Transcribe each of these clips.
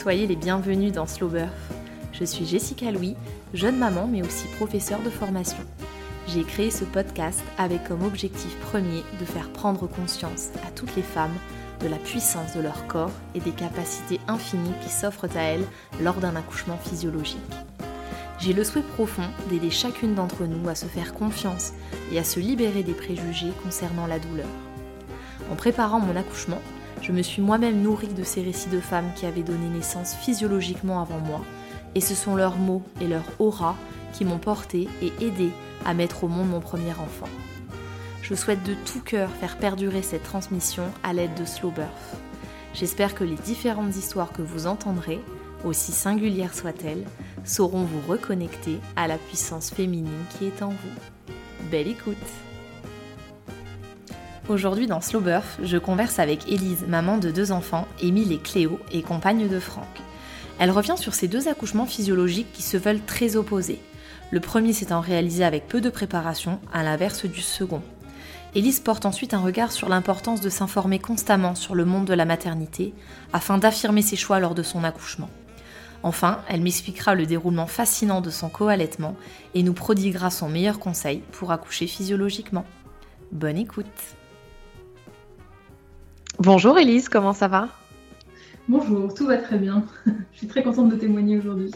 Soyez les bienvenus dans Slow Birth. Je suis Jessica Louis, jeune maman mais aussi professeure de formation. J'ai créé ce podcast avec comme objectif premier de faire prendre conscience à toutes les femmes de la puissance de leur corps et des capacités infinies qui s'offrent à elles lors d'un accouchement physiologique. J'ai le souhait profond d'aider chacune d'entre nous à se faire confiance et à se libérer des préjugés concernant la douleur. En préparant mon accouchement, je me suis moi-même nourrie de ces récits de femmes qui avaient donné naissance physiologiquement avant moi, et ce sont leurs mots et leur aura qui m'ont porté et aidé à mettre au monde mon premier enfant. Je souhaite de tout cœur faire perdurer cette transmission à l'aide de Slow Birth. J'espère que les différentes histoires que vous entendrez, aussi singulières soient-elles, sauront vous reconnecter à la puissance féminine qui est en vous. Belle écoute Aujourd'hui dans Slow je converse avec Élise, maman de deux enfants, Émile et Cléo, et compagne de Franck. Elle revient sur ces deux accouchements physiologiques qui se veulent très opposés. Le premier s'étant réalisé avec peu de préparation, à l'inverse du second. Élise porte ensuite un regard sur l'importance de s'informer constamment sur le monde de la maternité afin d'affirmer ses choix lors de son accouchement. Enfin, elle m'expliquera le déroulement fascinant de son co-allaitement et nous prodiguera son meilleur conseil pour accoucher physiologiquement. Bonne écoute Bonjour Elise, comment ça va? Bonjour, tout va très bien. Je suis très contente de témoigner aujourd'hui.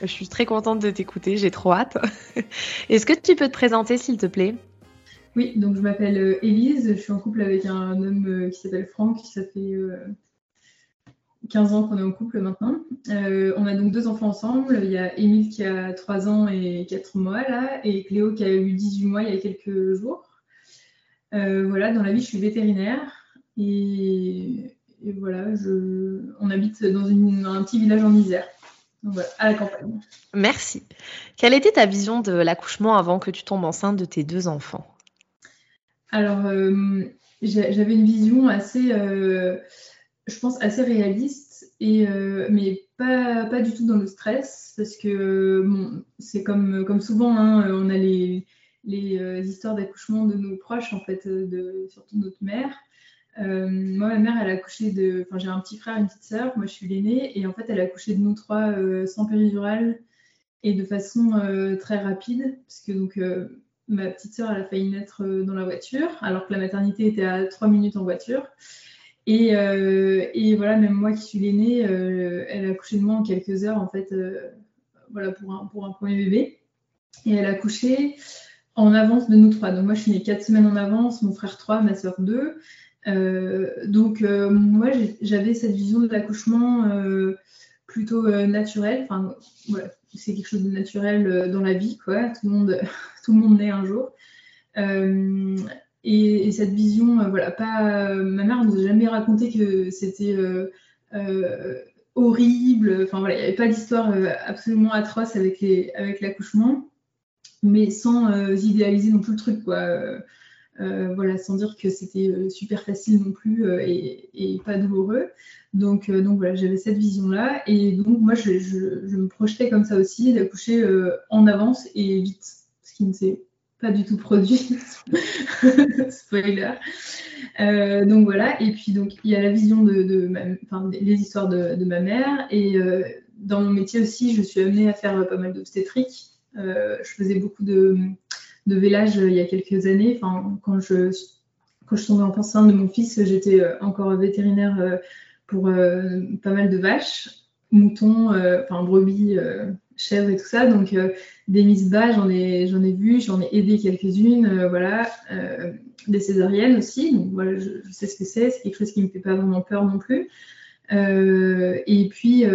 Je suis très contente de t'écouter, j'ai trop hâte. Est-ce que tu peux te présenter s'il te plaît? Oui, donc je m'appelle euh, Élise, je suis en couple avec un homme euh, qui s'appelle Franck, ça fait 15 euh, ans qu'on est en couple maintenant. on a donc deux enfants ensemble, il y a Émile qui a 3 ans et 4 mois là, et Cléo qui a eu 18 mois il y a quelques jours. voilà, dans la vie je suis vétérinaire. Et, voilà, on habite dans un petit village en Isère. à la campagne. Merci. Quelle était ta vision de l'accouchement avant que tu tombes enceinte de tes deux enfants? Alors, euh, j'avais une vision assez, euh, je pense, assez réaliste, et, euh, mais pas, pas du tout dans le stress, parce que c'est comme, comme souvent, hein, on a les, les histoires d'accouchement de nos proches, en fait, de, surtout notre mère. Euh, moi, ma mère, elle a accouché de. Enfin, j'ai un petit frère, une petite sœur. Moi, je suis l'aînée. Et en fait, elle a accouché de nous trois euh, sans péridurale et de façon euh, très rapide. Parce que donc, ma petite sœur, elle a failli naître dans la voiture, alors que la maternité était à trois minutes en voiture. Et, voilà, même moi qui suis l'aînée, elle a accouché de moi en quelques heures, en fait, voilà, pour un, pour un premier bébé. Et elle a accouché en avance de nous trois. Donc, moi, je suis née quatre semaines en avance, mon frère trois, ma sœur deux. Euh, donc euh, moi j'avais cette vision de l'accouchement euh, plutôt naturelle. Enfin c'est quelque chose de naturel dans la vie quoi. Tout le monde, tout le monde naît un jour. Et, cette vision, voilà, pas. ma mère ne nous a jamais raconté que c'était horrible. Enfin voilà, il n'y avait pas d'histoire absolument atroce avec avec l'accouchement, mais sans idéaliser non plus le truc quoi. Euh, voilà, sans dire que c'était euh, super facile non plus euh, et, pas douloureux. Donc, donc voilà, j'avais cette vision-là. Et donc, moi, je, me projetais comme ça aussi, d'accoucher en avance et vite, ce qui ne s'est pas du tout produit. Spoiler. donc voilà, et puis donc il y a la vision de, enfin, les histoires de, de, ma mère. Et dans mon métier aussi, je suis amenée à faire pas mal d'obstétrique. je faisais beaucoup de de village euh, il y a quelques années. Enfin, quand je, quand je tombais enceinte de mon fils, j'étais euh, encore vétérinaire euh, pour pas mal de vaches, moutons, enfin brebis, chèvres et tout ça. Donc des mises bas, j'en ai, j'en ai vu, j'en ai aidé quelques-unes, voilà, des césariennes aussi. Donc voilà, je, je sais ce que c'est. C'est quelque chose qui me fait pas vraiment peur non plus. et puis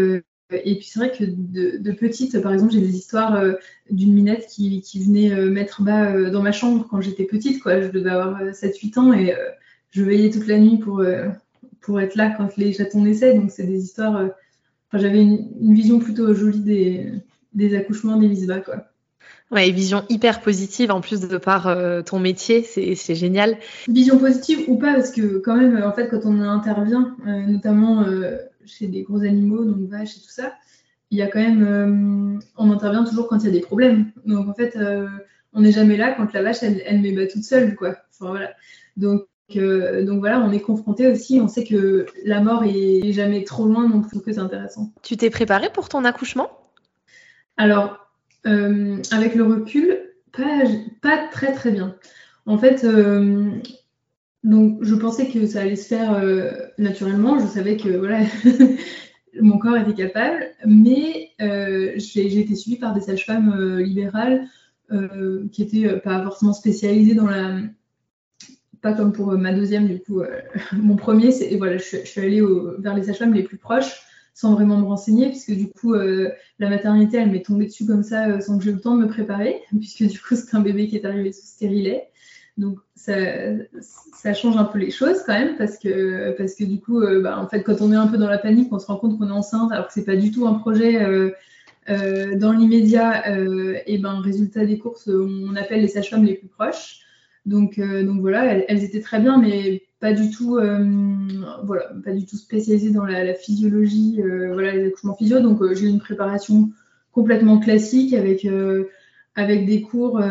et puis c'est vrai que de, petite, par exemple, j'ai des histoires euh, d'une minette qui, venait euh, mettre bas euh, dans ma chambre quand j'étais petite. Quoi. Je devais avoir 7-8 ans et je veillais toute la nuit pour, pour être là quand les chatons naissaient. Donc c'est des histoires. Enfin, j'avais une, vision plutôt jolie des, des accouchements des bas. Quoi. Ouais, vision hyper positive en plus de par ton métier, c'est génial. Vision positive ou pas, parce que quand même, en fait, quand on intervient, notamment chez des gros animaux, donc vaches et tout ça, il y a quand même, euh, on intervient toujours quand il y a des problèmes. Donc en fait, euh, on n'est jamais là quand la vache, elle, elle met bas toute seule, quoi. voilà. Donc donc voilà, on est confronté aussi, on sait que la mort est jamais trop loin, donc que c'est intéressant. Tu t'es préparée pour ton accouchement? Alors, avec le recul, pas, pas, très très bien. En fait, donc je pensais que ça allait se faire naturellement, je savais que voilà, mon corps était capable, mais j'ai été suivie par des sages-femmes libérales qui n'étaient pas forcément spécialisées dans la pas comme pour euh, ma deuxième, du coup, euh, mon premier, c'est voilà, je, suis allée vers les sages-femmes les plus proches sans vraiment me renseigner, puisque du coup, euh, la maternité, elle m'est tombée dessus comme ça, sans que j'ai eu le temps de me préparer, puisque du coup, c'est un bébé qui est arrivé sous stérilet. Donc, ça, change un peu les choses quand même, parce que, parce que du coup, bah, en fait, quand on est un peu dans la panique, on se rend compte qu'on est enceinte, alors que c'est pas du tout un projet dans l'immédiat. et ben, résultat des courses, on appelle les sages-femmes les plus proches. Donc, euh, donc voilà, elles, étaient très bien, mais pas du tout, euh, voilà, pas du tout spécialisées dans la, physiologie, euh, voilà, les accouchements physio. Donc j'ai eu une préparation complètement classique avec, avec des cours,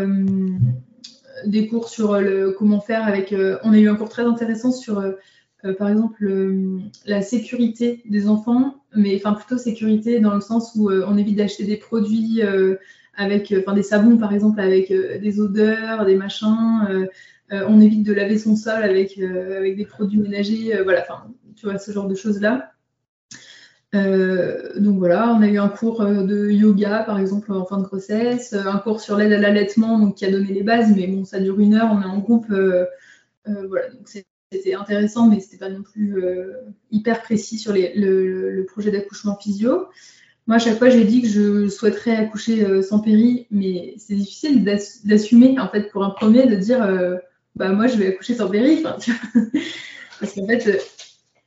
des cours sur le, comment faire. Avec, on a eu un cours très intéressant sur, par exemple, la sécurité des enfants, mais enfin plutôt sécurité dans le sens où on évite d'acheter des produits avec euh, enfin, des savons par exemple avec euh, des odeurs, des machins. Euh, on évite de laver son sol avec, avec des produits ménagers, voilà, enfin, tu vois, ce genre de choses-là. Donc voilà, on a eu un cours de yoga par exemple en fin de grossesse, un cours sur l'aide à l'allaitement donc qui a donné les bases, mais bon ça dure une heure, on est en groupe, voilà donc c'était intéressant mais c'était pas non plus hyper précis sur le, projet d'accouchement physio. Moi, à chaque fois, j'ai dit que je souhaiterais accoucher euh, sans péri, mais c'est difficile d'assumer, en fait, pour un premier, de dire, euh, bah, moi, je vais accoucher sans péri. Parce qu'en fait, euh,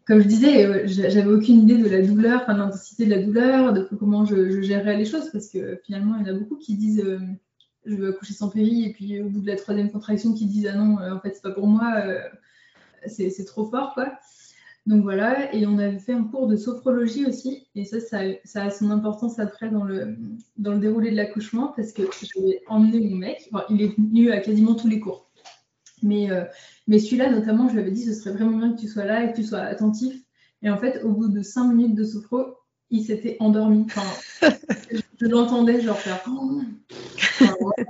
comme je disais, j'avais aucune idée de la douleur, enfin, de l'intensité de la douleur, de comment je, je, gérerais les choses, parce que finalement, il y en a beaucoup qui disent, je veux accoucher sans péri, et puis au bout de la troisième contraction, qui disent, ah non, en fait, c'est pas pour moi, c'est trop fort, quoi. Donc voilà, et on avait fait un cours de sophrologie aussi, et ça, ça, a son importance après dans le, dans le déroulé de l'accouchement, parce que j'avais emmené mon mec, il est venu à quasiment tous les cours. Mais, euh, mais celui-là, notamment, je lui avais dit, ce serait vraiment bien que tu sois là et que tu sois attentif. Et en fait, au bout de cinq minutes de sophro, il s'était endormi. Je, l'entendais genre faire...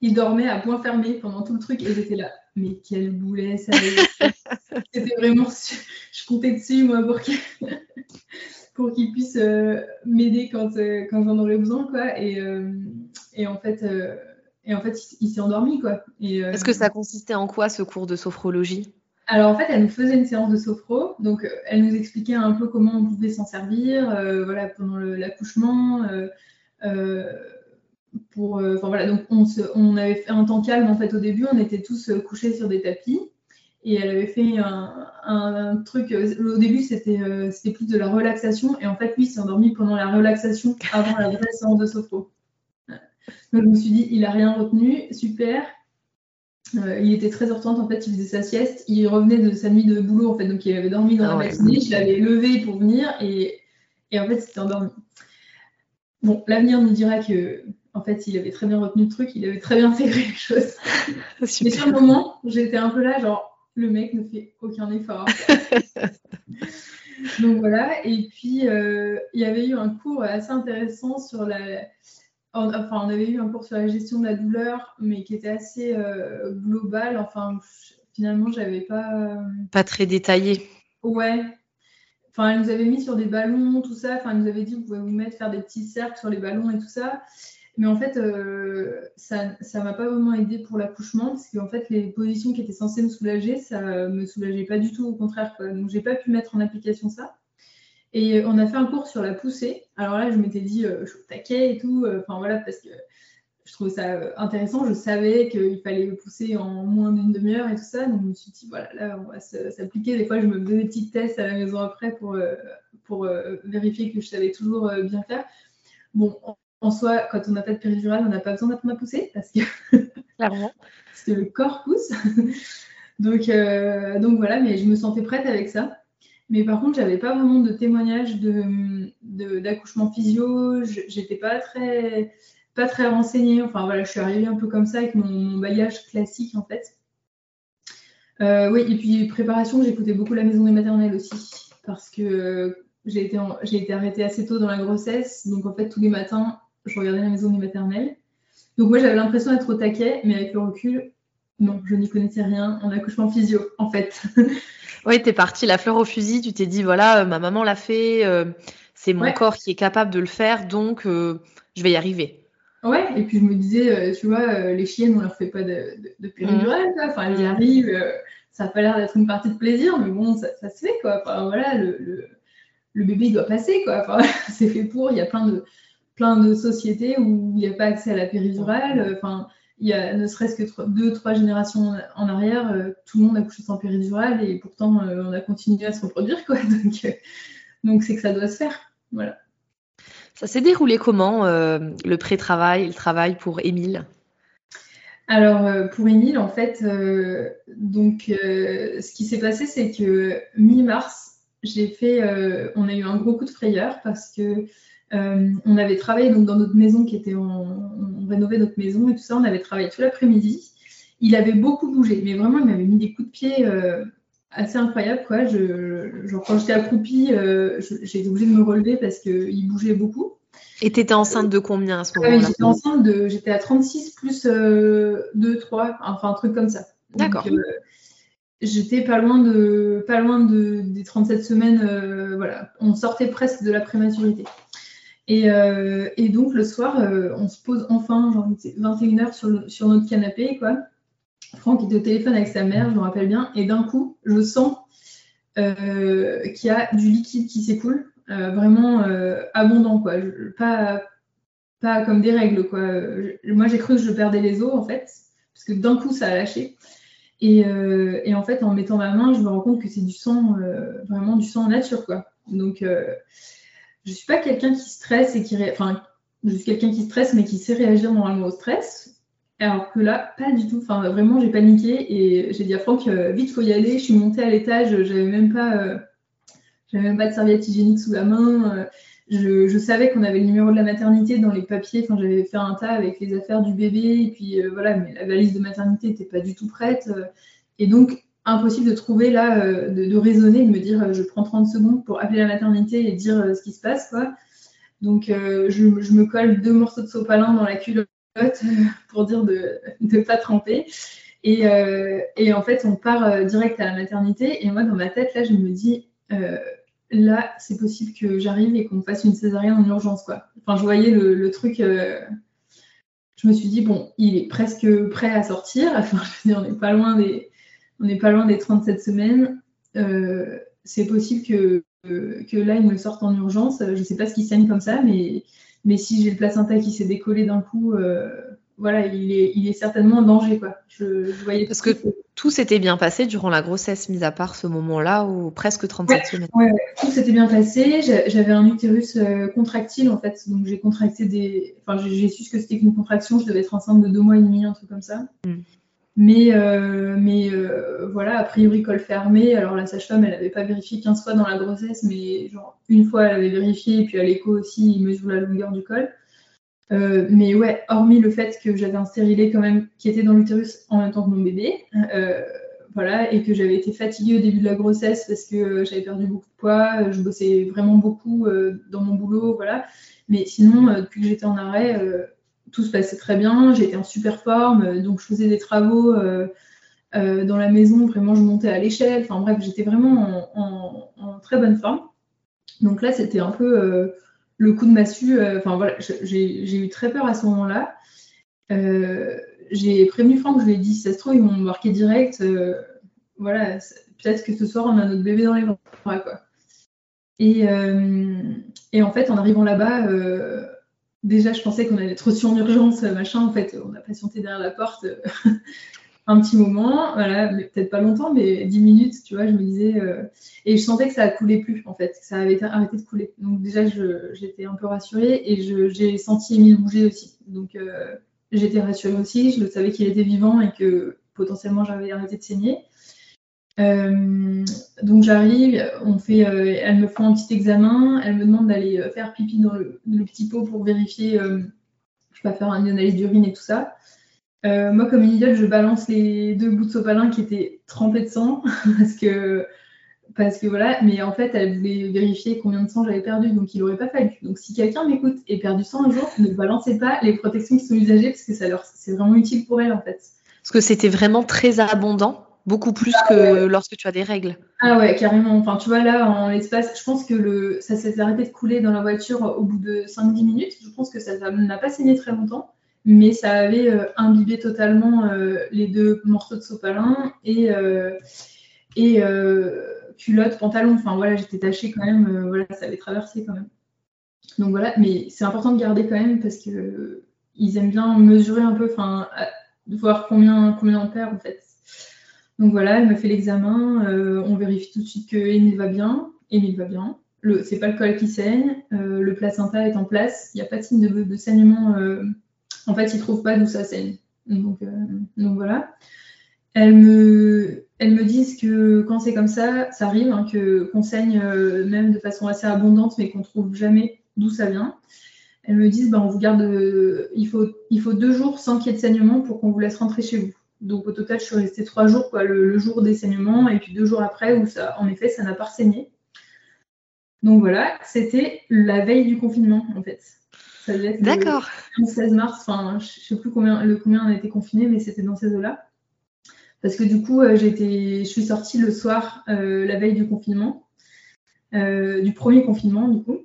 il dormait à point fermé pendant tout le truc, et j'étais là, mais quel boulet, ça C'était vraiment je comptais dessus, moi, pour qu'il pour puisse euh, m'aider quand, euh, quand j'en aurais besoin, quoi. Et, et en fait, et en fait il, s'est endormi, quoi. Est-ce que ça consistait en quoi, ce cours de sophrologie? Alors en fait, elle nous faisait une séance de sophro, donc elle nous expliquait un peu comment on pouvait s'en servir, voilà, pendant l'accouchement. pour, enfin voilà, donc on, on, avait fait un temps calme en fait au début, on était tous couchés sur des tapis et elle avait fait un, truc. Euh, au début, euh, c'était plus de la relaxation. Et en fait, lui s'est endormi pendant la relaxation avant la vraie séance de sophro. Donc, je me suis dit, il n'a rien retenu. Super. Euh, il était 13h30, en fait, il faisait sa sieste. Il revenait de sa nuit de boulot, en fait. Donc, il avait dormi dans la ah matinée. Je l'avais levé pour venir. Et, et en fait, c'était endormi. Bon, l'avenir nous dira que en fait, il avait très bien retenu le truc, il avait très bien intégré les choses. Mais sur le moment, j'étais un peu là, genre, le mec ne fait aucun effort. Donc voilà, et puis euh, il y avait eu un cours assez intéressant sur la. Enfin, on avait eu un cours sur la gestion de la douleur, mais qui était assez euh, global. Enfin, finalement, j'avais pas. Pas très détaillé. Ouais. Enfin, elle nous avait mis sur des ballons, tout ça. Enfin, elle nous avait dit, vous pouvez vous mettre, faire des petits cercles sur les ballons et tout ça. Mais en fait, euh, ça ne m'a pas vraiment aidé pour l'accouchement, parce qu'en fait, les positions qui étaient censées me soulager, ça me soulageait pas du tout, au contraire. Quoi. Donc, j'ai pas pu mettre en application ça. Et on a fait un cours sur la poussée. Alors là, je m'étais dit, euh, je suis taquet et tout. Euh, enfin voilà, parce que je trouvais ça intéressant. Je savais qu'il fallait pousser en moins d'une demi-heure et tout ça. Donc, je me suis dit, voilà, là, on va s'appliquer. Des fois, je me faisais des petites tests à la maison après pour, pour vérifier que je savais toujours bien faire. Bon, en soi, quand on n'a pas de péridurale, on n'a pas besoin d'apprendre à pousser parce que, Clairement. parce que le corps pousse. donc, euh, donc voilà, mais je me sentais prête avec ça. Mais par contre, j'avais pas vraiment de témoignage d'accouchement de, physio. J'étais pas très, pas très renseignée. Enfin voilà, je suis arrivée un peu comme ça avec mon, bagage classique en fait. oui, et puis préparation, j'écoutais beaucoup la maison des maternelles aussi, parce que j'ai été, été arrêtée assez tôt dans la grossesse, donc en fait tous les matins, je regardais la maison des maternelles. Donc moi j'avais l'impression d'être au taquet, mais avec le recul, non, je n'y connaissais rien en accouchement physio, en fait. oui, tu es partie la fleur au fusil, tu t'es dit, voilà, euh, ma maman l'a fait, euh, c'est mon corps qui est capable de le faire, donc euh, je vais y arriver. Ouais, et puis je me disais, tu vois, les chiennes, on leur fait pas de, de, péridurale, mmh. enfin, elles y arrivent, ça n'a pas l'air d'être une partie de plaisir, mais bon, ça, se fait, quoi. Enfin, voilà, le, le, bébé, il doit passer, quoi. Enfin, c'est fait pour, il y a plein de, plein de sociétés où il n'y a pas accès à la péridurale, enfin il y a ne serait-ce que deux, trois générations en arrière, euh, tout le monde a couché sans péridurale et pourtant euh, on a continué à se reproduire. Quoi. Donc, euh, donc c'est que ça doit se faire. Voilà. Ça s'est déroulé comment le pré-travail, le travail pour Émile? Alors pour Émile, en fait, donc ce qui s'est passé, c'est que mi-mars, j'ai fait, on a eu un gros coup de frayeur parce que euh, on avait travaillé donc, dans notre maison qui était en. On rénovait notre maison et tout ça. On avait travaillé tout l'après-midi. Il avait beaucoup bougé, mais vraiment, il m'avait mis des coups de pied euh, assez incroyables. Quoi. Je, genre, quand j'étais accroupie, euh, j'ai été obligée de me relever parce qu'il bougeait beaucoup. Et tu étais enceinte de combien à ce moment-là? J'étais enceinte de. J'étais à 36 plus 2, 3, enfin un truc comme ça. D'accord. J'étais pas loin de pas loin de, des 37 semaines. voilà, on sortait presque de la prématurité. Euh, et, donc le soir, euh, on se pose enfin, genre 21h sur, sur notre canapé, quoi. Franck était au téléphone avec sa mère, je me rappelle bien, et d'un coup, je sens euh, qu'il y a du liquide qui s'écoule, vraiment abondant, quoi. pas, pas comme des règles, quoi. moi, j'ai cru que je perdais les os, en fait, parce que d'un coup, ça a lâché. Et, et, en fait, en mettant ma main, je me rends compte que c'est du sang, vraiment du sang en nature, quoi. Donc, je suis pas quelqu'un qui stresse et qui. Enfin, je suis quelqu'un qui stresse, mais qui sait réagir normalement au stress. Alors que là, pas du tout. Enfin, vraiment, j'ai paniqué et j'ai dit à Franck, euh, vite, faut y aller. Je suis montée à l'étage, j'avais même pas, euh, j'avais même pas de serviette hygiénique sous la main. Euh, je, je, savais qu'on avait le numéro de la maternité dans les papiers. Enfin, j'avais fait un tas avec les affaires du bébé et puis voilà, mais la valise de maternité n'était pas du tout prête. et donc, impossible de trouver là, euh, de, raisonner, de me dire euh, je prends 30 secondes pour appeler la maternité et dire euh, ce qui se passe. Quoi. Donc je, me colle deux morceaux de sopalin dans la culotte pour dire de ne pas tremper. Et, en fait, on part direct à la maternité. Et moi, dans ma tête, là, je me dis, là, c'est possible que j'arrive et qu'on fasse une césarienne en urgence. Quoi. Enfin, je voyais le, truc. je me suis dit, bon, il est presque prêt à sortir. Enfin, je veux dire, on n'est pas loin des, on n'est pas loin des 37 semaines. Euh, c'est possible que, que là, il me sorte en urgence. Je ne sais pas ce qui saigne comme ça, mais, mais si j'ai le placenta qui s'est décollé d'un coup, euh, voilà, il est, il est certainement en danger. Quoi. Je, voyais Parce que tout s'était bien passé durant la grossesse, mis à part ce moment-là, ou presque 37 semaines. Tout s'était bien passé. J'avais un utérus euh, contractile, en fait. Donc, j'ai contracté des. Enfin, j'ai su ce que c'était qu'une contraction. Je devais être enceinte de deux mois et demi, un truc comme ça. Hmm. Mais, euh, mais euh, voilà, a priori, col fermé. Alors, la sage-femme, elle n'avait pas vérifié 15 fois dans la grossesse, mais genre, une fois, elle avait vérifié, et puis à l'écho aussi, il mesure la longueur du col. Euh, mais ouais, hormis le fait que j'avais un stérilet quand même qui était dans l'utérus en même temps que mon bébé, voilà, et que j'avais été fatiguée au début de la grossesse parce que j'avais perdu beaucoup de poids, je bossais vraiment beaucoup dans mon boulot, voilà. Mais sinon, depuis que j'étais en arrêt, tout se passait très bien, j'étais en super forme, donc je faisais des travaux euh, euh, dans la maison, vraiment je montais à l'échelle, enfin bref, j'étais vraiment en, très bonne forme. Donc là, c'était un peu euh, le coup de massue, enfin voilà, j'ai eu très peur à ce moment-là. j'ai prévenu Franck, je lui ai dit, si ça se trouve, ils m'ont marqué direct, voilà, peut-être que ce soir, on a notre bébé dans les bras, quoi. Et, et en fait, en arrivant là-bas, déjà, je pensais qu'on allait être reçu en urgence, machin. En fait, on a patienté derrière la porte euh, un petit moment, voilà, peut-être pas longtemps, mais 10 minutes, tu vois, je me disais. Euh, et je sentais que ça coulait plus, en fait, que ça avait arrêté de couler. Donc, déjà, j'étais un peu rassurée et j'ai senti Émile bouger aussi. Donc, euh, j'étais rassurée aussi. Je savais qu'il était vivant et que potentiellement j'avais arrêté de saigner. Euh, donc j'arrive, on fait, euh, elle me fait un petit examen, elle me demande d'aller euh, faire pipi dans le, petit pot pour vérifier, je vais pas faire une analyse d'urine et tout ça. moi, comme une idiote, je balance les deux bouts de sopalin qui étaient trempés de sang parce que parce que voilà, mais en fait, elle voulait vérifier combien de sang j'avais perdu, donc il n'aurait pas fallu. Donc si quelqu'un m'écoute et perdu sang un jour, ne balancez pas les protections qui sont usagées parce que ça leur, c'est vraiment utile pour elle en fait. Parce que c'était vraiment très abondant, beaucoup plus ah que lorsque tu as des règles. Ah ouais, carrément. Enfin, tu vois là, en l'espace, je pense que le, ça s'est arrêté de couler dans la voiture au bout de 5-10 minutes. Je pense que ça n'a pas saigné très longtemps, mais ça avait euh, imbibé totalement euh, les deux morceaux de sopalin et euh, et culotte, pantalon, enfin voilà, j'étais tachée quand même, voilà, ça avait traversé quand même. Donc voilà, mais c'est important de garder quand même parce que ils aiment bien mesurer un peu, enfin, voir combien, combien on perd en fait. Donc voilà, elle me fait l'examen, euh, on vérifie tout de suite que va bien, Émile va bien. Le, c'est pas le col qui saigne, le placenta est en place, il n'y a pas de signe de, saignement. en fait, ils trouvent pas d'où ça saigne. Donc, voilà. Elle me, elles me disent que quand c'est comme ça, ça arrive, hein, que qu'on saigne euh, même de façon assez abondante, mais qu'on trouve jamais d'où ça vient. Elles me disent, bah, on vous garde, euh, il, faut, il faut deux jours sans qu'il y ait de saignement pour qu'on vous laisse rentrer chez vous. Donc au total, je suis restée trois jours, quoi, le, jour des saignements, et puis deux jours après, où ça, en effet, ça n'a pas saigné. Donc voilà, c'était la veille du confinement, en fait. D'accord. Le 16 mars, enfin, je sais plus combien, le, combien on a été confiné, mais c'était dans ces eaux-là. Parce que du coup, euh, je suis sortie le soir, euh, la veille du confinement, euh, du premier confinement, du coup.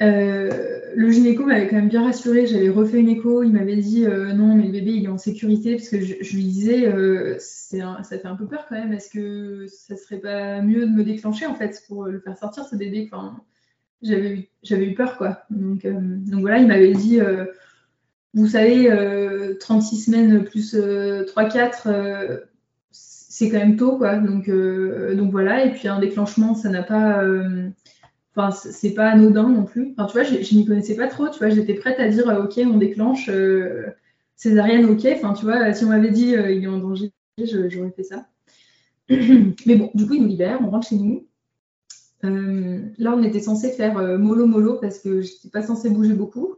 Le gynéco m'avait quand même bien rassurée. J'avais refait une écho. Il m'avait dit non, mais le bébé il est en sécurité parce que je, lui disais ça fait un peu peur quand même. Est-ce que ça serait pas mieux de me déclencher en fait pour le faire sortir ce bébé j'avais eu, peur quoi. Donc, donc voilà, il m'avait dit vous savez, 36 euh, semaines plus 3-4, euh, euh, c'est quand même tôt, quoi. Donc, donc voilà. Et puis un déclenchement, ça n'a pas. Enfin, c'est pas anodin non plus. Enfin, tu vois, je, n'y connaissais pas trop. Tu vois, j'étais prête à dire, ok, on déclenche césarienne, ok. Enfin, tu vois, si on m'avait dit, il est en danger, j'aurais fait ça. Mais bon, du coup, il nous libère, on rentre chez nous. là, on était censé faire mollo mollo parce que je n'étais pas censée bouger beaucoup.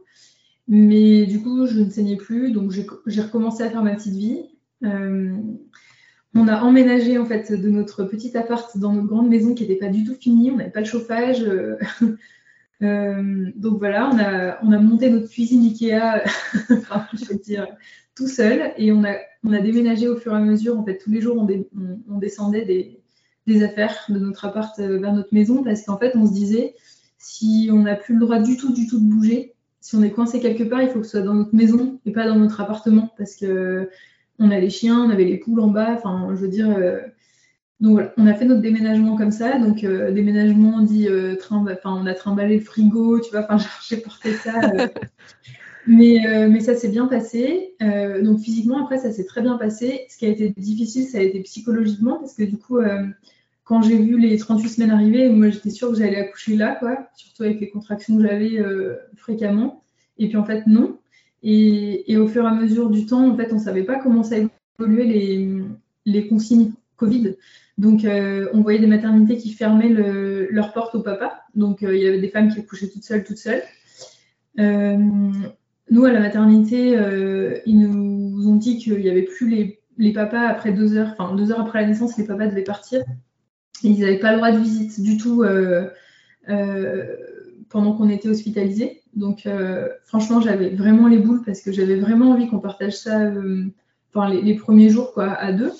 Mais du coup, je ne saignais plus, donc j'ai recommencé à faire ma petite vie. Euh, on a emménagé en fait de notre petit appart dans notre grande maison qui n'était pas du tout finie, on n'avait pas le chauffage. Euh, euh, donc voilà, on a, on a monté notre cuisine Ikea, je dire, tout seul, et on a, déménagé au fur et à mesure. En fait, tous les jours, on, descendait des, des, affaires de notre appart vers notre maison parce qu'en fait, on se disait, si on n'a plus le droit du tout, du tout de bouger, si on est coincé quelque part, il faut que ce soit dans notre maison et pas dans notre appartement parce que on a les chiens, on avait les poules en bas. Enfin, je veux dire. Euh, on a fait notre déménagement comme ça. Donc euh, déménagement dit euh, enfin on a trimballé le frigo, tu vois. Enfin j'ai porté ça. mais, mais ça s'est bien passé. donc physiquement après ça s'est très bien passé. Ce qui a été difficile, ça a été psychologiquement parce que du coup quand j'ai vu les 38 semaines arriver, moi j'étais sûre que j'allais accoucher là, quoi, surtout avec les contractions que j'avais fréquemment. Et puis en fait, non. Et, au fur et à mesure du temps, en fait, on ne savait pas comment ça évoluait les, consignes Covid. Donc, euh, on voyait des maternités qui fermaient leurs portes au papa. Donc, euh, il y avait des femmes qui accouchaient toutes seules, toutes seules. nous, à la maternité, ils nous ont dit qu'il n'y avait plus les, les, papas après deux heures, enfin deux heures après la naissance, les papas devaient partir ils n'avaient pas le droit de visite du tout euh, euh, pendant qu'on était hospitalisés. Donc, euh, franchement, j'avais vraiment les boules parce que j'avais vraiment envie qu'on partage ça enfin, les, premiers jours quoi, à deux.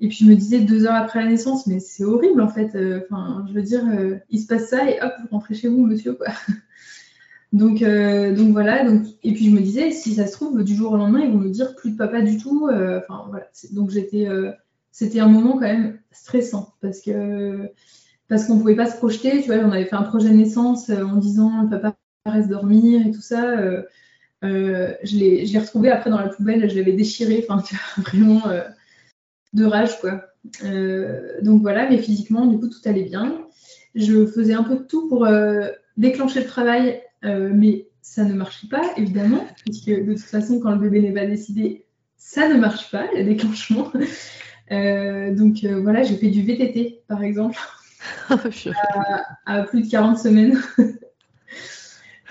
Et puis, je me disais deux heures après la naissance, mais c'est horrible en fait. Enfin, je veux dire, il se passe ça et hop, vous rentrez chez vous, monsieur. Donc, voilà. Et puis je me disais, si ça se trouve, du jour au lendemain, ils vont me dire plus de papa du tout. Donc j'étais c'était un moment quand même stressant parce que parce qu'on pouvait pas se projeter. Tu vois, on avait fait un projet de naissance euh, en disant le papa reste dormir et tout ça. Euh, euh, je l'ai retrouvé après dans la poubelle, je l'avais déchiré, enfin tu vois, vraiment de rage quoi. donc voilà, mais physiquement du coup tout allait bien. Je faisais un peu de tout pour déclencher le travail, mais ça ne marchait pas évidemment, puisque de toute façon quand le bébé n'est pas décidé, ça ne marche pas, le déclenchement. Euh, donc euh, voilà, j'ai fait du VTT par exemple, à, plus de 40 semaines.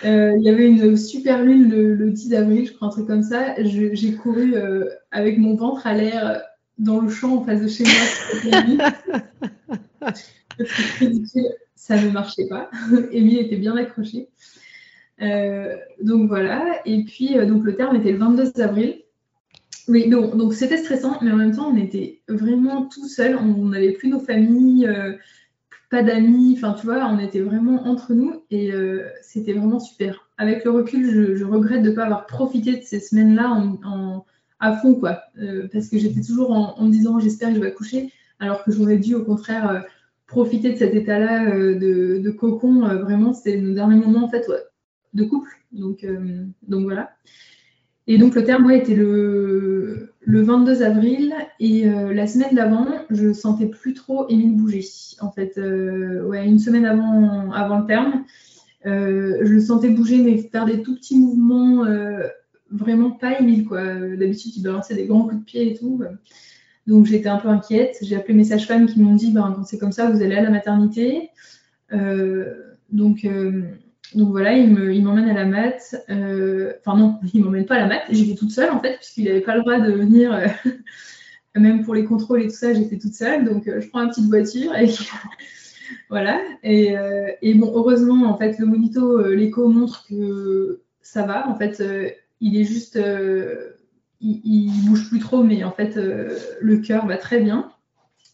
Euh, il y avait une super lune le, 10 avril, je crois, un truc comme ça. J'ai couru euh, avec mon ventre à l'air dans le champ en face de chez moi. ça ne marchait pas. Émile était bien accroché. Euh, donc voilà. Et puis, donc le terme était le 22 avril. Oui, donc c'était stressant, mais en même temps, on était vraiment tout seul. On n'avait plus nos familles pas d'amis, enfin tu vois, on était vraiment entre nous et euh, c'était vraiment super. Avec le recul, je, regrette de ne pas avoir profité de ces semaines-là à fond, quoi, euh, parce que j'étais toujours en, me disant j'espère que je vais accoucher, alors que j'aurais dû au contraire euh, profiter de cet état-là de, cocon. vraiment, c'était le dernier moment en fait de couple, donc, donc voilà. Et donc le terme ouais, était le, le 22 avril et euh, la semaine d'avant, je sentais plus trop Émile bouger. En fait, euh, ouais, une semaine avant, avant le terme, euh, je le sentais bouger mais faire des tout petits mouvements, vraiment pas Émile quoi. D'habitude, il balançait des grands coups de pied et tout. Donc j'étais un peu inquiète. J'ai appelé mes sages-femmes qui m'ont dit, ben, quand c'est comme ça, vous allez à la maternité. donc donc voilà, il m'emmène à la mat. Euh, enfin non, il m'emmène pas à la mat. J'étais toute seule en fait, puisqu'il n'avait pas le droit de venir, euh, même pour les contrôles et tout ça, j'étais toute seule. Donc euh, je prends une petite voiture et voilà. Et, bon, heureusement, en fait, le monito, l'écho montre que ça va. En fait, il est juste, il, il, bouge plus trop, mais en fait, le cœur va très bien.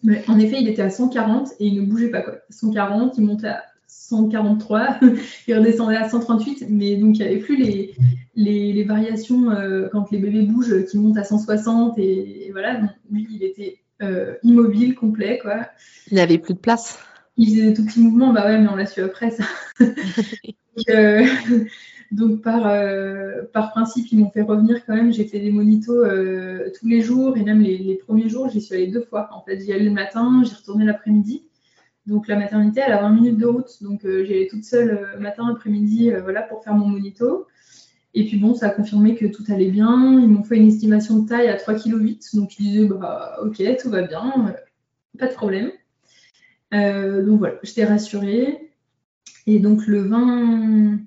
Mais en effet, il était à 140 et il ne bougeait pas quoi. 140, il montait à 143, il redescendait à 138, mais donc il n'y avait plus les, les, variations euh, quand les bébés bougent qui montent à 160 et, voilà, lui il était euh, immobile, complet quoi. Il n'avait plus de place. Il faisait des tout petits mouvements, bah ouais, mais on l'a su après ça. donc, euh, par, par principe, ils m'ont fait revenir quand même. J'ai fait des monitos tous les jours et même les, les premiers jours, j'y suis allée deux fois. En fait, j'y allais le matin, j'y retournais l'après-midi. Donc la maternité, elle a 20 minutes de route. Donc euh, j'y allais toute seule euh, matin, après-midi, euh, voilà, pour faire mon monito. Et puis bon, ça a confirmé que tout allait bien. Ils m'ont fait une estimation de taille à 3,8 kg. Donc ils disaient, bah ok, tout va bien, pas de problème. donc voilà, j'étais rassurée. Et donc le 20,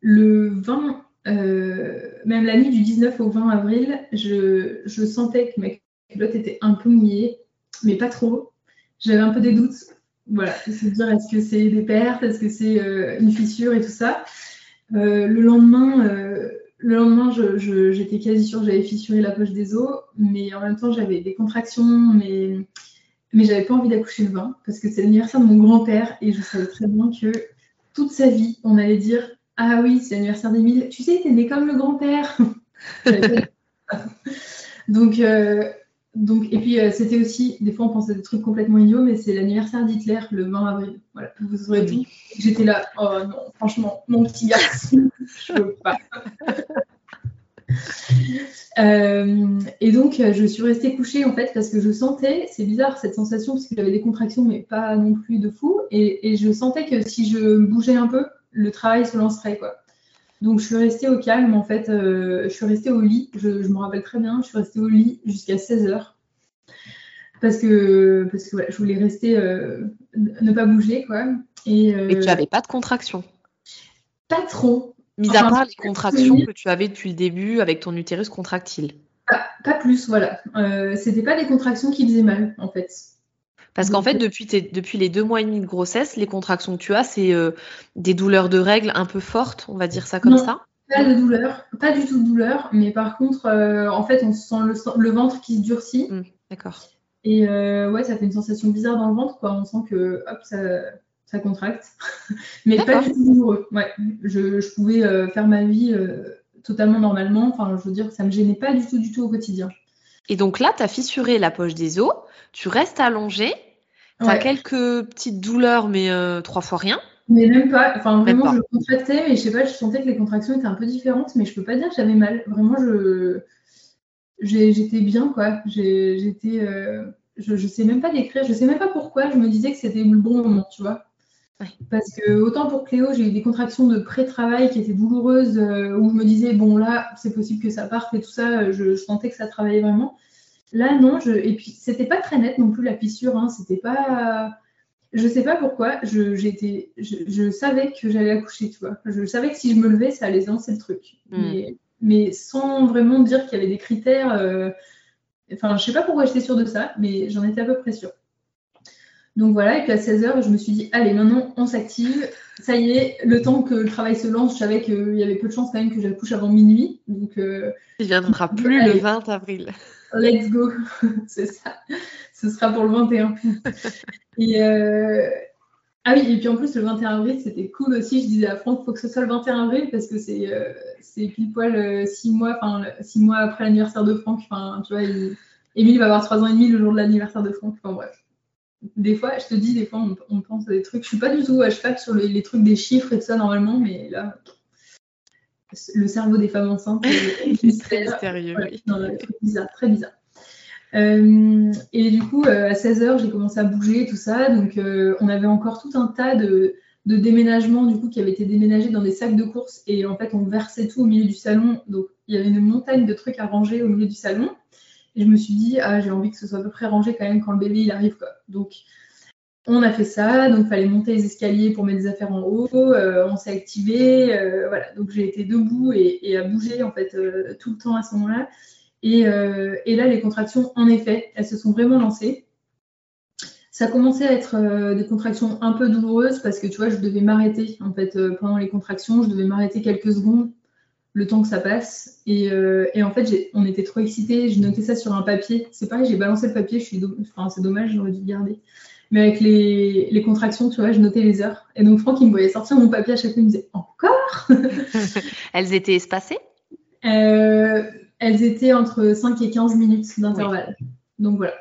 le 20 même la nuit du 19 au 20 avril, je, je sentais que ma culotte était un peu mouillée, mais pas trop. J'avais un peu des doutes voilà, se dire est-ce que c'est des pertes, est-ce que c'est euh, une fissure et tout ça. Euh, le lendemain, euh, le lendemain, j'étais quasi sûre que j'avais fissuré la poche des os, mais en même temps, j'avais des contractions, mais, mais j'avais pas envie d'accoucher le 20 parce que c'est l'anniversaire de mon grand-père et je savais très bien que toute sa vie, on allait dire Ah oui, c'est l'anniversaire d'Émile. Tu sais, t'es né comme le grand-père. Donc, donc, et puis, euh, c'était aussi, des fois, on pensait des trucs complètement idiots, mais c'est l'anniversaire d'Hitler le 20 avril. Voilà, vous aurez dit. J'étais là, oh non, franchement, mon petit garçon, je pas. Euh, et donc, je suis restée couchée en fait parce que je sentais, c'est bizarre cette sensation parce que j'avais des contractions, mais pas non plus de fou. Et, je sentais que si je bougeais un peu, le travail se lancerait quoi. Donc je suis restée au calme en fait, euh, je suis restée au lit, je, me rappelle très bien, je suis restée au lit jusqu'à 16h. Parce que, parce que je voulais rester, euh, ne pas bouger quoi. Et, euh, tu n'avais pas de contraction? Pas trop. Mis à part les contractions que tu avais depuis le début avec ton utérus contractile. Pas, plus, voilà. C'était pas des contractions qui faisaient mal en fait. Parce qu'en fait, depuis, depuis les deux mois et demi de grossesse, les contractions que tu as, c'est euh, des douleurs de règles un peu fortes, on va dire ça comme ça Pas de douleur, pas du tout de douleur, mais par contre, euh, en fait, on sent le, ventre qui se durcit. Mmh, d'accord. Et euh, ouais, ça fait une sensation bizarre dans le ventre, quoi. On sent que hop, ça, contracte. mais pas du tout douloureux. Ouais, je, je pouvais faire ma vie totalement normalement. Enfin, je veux dire, ça me gênait pas du tout, du tout au quotidien. Et donc là, tu as fissuré la poche des os, tu restes allongé, tu as quelques petites douleurs, mais euh, trois fois rien. Mais même pas, enfin vraiment, je contractais, mais je sais pas, je sentais que les contractions étaient un peu différentes, mais je peux pas dire que j'avais mal. Vraiment, je j'étais bien, quoi. J'étais, euh, je, je sais même pas décrire, je sais même pas pourquoi, je me disais que c'était le bon moment, tu vois. Parce que autant pour Cléo, j'ai eu des contractions de pré-travail qui étaient douloureuses, euh, où je me disais, bon là, c'est possible que ça parte et tout ça, je, sentais que ça travaillait vraiment. Là, non, je... et puis c'était pas très net non plus la fissure, hein. c'était pas. je sais pas pourquoi, je, j'étais, je, savais que j'allais accoucher, tu vois. Je savais que si je me levais, ça allait lancer le truc. Hmm. Mais, sans vraiment dire qu'il y avait des critères. Euh, enfin, je sais pas pourquoi j'étais sûre de ça, mais j'en étais à peu près sûre. Donc voilà, et puis à 16h, je me suis dit, allez, maintenant, on s'active. Ça y est, le temps que le travail se lance, je savais qu'il y avait peu de chances quand même que j'accouche avant minuit. Donc, euh, Il viendra plus le 20 avril. Let's go, c'est ça. Ce sera pour le 21. et, euh, Ah oui, et puis en plus, le 21 avril, c'était cool aussi. Je disais à Franck, il faut que ce soit le 21 avril parce que c'est euh, pile poil 6 mois, six mois après l'anniversaire de Franck. Enfin, tu vois, Émile va avoir 3 ans et demi le jour de l'anniversaire de Franck. Enfin bref des fois, je te dis, des fois, on, pense à des trucs. Je suis pas du tout à cheval sur les, trucs des chiffres et tout ça normalement, mais là, le cerveau des femmes enceintes c'est très mystérieux. bizarre, très bizarre. Euh, et du coup, euh, à 16h, j'ai commencé à bouger, tout ça. Donc, euh, on avait encore tout un tas de, de déménagements, du coup, qui avaient été déménagés dans des sacs de courses. Et en fait, on versait tout au milieu du salon. Donc, il y avait une montagne de trucs à ranger au milieu du salon. Et je me suis dit, ah, j'ai envie que ce soit à peu près rangé quand même quand le bébé arrive. Donc, on a fait ça. Donc, il fallait monter les escaliers pour mettre des affaires en haut. Euh, on s'est activé. Euh, voilà. Donc, j'ai été debout et, à bouger en fait euh, tout le temps à ce moment-là. Et, et, là, les contractions, en effet, elles se sont vraiment lancées. Ça commençait à être des contractions un peu douloureuses parce que tu vois, je devais m'arrêter en fait pendant les contractions. Je devais m'arrêter quelques secondes le temps que ça passe. Et, euh, en fait, on était trop excités. Je notais ça sur un papier. C'est pareil, j'ai balancé le papier. Je suis enfin, c'est dommage, j'aurais dû le garder. Mais avec les, contractions, tu vois, je notais les heures. Et donc, Franck, il me voyait sortir mon papier à chaque fois. Il me disait Encore? Elles étaient espacées? Euh, Elles étaient entre 5 et 15 minutes d'intervalle. Donc voilà.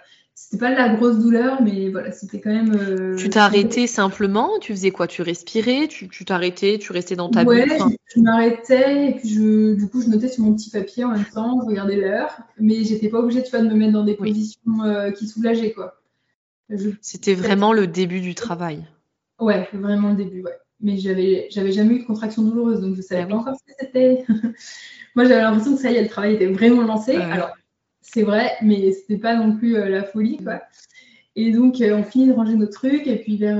C'était pas la grosse douleur, mais voilà, c'était quand même. Euh, tu arrêté simplement Tu faisais quoi? Tu respirais? Tu t'arrêtais? Tu restais dans ta ouais, je, m'arrêtais et puis je, du coup, je notais sur mon petit papier en même temps, je regardais l'heure, mais j'étais pas obligée, tu vois, de me mettre dans des positions euh, qui soulageaient, quoi. C'était vraiment le début du travail. Ouais, vraiment le début, ouais. Mais j'avais, j'avais jamais eu de contraction douloureuse, donc je savais ah pas encore ce que c'était. Moi, j'avais l'impression que ça y est, le travail était vraiment lancé. Alors, c'est vrai, mais c'était pas non plus euh, la folie. Et donc, euh, on finit de ranger nos trucs, et puis vers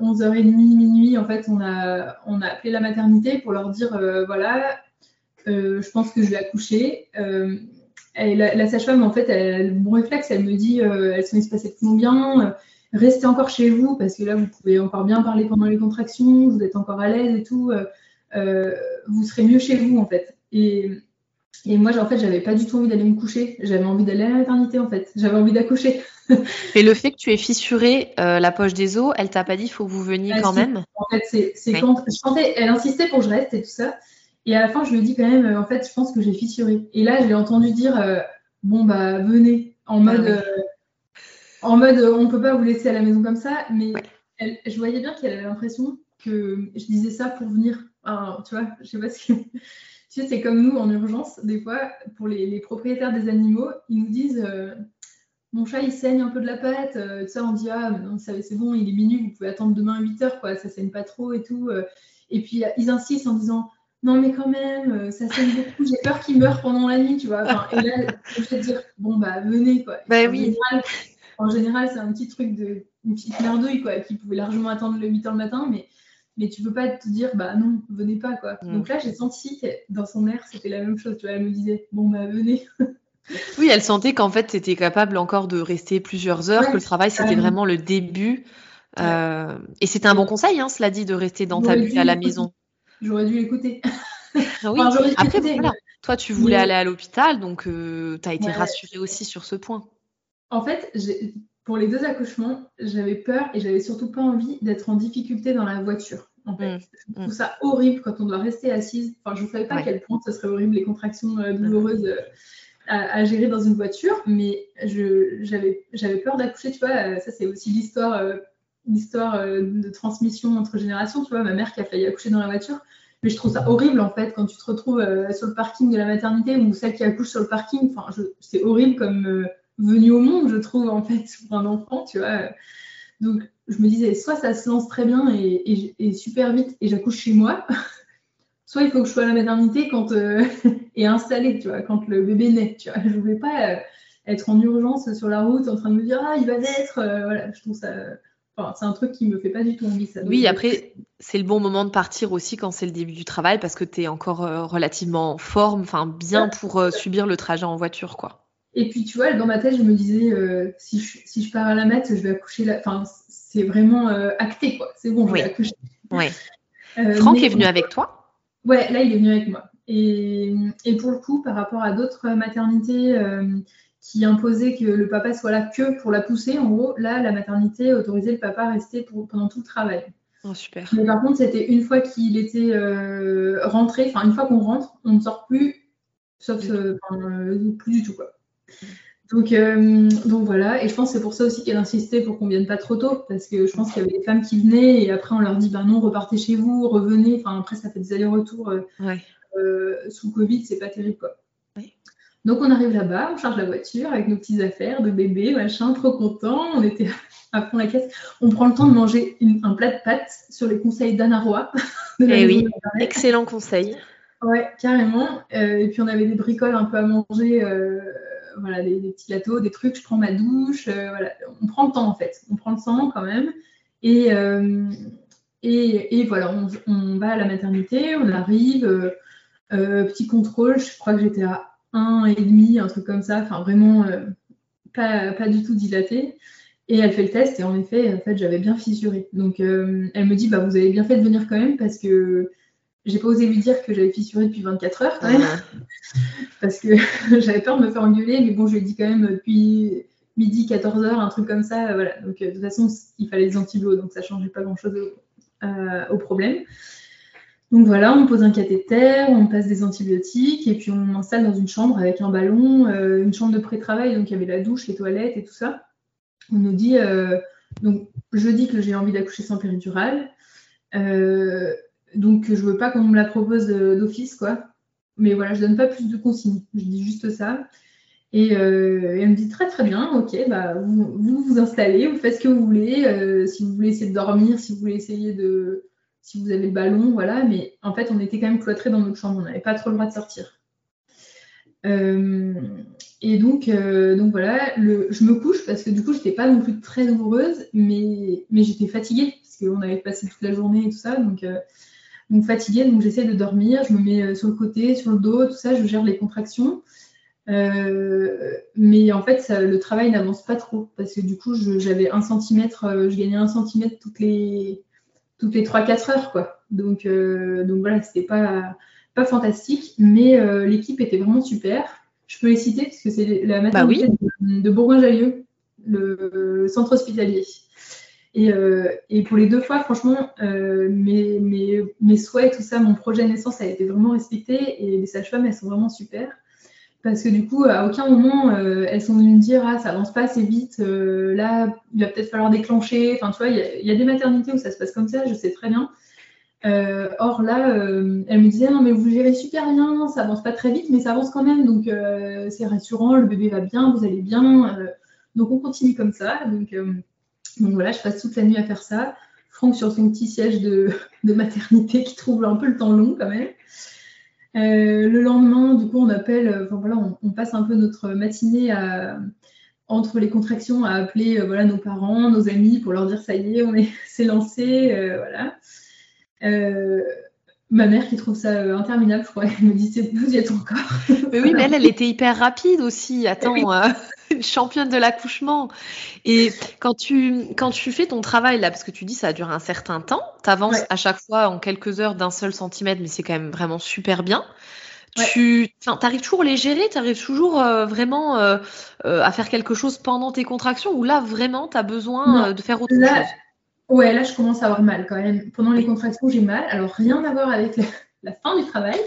11h30, euh, minuit, en fait, on a, on a appelé la maternité pour leur dire, voilà, je pense que je vais accoucher. La, sage-femme, en fait, elle, bon réflexe, elle me dit, elles sont espacées de combien Restez encore chez vous, parce que là, vous pouvez encore bien parler pendant les contractions, vous êtes encore à l'aise et tout. vous serez mieux chez vous, en fait. Et et moi, en fait, j'avais pas du tout envie d'aller me coucher. J'avais envie d'aller à la maternité, en fait. J'avais envie d'accoucher. Et le fait que tu aies fissuré euh, la poche des os, elle t'a pas dit il faut que vous veniez ah, quand même? En fait, c'est quand je sentais, elle insistait pour que je reste et tout ça. Et à la fin, je lui ai dit quand même, euh, en fait, je pense que j'ai fissuré. Et là, je l'ai entendu dire, euh, bon bah venez, en ah mode, en mode, on peut pas vous laisser à la maison comme ça. Mais je voyais bien qu'elle avait l'impression que je disais ça pour venir. tu vois, je sais pas c'est comme nous en urgence, des fois, pour les, propriétaires des animaux, ils nous disent euh, Mon chat, il saigne un peu de la patte. Euh, ça, on dit Ah, c'est bon, il est minuit, vous pouvez attendre demain à 8 heures, quoi, ça saigne pas trop et tout. Euh. Et puis, ils insistent en disant non, mais quand même, ça saigne beaucoup, j'ai peur qu'il meure pendant la nuit, tu vois. et là, je vais dire, bon, bah, venez, quoi. Bah, en oui. Général, en général, c'est un petit truc de, une petite merdouille, quoi, qui pouvait largement attendre le 8 heures le matin, mais mais tu peux pas te dire bah non venez pas quoi. Mm. donc là j'ai senti que dans son air c'était la même chose tu vois. Elle me disait bon bah venez. Oui elle sentait qu'en fait tu étais capable encore de rester plusieurs heures que le travail c'était vraiment le début euh, et c'était un bon conseil hein, cela dit de rester dans ta bulle à la maison. J'aurais dû l'écouter. Ah oui. après voilà. toi tu voulais aller à l'hôpital donc euh, tu as été rassurée aussi sur ce point. En fait pour les deux accouchements, j'avais peur et j'avais surtout pas envie d'être en difficulté dans la voiture. En fait. Mm, je trouve mm. ça horrible quand on doit rester assise. Enfin, je ne savais pas à quel point ce serait horrible les contractions euh, douloureuses euh, à, gérer dans une voiture, mais j'avais peur d'accoucher. Tu vois, euh, ça c'est aussi l'histoire l'histoire de transmission entre générations. Tu vois, ma mère qui a failli accoucher dans la voiture. Mais je trouve ça horrible en fait quand tu te retrouves sur le parking de la maternité ou celle qui accouche sur le parking. Enfin, c'est horrible comme venu au monde, je trouve, en fait, pour un enfant, tu vois. Donc, je me disais, soit ça se lance très bien et, super vite et j'accouche chez moi, soit il faut que je sois à la maternité quand, euh, et installée, tu vois, quand le bébé naît, tu vois. Je ne voulais pas euh, être en urgence sur la route en train de me dire, ah, il va naître, euh, voilà, je trouve ça c'est un truc qui me fait pas du tout envie. Ça. Oui, après, c'est le bon moment de partir aussi quand c'est le début du travail parce que tu es encore relativement en forme, enfin bien pour subir le trajet en voiture, quoi. Et puis, tu vois, dans ma tête, je me disais, si, je, si je pars à la mette, je vais accoucher là. Enfin, c'est vraiment acté, quoi. C'est bon, je vais accoucher. Oui. Franck est venu avec toi? Ouais, là, il est venu avec moi. Et, et, pour le coup, par rapport à d'autres maternités qui imposait que le papa soit là que pour la pousser. En gros, là, la maternité autorisait le papa à rester pour, pendant tout le travail. Oh, super. Mais par contre, c'était une fois qu'il était euh, rentré, enfin, une fois qu'on rentre, on ne sort plus, sauf euh, euh, plus du tout. Quoi. Donc, donc voilà, et je pense que c'est pour ça aussi qu'elle insistait pour qu'on vienne pas trop tôt, parce que je pense qu'il y avait des femmes qui venaient et après on leur dit ben non, repartez chez vous, revenez. Enfin, après, ça fait des allers-retours sous Covid, c'est pas terrible quoi. Donc on arrive là-bas, on charge la voiture avec nos petites affaires de bébé, machin, trop content. On était à fond la caisse. On prend le temps de manger un plat de pâtes sur les conseils d'Anna Roy. Eh oui, excellent conseil. Ouais, carrément. Euh, et puis on avait des bricoles un peu à manger, euh, voilà, des, petits gâteaux, des trucs. Je prends ma douche, euh, voilà. On prend le temps en fait. On prend le temps quand même. Et, et, voilà, on, va à la maternité, on arrive. petit contrôle, je crois que j'étais à un et demi, un truc comme ça, enfin vraiment euh, pas, pas, du tout dilaté. Et elle fait le test et en effet, en fait, j'avais bien fissuré. Donc euh, elle me dit, bah vous avez bien fait de venir quand même parce que j'ai pas osé lui dire que j'avais fissuré depuis 24 heures quand même, parce que j'avais peur de me faire engueuler, mais bon, je lui ai dit quand même depuis midi, 14 heures, un truc comme ça, voilà. Donc de toute façon, il fallait des antibiotiques, donc ça changeait pas grand chose au problème. Donc voilà, on pose un cathéter, on passe des antibiotiques et puis on m'installe dans une chambre avec un ballon, euh, une chambre de pré-travail, donc il y avait la douche, les toilettes et tout ça. On nous dit, euh, donc je dis que j'ai envie d'accoucher sans péridurale, euh, donc je veux pas qu'on me la propose d'office, quoi. Mais voilà, je donne pas plus de consignes, je dis juste ça. Et, elle me dit très très bien, ok, bah, vous, vous, installez, vous faites ce que vous voulez, si vous voulez essayer de dormir, si vous voulez essayer de, si vous avez le ballon, voilà. Mais en fait, on était quand même cloîtrés dans notre chambre, on n'avait pas trop le droit de sortir. Euh, et donc, euh, donc voilà, je me couche parce que du coup, j'étais pas non plus très douloureuse, mais, mais j'étais fatiguée parce qu'on avait passé toute la journée et tout ça. Donc, euh, donc fatiguée, donc j'essaie de dormir, je me mets sur le côté, sur le dos, tout ça, je gère les contractions. mais en fait, le travail n'avance pas trop parce que du coup, j'avais un centimètre, je gagnais un centimètre toutes les, toutes les 3-4 heures, quoi. Donc, euh, donc voilà, c'était pas, pas fantastique, mais euh, l'équipe était vraiment super. Je peux les citer parce que c'est la bah maternité de, Bourgoin-Jallieu, le, centre hospitalier. Et, euh, et, pour les deux fois, franchement, mes, mes, souhaits, tout ça, mon projet de naissance a été vraiment respecté et les sages-femmes, elles sont vraiment super parce que du coup, à aucun moment, euh, elles sont venues me dire ah ça avance pas assez vite, euh, là il va peut-être falloir déclencher. Enfin tu vois, il y, a des maternités où ça se passe comme ça, je sais très bien. Euh, or là, elle me disait non mais vous gérez super bien, ça avance pas très vite, mais ça avance quand même, donc c'est rassurant, le bébé va bien, vous allez bien, donc on continue comme ça. Donc, donc voilà, je passe toute la nuit à faire ça. Franck sur son petit siège de, de maternité qui trouve un peu le temps long quand même. Euh, le lendemain, du coup, on appelle, euh, enfin voilà, on, passe un peu notre matinée entre les contractions à appeler euh, voilà, nos parents, nos amis pour leur dire ça y est, on est, c'est lancé, voilà. ma mère qui trouve ça interminable, je crois, elle me dit vous y êtes encore. Mais oui, mais elle, elle était hyper rapide aussi. Attends, championne de l'accouchement. Et quand tu, quand tu fais ton travail là, parce que tu dis ça dure un certain temps, tu avances à chaque fois en quelques heures d'un seul centimètre, mais c'est quand même vraiment super bien. Tu arrives toujours à les gérer, tu arrives toujours euh, vraiment euh, euh, à faire quelque chose pendant tes contractions ou là vraiment tu as besoin de faire autre chose? Ouais, là je commence à avoir mal quand même. Pendant les contractions, j'ai mal. Alors rien à voir avec la, fin du travail,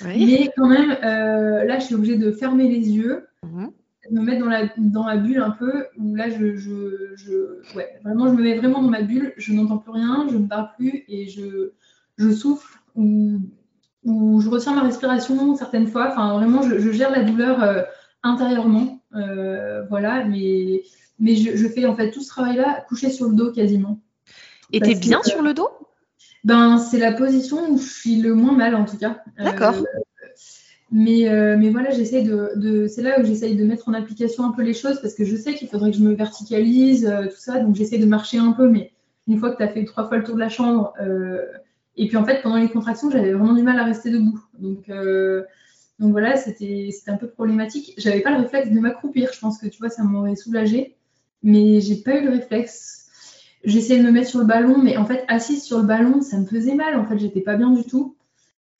mais quand même là je suis obligée de fermer les yeux. Mmh me mettre dans la, dans la bulle un peu, où là, je, je, je, ouais, vraiment, je me mets vraiment dans ma bulle, je n'entends plus rien, je ne parle plus et je, je souffle ou, ou je retiens ma respiration certaines fois. Enfin, vraiment, je, gère la douleur euh, intérieurement. Euh, voilà, mais, mais je, fais en fait tout ce travail-là couché sur le dos quasiment. Et t'es bien sur le dos? Ben, c'est la position où je suis le moins mal en tout cas. D'accord. Euh, Mais, euh, mais voilà, j'essaye de, c'est là où j'essaye de mettre en application un peu les choses parce que je sais qu'il faudrait que je me verticalise, euh, tout ça. Donc j'essaie de marcher un peu, mais une fois que tu as fait trois fois le tour de la chambre, euh, et puis en fait, pendant les contractions, j'avais vraiment du mal à rester debout. Donc, voilà, c'était un peu problématique. J'avais pas le réflexe de m'accroupir. Je pense que tu vois, ça m'aurait soulagé, mais j'ai pas eu le réflexe. J'essayais de me mettre sur le ballon, mais en fait, assise sur le ballon, ça me faisait mal. En fait, j'étais pas bien du tout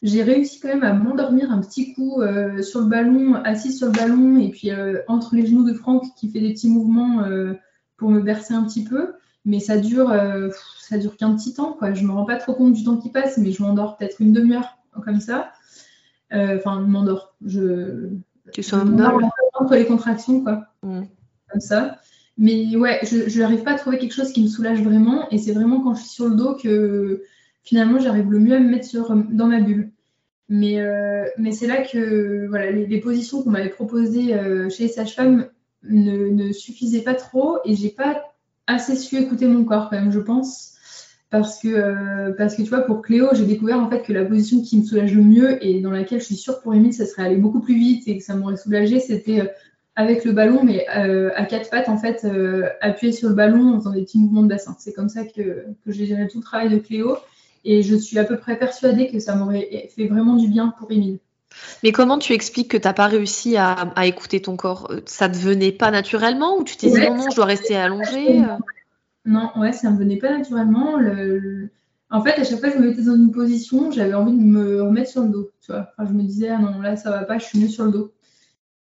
j'ai réussi quand même à m'endormir un petit coup euh, sur le ballon, assise sur le ballon, et puis euh, entre les genoux de Franck qui fait des petits mouvements euh, pour me bercer un petit peu. Mais ça dure, ça dure qu'un petit temps, quoi. Je me rends pas trop compte du temps qui passe, mais je m'endors peut-être une demi-heure comme ça. Enfin, je m'endors. Je. Tu somnambules entre les contractions, quoi. Mm. Comme ça. Mais ouais, je n'arrive pas à trouver quelque chose qui me soulage vraiment, et c'est vraiment quand je suis sur le dos que finalement, j'arrive le mieux à me mettre sur, dans ma bulle. Mais, euh, c'est là que les, positions qu'on m'avait proposées euh, chez les sages-femmes ne, suffisaient pas trop et j'ai pas assez su écouter mon corps quand même, je pense. Parce que, euh, tu vois, pour Cléo, j'ai découvert en fait que la position qui me soulage le mieux et dans laquelle je suis sûre pour Émile, ça serait aller beaucoup plus vite et que ça m'aurait soulagé, c'était avec le ballon, mais à quatre pattes, en fait, appuyer sur le ballon en faisant des petits mouvements de bassin. C'est comme ça que, que j'ai géré tout le travail de Cléo. Et je suis à peu près persuadée que ça m'aurait fait vraiment du bien pour Émile. Mais comment tu expliques que tu n'as pas réussi à, écouter ton corps? Ça ne venait pas naturellement ou tu t'es dit non, non, je dois rester allongée? Non, ouais, ça ne me venait pas naturellement. En fait, à chaque fois que je me mettais dans une position, j'avais envie de me remettre sur le dos. Tu vois je me disais, ah non, là, ça va pas, je suis mieux sur le dos.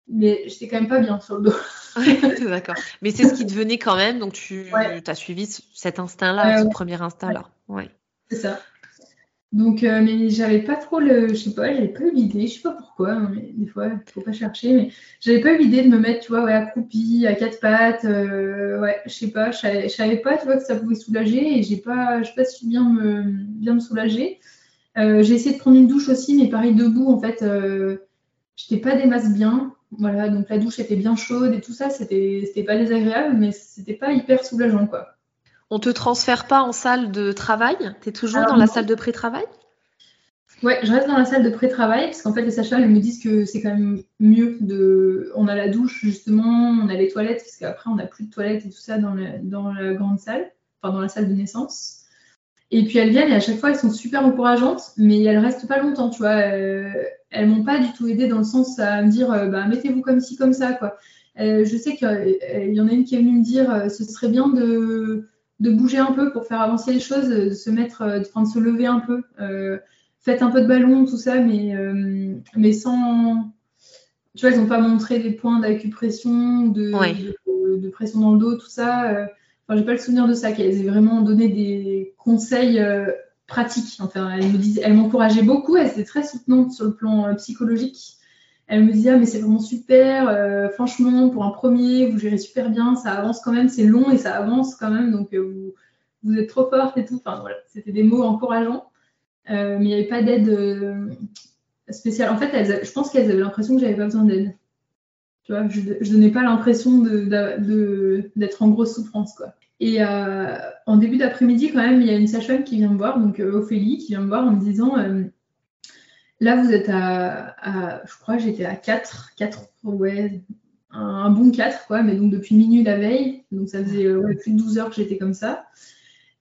Mais j'étais quand même pas bien sur le dos. D'accord. Mais c'est ce qui te venait quand même, donc tu as suivi cet instinct-là, ce premier instinct-là. Ouais. C'est ça. Donc, euh, mais j'avais pas trop le. Je sais pas, j'avais pas eu l'idée, je sais pas pourquoi, hein, mais des fois, faut pas chercher, mais j'avais pas eu l'idée de me mettre, tu vois, ouais, accroupie, à quatre pattes, euh, ouais, je sais pas, je savais, pas, tu vois, que ça pouvait soulager et j'ai pas, je pas su bien me, bien me soulager. Euh, j'ai essayé de prendre une douche aussi, mais pareil, debout, en fait, j'étais pas des masses bien. Voilà, donc la douche était bien chaude et tout ça, c'était pas désagréable, mais c'était pas hyper soulageant, quoi. On te transfère pas en salle de travail? Tu es toujours dans la salle de pré-travail? Ouais, je reste dans la salle de pré-travail parce qu'en fait, les sages me disent que c'est quand même mieux de. On a la douche, justement, on a les toilettes, parce qu'après, on n'a plus de toilettes et tout ça dans la, dans la grande salle, enfin, dans la salle de naissance. Et puis, elles viennent et à chaque fois, elles sont super encourageantes, mais elles restent pas longtemps, tu vois. Euh, elles m'ont pas du tout aidé dans le sens à me dire, euh, bah, mettez-vous comme ci, comme ça, quoi. Euh, je sais qu'il y en a une qui est venue me dire, ce serait bien de de bouger un peu pour faire avancer les choses, de se mettre, euh, de, de se lever un peu. Euh, faites un peu de ballon, tout ça, mais, euh, mais sans. Tu vois, ils n'ont pas montré des points d'acupression, de, de, pression dans le dos, tout ça. Enfin, j'ai pas le souvenir de ça, qu'elles aient vraiment donné des conseils pratiques. Enfin, elles me disaient, elles m'encourageaient beaucoup, elles étaient très soutenantes sur le plan psychologique. Elle me disait, ah, mais c'est vraiment super, euh, franchement, pour un premier, vous gérez super bien, ça avance quand même, c'est long et ça avance quand même, donc euh, vous, êtes trop forte et tout. Enfin, voilà, c'était des mots encourageants, euh, mais il n'y avait pas d'aide spéciale. En fait, je pense qu'elles avaient l'impression que j'avais pas besoin d'aide. Tu vois, je, ne donnais pas l'impression d'être en grosse souffrance, quoi. Et en début d'après-midi, quand même, il y a une sage-femme qui vient me voir, donc Ophélie, qui vient me voir en me disant Là, vous êtes à, je crois, j'étais à 4, 4, ouais, un, bon 4, quoi, mais donc depuis minuit la veille, donc ça faisait plus de 12 heures que j'étais comme ça.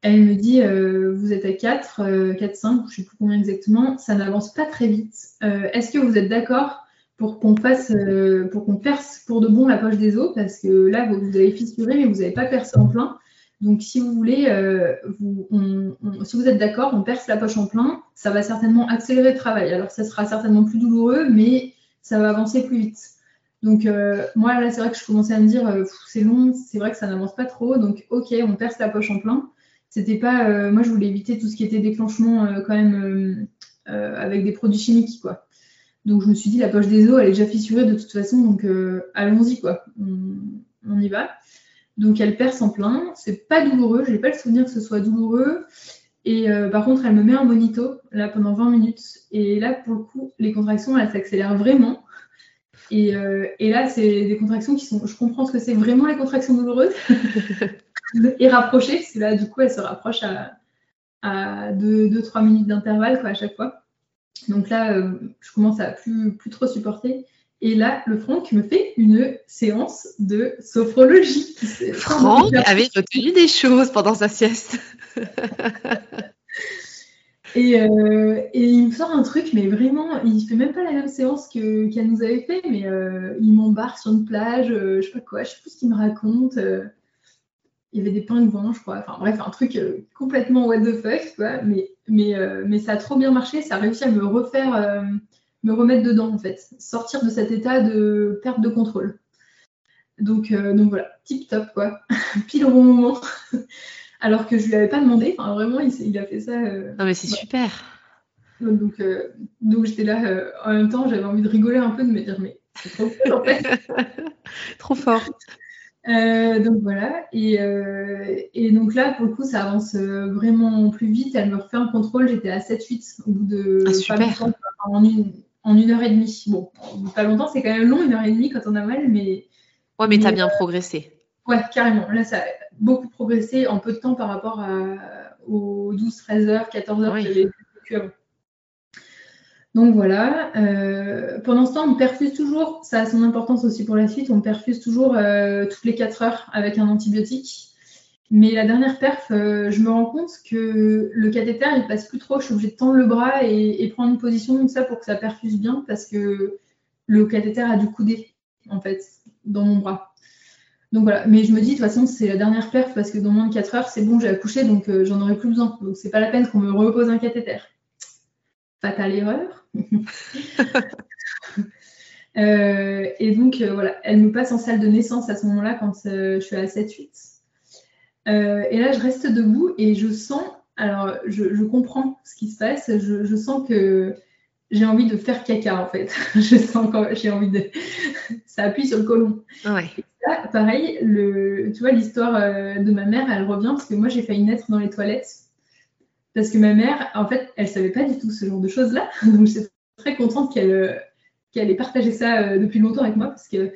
Elle me dit, euh, vous êtes à 4, 4, 5, je ne sais plus combien exactement, ça n'avance pas très vite. Euh, est-ce que vous êtes d'accord pour qu'on fasse, euh, pour qu'on perce pour de bon la poche des os? Parce que là, vous avez fissuré, mais vous n'avez pas percé en plein. Donc, si vous voulez, euh, si vous êtes d'accord, on perce la poche en plein, ça va certainement accélérer le travail. Alors, ça sera certainement plus douloureux, mais ça va avancer plus vite. Donc, euh, moi, là, c'est vrai que je commençais à me dire, euh, c'est long, c'est vrai que ça n'avance pas trop. Donc, ok, on perce la poche en plein. C'était pas, moi, je voulais éviter tout ce qui était déclenchement quand même avec des produits chimiques, quoi. Donc, je me suis dit, la poche des os, elle est déjà fissurée de toute façon, donc allons-y, quoi. on y va. Donc elle perce en plein. C'est pas douloureux, j'ai pas le souvenir que ce soit douloureux. Et euh, par contre, elle me met un monito là pendant 20 minutes. Et là, pour le coup, les contractions, elles s'accélèrent vraiment. Et, euh, là, c'est des contractions qui sont. Je comprends ce que c'est vraiment les contractions douloureuses. et rapprochées, parce que là, du coup, elle se rapproche à, à 2-3 minutes d'intervalle à chaque fois. Donc là, je commence à plus trop supporter. Et là, le Franck me fait une séance de sophrologie. Franck avait retenu des choses pendant sa sieste. et, euh, et, il me sort un truc, mais vraiment, il fait même pas la même séance qu'elle nous avait fait, mais euh, il m'embarque sur une plage, euh, je sais pas quoi, je sais plus ce qu'il me raconte. il y avait des pingouins, je crois. Enfin bref, un truc complètement what the fuck, quoi. Mais, mais, mais ça a trop bien marché, ça a réussi à me refaire me remettre dedans en fait, sortir de cet état de perte de contrôle. Donc, euh, donc voilà, tip top quoi, pile au bon moment. Alors que je lui avais pas demandé, enfin vraiment il, a fait ça. Euh, non mais c'est super. Donc, euh, donc j'étais là en même temps, j'avais envie de rigoler un peu, de me dire mais c'est trop fort en fait. trop fort. donc voilà, et, et, donc là, pour le coup, ça avance vraiment plus vite. Elle me refait un contrôle, j'étais à 7-8 au bout de ah, super. en une, en une heure et demie. Bon, pas longtemps, c'est quand même long, une heure et demie quand on a mal, mais. Ouais, mais, tu as bien euh, progressé. Ouais, carrément. Là, ça a beaucoup progressé en peu de temps par rapport aux 12, 13 heures, 14 heures que j'avais vécu avant. Donc voilà. Euh, pendant ce temps, on perfuse toujours, ça a son importance aussi pour la suite, on perfuse toujours euh, toutes les 4 heures avec un antibiotique. Mais la dernière perf, euh, je me rends compte que le cathéter, il passe plus trop. Je suis obligée de tendre le bras et, prendre une position comme ça pour que ça perfuse bien parce que le cathéter a dû couder, en fait, dans mon bras. Donc voilà. Mais je me dis, de toute façon, c'est la dernière perf parce que dans moins de 4 heures, c'est bon, j'ai accouché, donc euh, j'en aurai plus besoin. Donc c'est pas la peine qu'on me repose un cathéter. Fatale erreur. Euh, et donc voilà, elle me passe en salle de naissance à ce moment-là quand je suis à 7-8. Euh, et là, je reste debout et je sens, alors je, comprends ce qui se passe, je, sens que j'ai envie de faire caca en fait. je sens quand j'ai envie de. Ça appuie sur le côlon. Ouais. là, pareil, le, tu vois, l'histoire euh, de ma mère, elle revient parce que moi, j'ai failli naître dans les toilettes. Parce que ma mère, en fait, elle savait pas du tout ce genre de choses-là. Donc, j'étais très contente qu'elle qu'elle ait partagé ça euh, depuis longtemps avec moi parce que,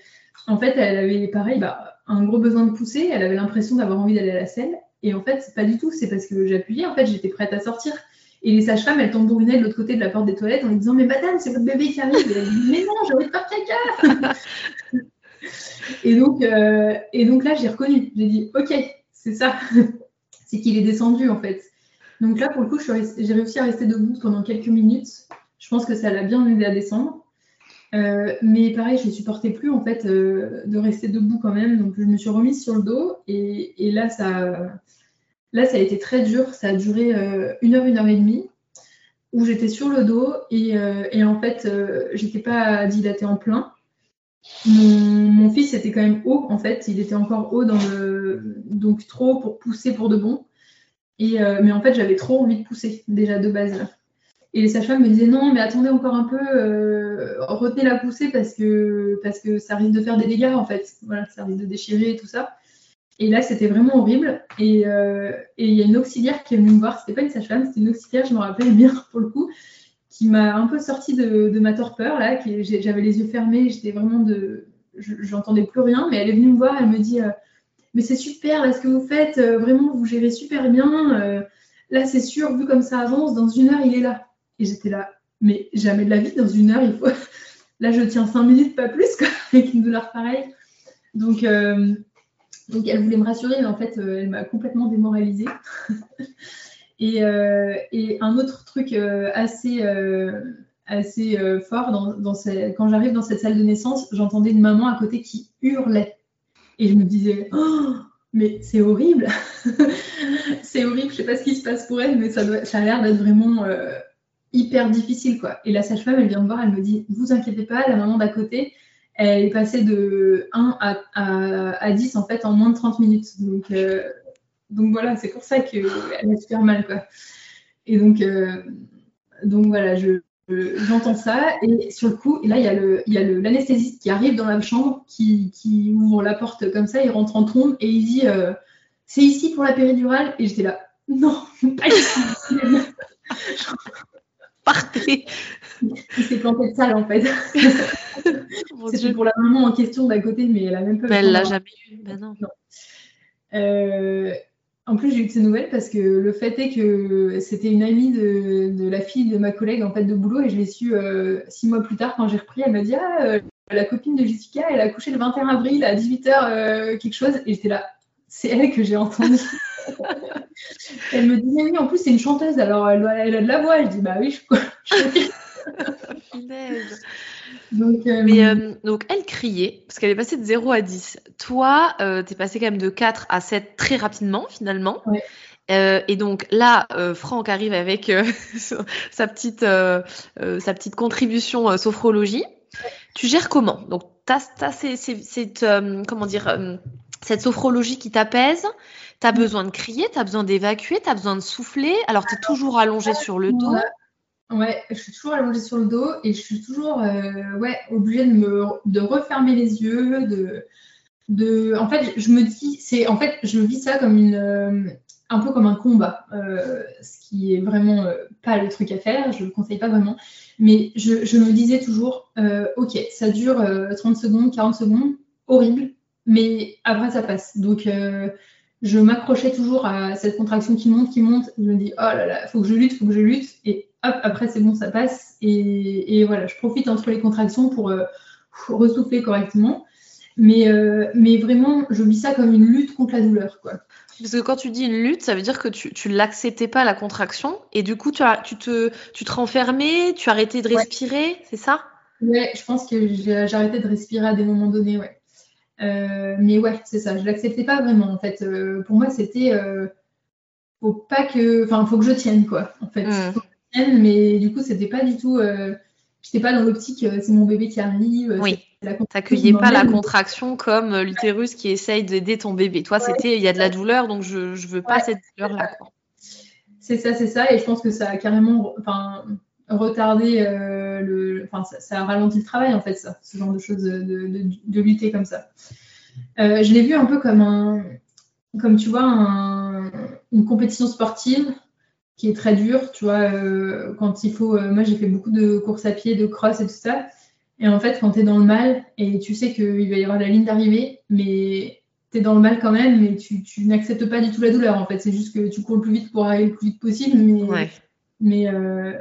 en fait, elle avait pareil, bah, un gros besoin de pousser, elle avait l'impression d'avoir envie d'aller à la selle. Et en fait, pas du tout, c'est parce que j'appuyais, en fait, j'étais prête à sortir. Et les sages-femmes, elles tambourinaient de l'autre côté de la porte des toilettes en lui disant Mais madame, c'est votre bébé qui arrive. Mais non, j'ai envie de faire caca. et, donc, euh, et donc là, j'ai reconnu. J'ai dit Ok, c'est ça. c'est qu'il est descendu, en fait. Donc là, pour le coup, j'ai réussi à rester debout pendant quelques minutes. Je pense que ça l'a bien aidé à descendre. Euh, mais pareil, je ne supportais plus en fait euh, de rester debout quand même. Donc je me suis remise sur le dos et, là, ça, là, ça a été très dur. Ça a duré euh, une heure, une heure et demie où j'étais sur le dos et, en fait, j'étais pas dilatée en plein. Mon, fils était quand même haut en fait. Il était encore haut dans le donc trop pour pousser pour de bon. Et, mais en fait, j'avais trop envie de pousser déjà de base. Et les sages-femmes me disaient non, mais attendez encore un peu, euh, retenez la poussée parce que, parce que ça risque de faire des dégâts en fait. Voilà, ça risque de déchirer et tout ça. Et là, c'était vraiment horrible. Et euh, il y a une auxiliaire qui est venue me voir. C'était pas une sage-femme, c'était une auxiliaire, je me rappelle bien pour le coup, qui m'a un peu sortie de, ma torpeur là. J'avais les yeux fermés, j'étais vraiment de, j'entendais plus rien. Mais elle est venue me voir, elle me dit, euh, mais c'est super là ce que vous faites, vraiment vous gérez super bien. là, c'est sûr, vu comme ça avance, dans une heure, il est là. Et j'étais là, mais jamais de la vie, dans une heure, il faut. Là, je tiens cinq minutes, pas plus, avec une douleur pareille. Donc, euh, donc, elle voulait me rassurer, mais en fait, euh, elle m'a complètement démoralisée. et, euh, et, un autre truc assez, assez fort, dans, dans quand j'arrive dans cette salle de naissance, j'entendais une maman à côté qui hurlait. Et je me disais, oh, mais c'est horrible. c'est horrible, je sais pas ce qui se passe pour elle, mais ça, doit, ça a l'air d'être vraiment hyper difficile, quoi. Et la sage-femme, elle vient me voir, elle me dit, vous inquiétez pas, la maman d'à côté, elle est passée de 1 à, à, 10 en fait en moins de 30 minutes. Donc, euh, donc voilà, c'est pour ça qu'elle a super mal, quoi. Et donc, euh, donc voilà, je, j'entends ça et sur le coup, et là il y a le, il y a l'anesthésiste qui arrive dans la chambre, qui, qui, ouvre la porte comme ça, il rentre en trombe et il dit, euh, c'est ici pour la péridurale? Et j'étais là, non, pas ici. partez. Il s'est planté de salle en fait. C'est pour la maman en question d'à côté, mais elle a même pas. elle l'a jamais eu. Ben non. Euh, en plus, j'ai eu de ces nouvelles parce que le fait est que c'était une amie de, la fille de ma collègue en fait de boulot et je l'ai su euh, six mois plus tard quand j'ai repris. Elle m'a dit ah euh, la copine de Jessica, elle a couché le 21 avril à 18h euh, quelque chose et j'étais là. C'est elle que j'ai entendue. elle me dit oui en plus c'est une chanteuse alors elle, a de la voix. Je dis bah oui je. je donc, euh, Mais, euh, donc, elle criait, parce qu'elle est passée de 0 à 10. Toi, euh, tu es passé quand même de 4 à 7 très rapidement, finalement. et donc là, Franck arrive avec sa, petite, sa petite contribution sophrologie. Tu gères comment? Donc, tu as, cette, comment dire, cette sophrologie qui t'apaise. Tu as mm. besoin de crier, tu as besoin d'évacuer, tu as besoin de souffler. Alors, tu es toujours allongé sur le dos. Ouais, je suis toujours allongée sur le dos et je suis toujours euh, ouais, obligée de me de refermer les yeux, de, de en fait, je me dis c'est en fait, je vis ça comme une euh, un peu comme un combat, euh, ce qui est vraiment pas le truc à faire, je ne le conseille pas vraiment, mais je, je me disais toujours OK, ça dure 30 secondes, 40 secondes, horrible, mais après ça passe. Donc je m'accrochais toujours à cette contraction qui monte, qui monte. Je me dis, oh là là, faut que je lutte, faut que je lutte. Et hop, après c'est bon, ça passe. Et, voilà, je profite entre les contractions pour euh, ressouffler correctement. Mais, euh, mais vraiment, je vis ça comme une lutte contre la douleur. Quoi. Parce que quand tu dis une lutte, ça veut dire que tu, ne l'acceptais pas la contraction et du coup tu, as, tu, te, tu te renfermais, tu arrêtais de respirer, c'est ça? Ouais, je pense que j'ai arrêté de respirer à des moments donnés, ouais. Euh, mais ouais, c'est ça, je l'acceptais pas vraiment en fait. pour moi, c'était faut pas que, enfin, faut que je tienne quoi, en fait. Mmh mais du coup, c'était pas du tout. Euh, J'étais pas dans l'optique, euh, c'est mon bébé qui arrive. Euh, oui. T'accueillais pas la contraction comme euh, l'utérus qui essaye d'aider ton bébé. Toi, c'était il y a de la douleur, donc je, je veux pas cette douleur-là. C'est ça, c'est ça. Et je pense que ça a carrément enfin, retardé le. Enfin, ça, a ralenti le travail, en fait, ça, ce genre de choses, de, de, de lutter comme ça. je l'ai vu un peu comme un. Comme tu vois, un, une compétition sportive qui est très dur, tu vois, euh, quand il faut, euh, moi j'ai fait beaucoup de courses à pied, de cross et tout ça, et en fait quand tu es dans le mal et tu sais qu'il va y avoir la ligne d'arrivée, mais tu es dans le mal quand même, mais tu, tu n'acceptes pas du tout la douleur en fait, c'est juste que tu cours le plus vite pour arriver le plus vite possible, mais, mais, euh,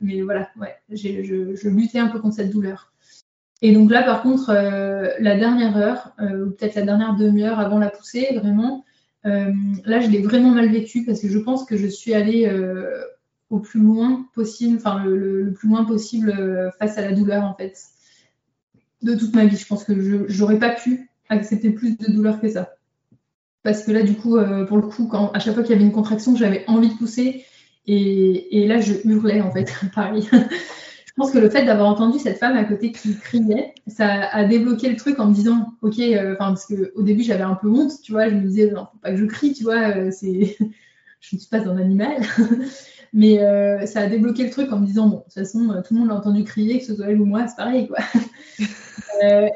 mais voilà, ouais, je, luttais un peu contre cette douleur. Et donc là par contre, la dernière heure, ou peut-être la dernière demi-heure avant la poussée, vraiment, euh, là, je l'ai vraiment mal vécu parce que je pense que je suis allée euh, au plus loin possible, enfin le, plus loin possible euh, face à la douleur en fait de toute ma vie. Je pense que je n'aurais pas pu accepter plus de douleur que ça. Parce que là, du coup, pour le coup, à chaque fois qu'il y avait une contraction, j'avais envie de pousser. Et, et, là, je hurlais, en fait, pareil. Je pense que le fait d'avoir entendu cette femme à côté qui criait, ça a débloqué le truc en me disant, ok, euh, parce qu'au début j'avais un peu honte, tu vois, je me disais, non, faut pas que je crie, tu vois, euh, c'est, je ne suis pas un animal, mais euh, ça a débloqué le truc en me disant, bon, de toute façon, tout le monde a entendu crier, que ce soit elle ou moi, c'est pareil, quoi.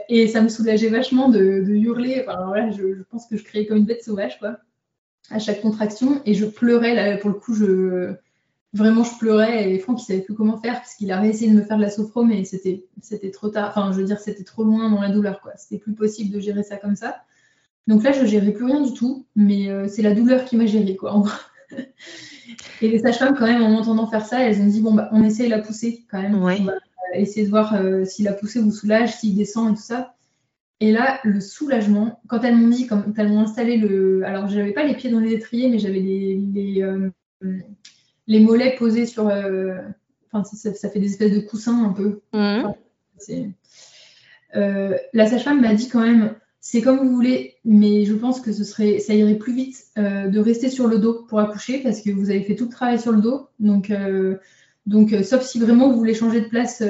et ça me soulageait vachement de, hurler, enfin voilà, je, je, pense que je criais comme une bête sauvage, quoi, à chaque contraction, et je pleurais, là, pour le coup, je vraiment je pleurais et Franck il savait plus comment faire parce qu'il a réessayé de me faire de la sophro mais c'était c'était trop tard. Enfin je veux dire c'était trop loin dans la douleur quoi. C'était plus possible de gérer ça comme ça. Donc là je gérais plus rien du tout mais euh, c'est la douleur qui m'a géré quoi en et les sages-femmes quand même en m'entendant faire ça elles ont dit bon bah on essaye la poussée quand même. On va essayer de voir euh, si la poussée vous soulage s'il descend et tout ça et là le soulagement quand elles m'ont dit quand elles m'ont installé le alors j'avais pas les pieds dans les étriers mais j'avais euh, les mollets posés sur. Euh, enfin, ça, fait des espèces de coussins un peu. Mhm. Euh, la sage-femme m'a dit quand même, c'est comme vous voulez, mais je pense que ce serait, ça irait plus vite euh, de rester sur le dos pour accoucher parce que vous avez fait tout le travail sur le dos. Donc, donc sauf si vraiment vous voulez changer de place,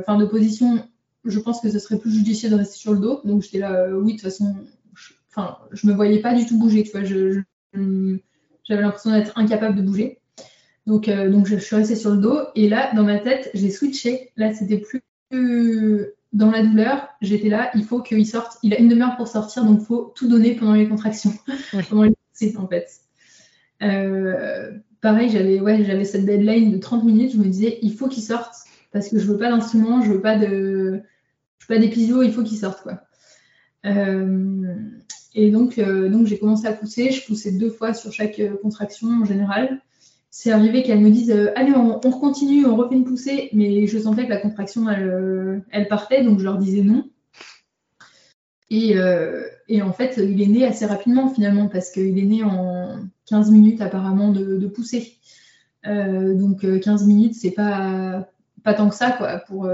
enfin de position, je pense que ce serait plus judicieux de rester sur le dos. Donc j'étais là, oui, de toute façon, je, enfin, je me voyais pas du tout bouger, tu vois. j'avais l'impression d'être incapable de bouger. Donc, euh, donc je, suis restée sur le dos. Et là, dans ma tête, j'ai switché. Là, c'était plus dans la douleur. J'étais là, il faut qu'il sorte. Il a une demi-heure pour sortir, donc il faut tout donner pendant les contractions, pendant les poussées, en fait. Euh, pareil, j'avais ouais, j'avais cette deadline de 30 minutes. Je me disais, il faut qu'il sorte parce que je veux pas d'instrument, je veux pas de, je veux pas d'épisio, il faut qu'il sorte quoi. Euh, Et donc, donc j'ai commencé à pousser. Je poussais deux fois sur chaque contraction en général. C'est arrivé qu'elle me dise Allez, on, continue, on refait une poussée. Mais je sentais que la contraction, elle, partait. Donc, je leur disais non. Et, et, en fait, il est né assez rapidement finalement, parce qu'il est né en 15 minutes apparemment de, de poussée. donc 15 minutes, c'est pas, pas tant que ça quoi, pour,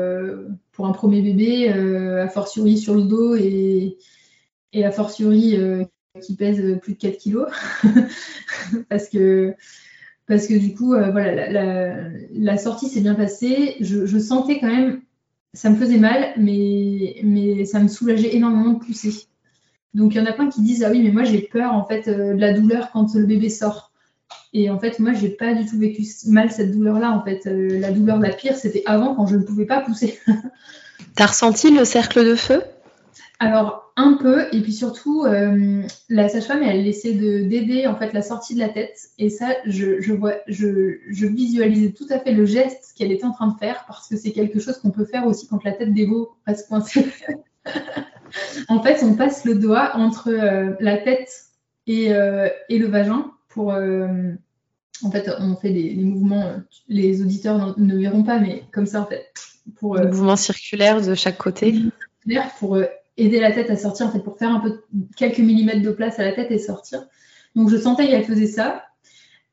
pour un premier bébé, a fortiori sur le dos et, et a fortiori qui pèse plus de 4 kilos. parce, que, parce que du coup, voilà, la, sortie s'est bien passée. Je, je, sentais quand même, ça me faisait mal, mais, mais ça me soulageait énormément de pousser. Donc il y en a plein qui disent ah oui mais moi j'ai peur en fait de la douleur quand le bébé sort. Et en fait moi j'ai pas du tout vécu mal cette douleur là en fait. la douleur la pire c'était avant quand je ne pouvais pas pousser. T'as ressenti le cercle de feu? Alors un peu et puis surtout la sage-femme elle essaie de d'aider en fait la sortie de la tête et ça je, je vois je, je, visualisais tout à fait le geste qu'elle était en train de faire parce que c'est quelque chose qu'on peut faire aussi quand la tête d'évo reste coincée. en fait, on passe le doigt entre euh, la tête et, euh, et, le vagin pour. Euh, en fait, on fait des, mouvements, les auditeurs ne, verront pas, mais comme ça, en fait. Pour, mouvements circulaires de chaque côté. Pour aider la tête à sortir, en fait, pour faire un peu quelques millimètres de place à la tête et sortir. Donc, je sentais qu'elle faisait ça.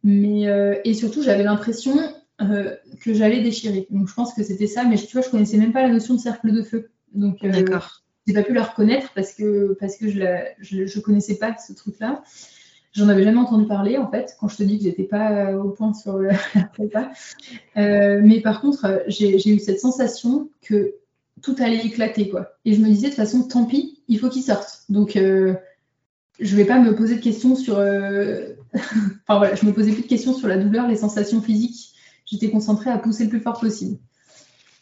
Mais, et surtout, j'avais l'impression que j'allais déchirer. Donc, je pense que c'était ça, mais tu vois, je connaissais même pas la notion de cercle de feu. Donc, D'accord j'ai pas pu la reconnaître parce que, parce que je ne je, connaissais pas ce truc-là. J'en avais jamais entendu parler en fait, quand je te dis que j'étais pas au point sur le prépa. Euh, mais par contre, j'ai eu cette sensation que tout allait éclater quoi. Et je me disais de toute façon, tant pis, il faut qu'il sorte. Donc euh, je vais pas me poser de questions sur. Euh, enfin voilà, je me posais plus de questions sur la douleur, les sensations physiques. J'étais concentrée à pousser le plus fort possible.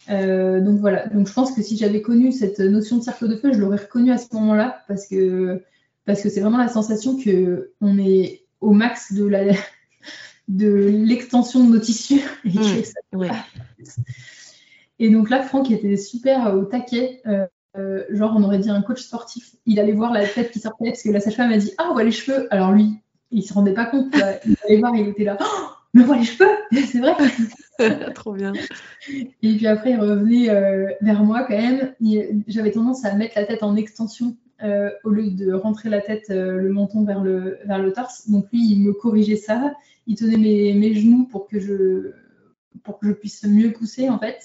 Euh, donc voilà, donc je pense que si j'avais connu cette notion de cercle de feu, je l'aurais reconnu à ce moment-là parce que parce que c'est vraiment la sensation que on est au max de la de l'extension de nos tissus. Mmh, et, donc là, Franck était super au taquet. Euh, euh, genre, on aurait dit un coach sportif. Il allait voir la tête qui sortait parce que la sage-femme a dit Ah, on voit les cheveux. Alors lui, il se rendait pas compte. Il allait voir, il était là. Oh me voit les cheveux, c'est vrai. Trop bien. Et puis après, il revenait euh, vers moi quand même. J'avais tendance à mettre la tête en extension euh, au lieu de rentrer la tête, euh, le menton vers le, vers le torse. Donc lui, il me corrigeait ça. Il tenait mes, mes, genoux pour que, je, pour que je puisse mieux pousser en fait.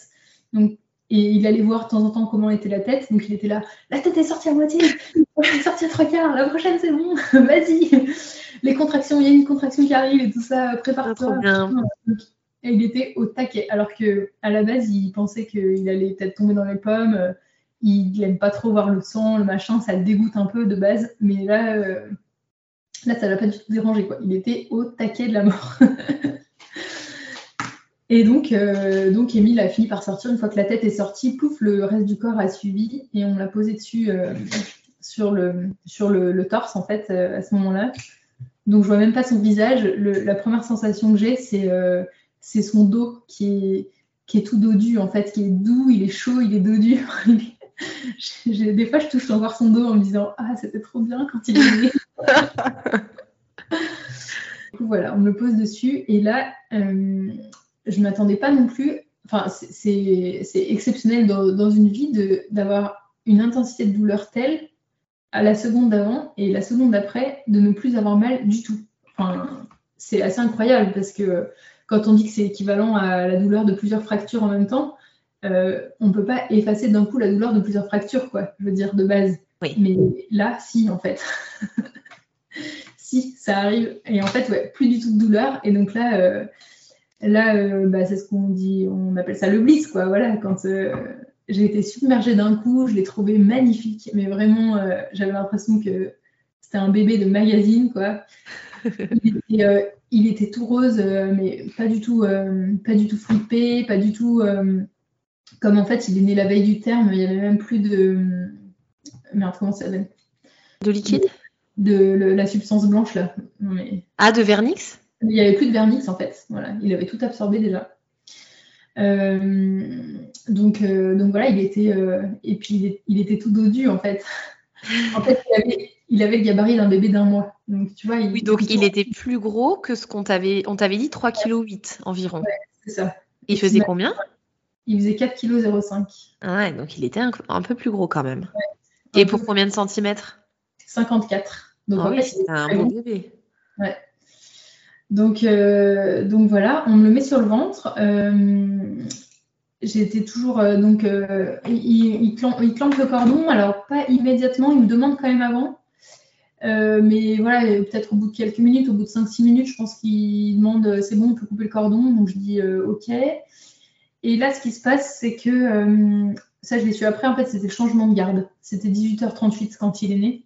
Donc, et il allait voir de temps en temps comment était la tête. Donc il était là, la tête est sortie à moitié, la est sortie à trois quarts, la prochaine c'est bon, vas-y les contractions, il y a une contraction qui arrive et tout ça, prépare-toi. Et il était au taquet, alors que à la base, il pensait qu'il allait peut-être tomber dans les pommes. Il n'aime pas trop voir le sang, le machin, ça le dégoûte un peu de base. Mais là, euh, là ça l'a pas du tout dérangé. Quoi. Il était au taquet de la mort. et donc, euh, donc, Emile a fini par sortir. Une fois que la tête est sortie, pouf, le reste du corps a suivi et on l'a posé dessus euh, sur, le, sur le, torse, en fait, à ce moment-là. Donc je vois même pas son visage. la première sensation que j'ai, c'est euh, son dos qui est, qui est tout dodu en fait, qui est doux, il est chaud, il est dodu. des fois, je touche encore son dos en me disant Ah, c'était trop bien quand il est né. du coup, voilà, on me le pose dessus. Et là, euh, je ne m'attendais pas non plus. Enfin, c'est exceptionnel dans, dans une vie d'avoir une intensité de douleur telle à la seconde d'avant et la seconde d'après de ne plus avoir mal du tout. Enfin, c'est assez incroyable parce que quand on dit que c'est équivalent à la douleur de plusieurs fractures en même temps, euh, on ne peut pas effacer d'un coup la douleur de plusieurs fractures, quoi, je veux dire, de base. Mais là, si, en fait. si, ça arrive. Et en fait, ouais, plus du tout de douleur. Et donc là, euh, là euh, bah, c'est ce qu'on dit, on appelle ça le bliss, quoi. Voilà, quand j'ai été submergée d'un coup, je l'ai trouvé magnifique, mais vraiment, j'avais l'impression que c'était un bébé de magazine, quoi. Euh, il était, tout rose, mais pas du tout, pas du tout flippé, pas du tout comme en fait il est né la veille du terme, il n'y avait même plus de merde, comment ça s'appelle? De liquide? De, la substance blanche là. Ah, de vernix? Il n'y avait plus de vernix en fait. Voilà, il avait tout absorbé déjà. Euh, donc, euh, donc voilà, il était, euh, et puis il, était tout dodu en fait. en fait, il avait le gabarit d'un bébé d'un mois. Donc, tu vois, il, oui, donc il était plus gros que ce qu'on t'avait, on t'avait dit 3,8 kg environ. Ouais, c'est ça. Il faisait combien? Il faisait 4,05 kg. Ah ouais, donc il était un, peu plus gros quand même. Et pour combien de centimètres? 54. Donc en fait, c'était un bon bébé. Ouais. Donc, euh, donc voilà, on me le met sur le ventre. Euh, J'étais toujours euh, donc il, il, clampe, le cordon, alors pas immédiatement, il me demande quand même avant. mais voilà, peut-être au bout de quelques minutes, au bout de 5-6 minutes, je pense qu'il demande c'est bon, on peut couper le cordon. Donc je dis ok. Et là, ce qui se passe, c'est que ça, je l'ai su après, en fait, c'était le changement de garde. C'était 18h38 quand il est né.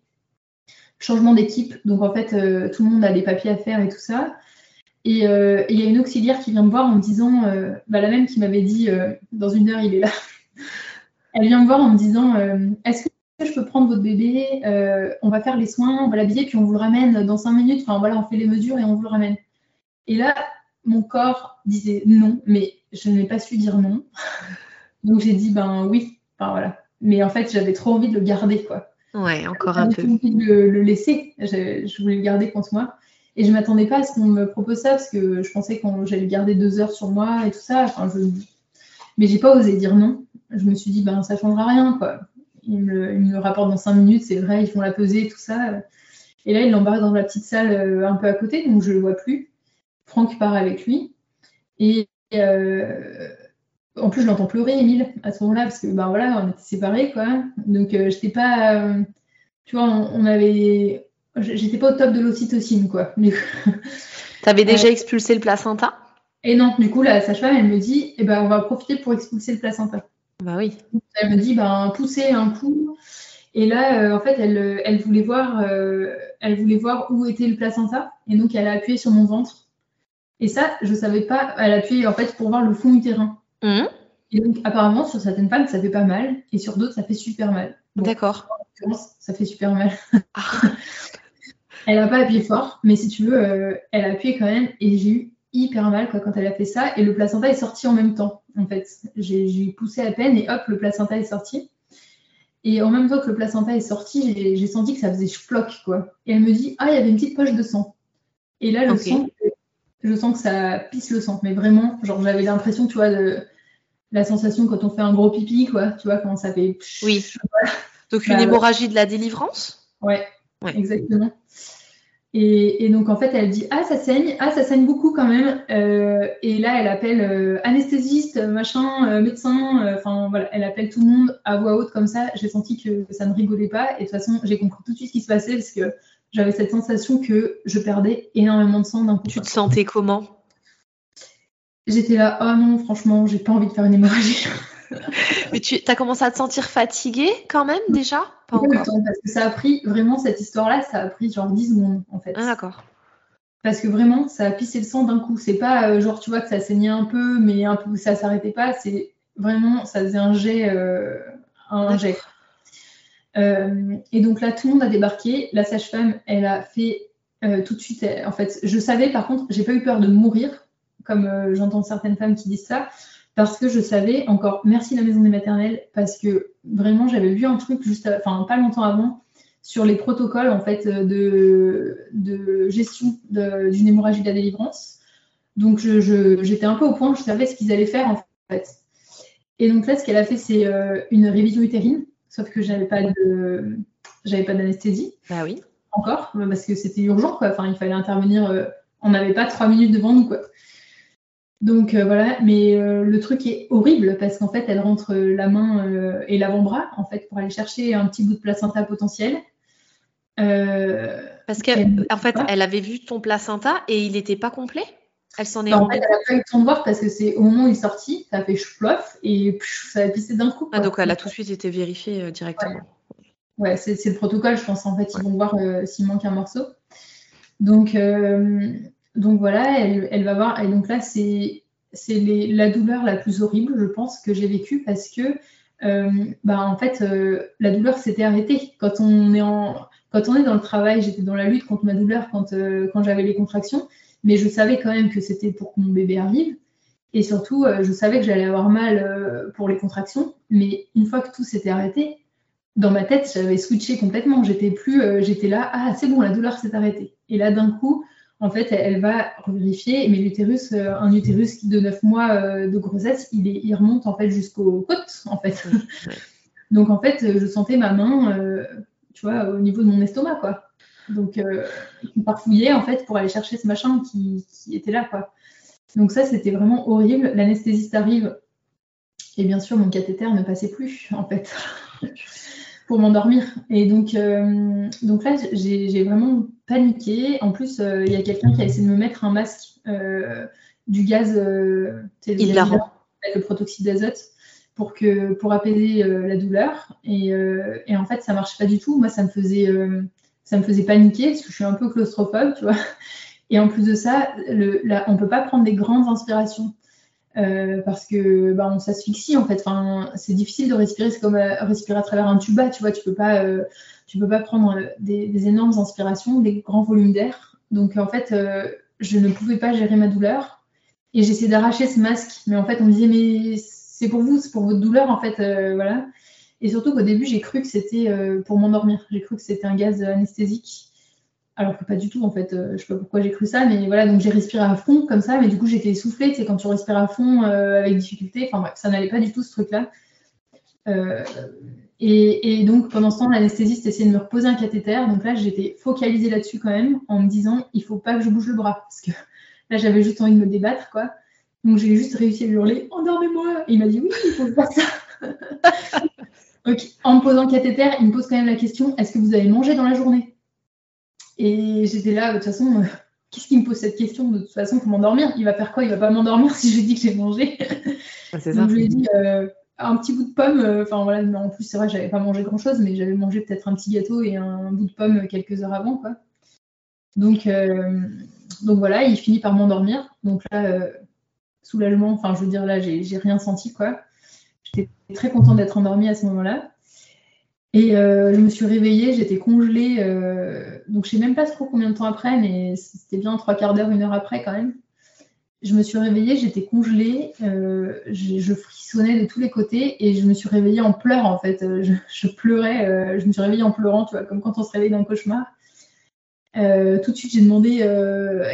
Changement d'équipe. Donc en fait, tout le monde a des papiers à faire et tout ça. Euh, et il y a une auxiliaire qui vient me voir en me disant, euh, bah, la même qui m'avait dit euh, dans une heure il est là. Elle vient me voir en me disant, est-ce que je peux prendre votre bébé On va faire les soins, on va l'habiller, puis on vous le ramène dans cinq minutes. Enfin voilà, on fait les mesures et on vous le ramène. Et là, mon corps disait non, mais je n'ai pas su dire non. Donc j'ai dit ben oui. Voilà. Mais en fait, j'avais trop envie de le garder quoi. Ouais, encore un peu. J'avais envie de le, le laisser. Je, je voulais le garder contre moi. Et je m'attendais pas à ce qu'on me propose ça parce que je pensais que j'allais garder deux heures sur moi et tout ça. Enfin, je... Mais j'ai pas osé dire non. Je me suis dit, ben ça changera rien, quoi. Ils me, le rapportent dans cinq minutes, c'est vrai, ils font la pesée, tout ça. Et là, il l'embarque dans la petite salle euh, un peu à côté, donc je le vois plus. Franck part avec lui. Et euh, en plus, je l'entends pleurer, Emile, à ce moment-là, parce que ben voilà, on était séparés, quoi. Donc, je euh, j'étais pas. tu vois, on, on avait j'étais pas au top de l'ocytocine, quoi. T'avais déjà expulsé le placenta? Et non, du coup, la sage-femme, elle me dit, eh ben, on va profiter pour expulser le placenta. Bah oui. Elle me dit, ben, poussez un coup. Et là, euh, en fait, elle, elle voulait voir, euh, elle voulait voir où était le placenta. Et donc, elle a appuyé sur mon ventre. Et ça, je savais pas. Elle a appuyé en fait pour voir le fond utérin. Mmh. Et donc, apparemment, sur certaines femmes, ça fait pas mal, et sur d'autres, ça fait super mal. D'accord. Ça fait super mal. Ah. Elle n'a pas appuyé fort, mais si tu veux, euh, elle a appuyé quand même et j'ai eu hyper mal quoi, quand elle a fait ça. Et le placenta est sorti en même temps, en fait. J'ai poussé à peine et hop, le placenta est sorti. Et en même temps que le placenta est sorti, j'ai senti que ça faisait chploc, quoi. Et elle me dit, ah, il y avait une petite poche de sang. Et là, le sang, je sens que ça pisse le sang. Mais vraiment, genre, j'avais l'impression, tu vois, de la sensation quand on fait un gros pipi, quoi. Tu vois, quand ça fait. Oui. Donc, une bah, hémorragie de la délivrance? Ouais, ouais. exactement. Et, donc en fait, elle dit ah ça saigne, ah ça saigne beaucoup quand même. Euh, et là, elle appelle euh, anesthésiste, machin, euh, médecin. Enfin voilà, elle appelle tout le monde à voix haute comme ça. J'ai senti que ça ne rigolait pas. Et de toute façon, j'ai compris tout de suite ce qui se passait parce que j'avais cette sensation que je perdais énormément de sang d'un coup. Tu te sentais comment? J'étais là, oh non, franchement, j'ai pas envie de faire une hémorragie. Mais tu as commencé à te sentir fatiguée quand même déjà? Pas encore. parce que ça a pris vraiment cette histoire-là, ça a pris genre 10 secondes en fait. Ah d'accord. Parce que vraiment, ça a pissé le sang d'un coup. C'est pas euh, genre tu vois que ça saignait un peu, mais un peu ça s'arrêtait pas. C'est vraiment, ça faisait un jet, euh, un jet. Euh, et donc là, tout le monde a débarqué. La sage-femme, elle a fait tout de suite. en fait, je savais par contre, j'ai pas eu peur de mourir, comme j'entends certaines femmes qui disent ça parce que je savais encore, merci la maison des maternelles, parce que vraiment j'avais vu un truc juste, enfin pas longtemps avant, sur les protocoles en fait de, gestion d'une hémorragie de la délivrance. Donc j'étais un peu au point, je savais ce qu'ils allaient faire en fait. Et donc là, ce qu'elle a fait, c'est euh, une révision utérine, sauf que j'avais pas de, j'avais pas d'anesthésie. Bah oui. Encore, parce que c'était urgent quoi. Enfin, il fallait intervenir. Euh, on n'avait pas trois minutes devant nous quoi. Donc euh, voilà, mais euh, le truc est horrible parce qu'en fait, elle rentre la main et l'avant-bras en fait pour aller chercher un petit bout de placenta potentiel. parce qu'en en fait, elle avait vu ton placenta et il n'était pas complet? Elle s'en est bah, En fait, elle n'a pas eu le temps de voir parce que c'est au moment où il est sorti, ça a fait chplof et ça a pissé d'un coup. Ah, donc elle a tout de suite été vérifiée directement. Ouais, c'est le protocole, je pense. En fait, ils vont voir s'il manque un morceau. Donc, donc voilà, elle, va voir. Et donc là, c'est la douleur la plus horrible, je pense, que j'ai vécue parce que, euh, bah, en fait, euh, la douleur s'était arrêtée. Quand on est en, quand on est dans le travail, j'étais dans la lutte contre ma douleur quand, euh, quand j'avais les contractions, mais je savais quand même que c'était pour que mon bébé arrive. Et surtout, je savais que j'allais avoir mal pour les contractions, mais une fois que tout s'était arrêté, dans ma tête, j'avais switché complètement. J'étais plus, euh, j'étais là, ah c'est bon, la douleur s'est arrêtée. Et là, d'un coup, en fait, elle, va vérifier, mais l'utérus, euh, un utérus de 9 mois euh, de grossesse, il, est, il remonte en fait jusqu'aux côtes, en fait. Donc en fait, je sentais ma main, tu vois, au niveau de mon estomac, quoi. Donc, euh, parfouillait en fait pour aller chercher ce machin qui, qui était là, quoi. Donc ça, c'était vraiment horrible. L'anesthésiste arrive et bien sûr, mon cathéter ne passait plus, en fait, pour m'endormir. Et donc, euh, donc là, j'ai vraiment paniqué. En plus, euh, il y a quelqu'un qui a essayé de me mettre un masque, euh, du gaz, il le protoxyde d'azote, pour, que, pour apaiser la douleur. Et, et, en fait, ça marchait pas du tout. Moi, ça me faisait, ça me faisait paniquer parce que je suis un peu claustrophobe, tu vois. Et en plus de ça, on peut pas prendre des grandes inspirations. Euh, parce que bah, on s'asphyxie en fait. Enfin, c'est difficile de respirer, c'est comme euh, respirer à travers un tuba, tu vois. Tu peux euh, peux pas prendre des, énormes inspirations, des grands volumes d'air. Donc en fait, je ne pouvais pas gérer ma douleur et j'essayais d'arracher ce masque. Mais en fait, on me disait mais c'est pour vous, c'est pour votre douleur en fait, voilà. Et surtout qu'au début, j'ai cru que c'était pour m'endormir. J'ai cru que c'était un gaz anesthésique alors que pas du tout en fait. Euh, je sais pas pourquoi j'ai cru ça, mais voilà, donc j'ai respiré à fond comme ça, mais du coup j'étais essoufflée, sais, quand tu respires à fond euh, avec difficulté, enfin bref, ça n'allait pas du tout ce truc-là. Euh, et, donc pendant ce temps, l'anesthésiste essayait de me reposer un cathéter, donc là j'étais focalisée là-dessus quand même, en me disant il faut pas que je bouge le bras, parce que là j'avais juste envie de me débattre, quoi. Donc j'ai juste réussi à lui hurler endormez-moi, et il m'a dit oui, il faut faire ça. en me posant le cathéter, il me pose quand même la question est-ce que vous avez mangé dans la journée? Et j'étais là, de toute façon, euh, qu'est-ce qui me pose cette question? De toute façon, pour m'endormir Il va faire quoi? Il va pas m'endormir si je lui dis que j'ai mangé. Donc je lui ai dit euh, un petit bout de pomme. Euh, enfin voilà, en plus c'est vrai, j'avais pas mangé grand chose, mais j'avais mangé peut-être un petit gâteau et un bout de pomme quelques heures avant, quoi. Donc, donc voilà, il finit par m'endormir. Donc là, soulagement. Enfin, je veux dire là, j'ai rien senti, quoi. J'étais très contente d'être endormie à ce moment-là. Et euh, je me suis réveillée, j'étais congelée, euh, donc je sais même pas trop combien de temps après, mais c'était bien trois quarts d'heure, une heure après quand même. Je me suis réveillée, j'étais congelée, euh, je, frissonnais de tous les côtés et je me suis réveillée en pleurs en fait. Je, pleurais, je me suis réveillée en pleurant, tu vois, comme quand on se réveille d'un cauchemar. tout de suite, j'ai demandé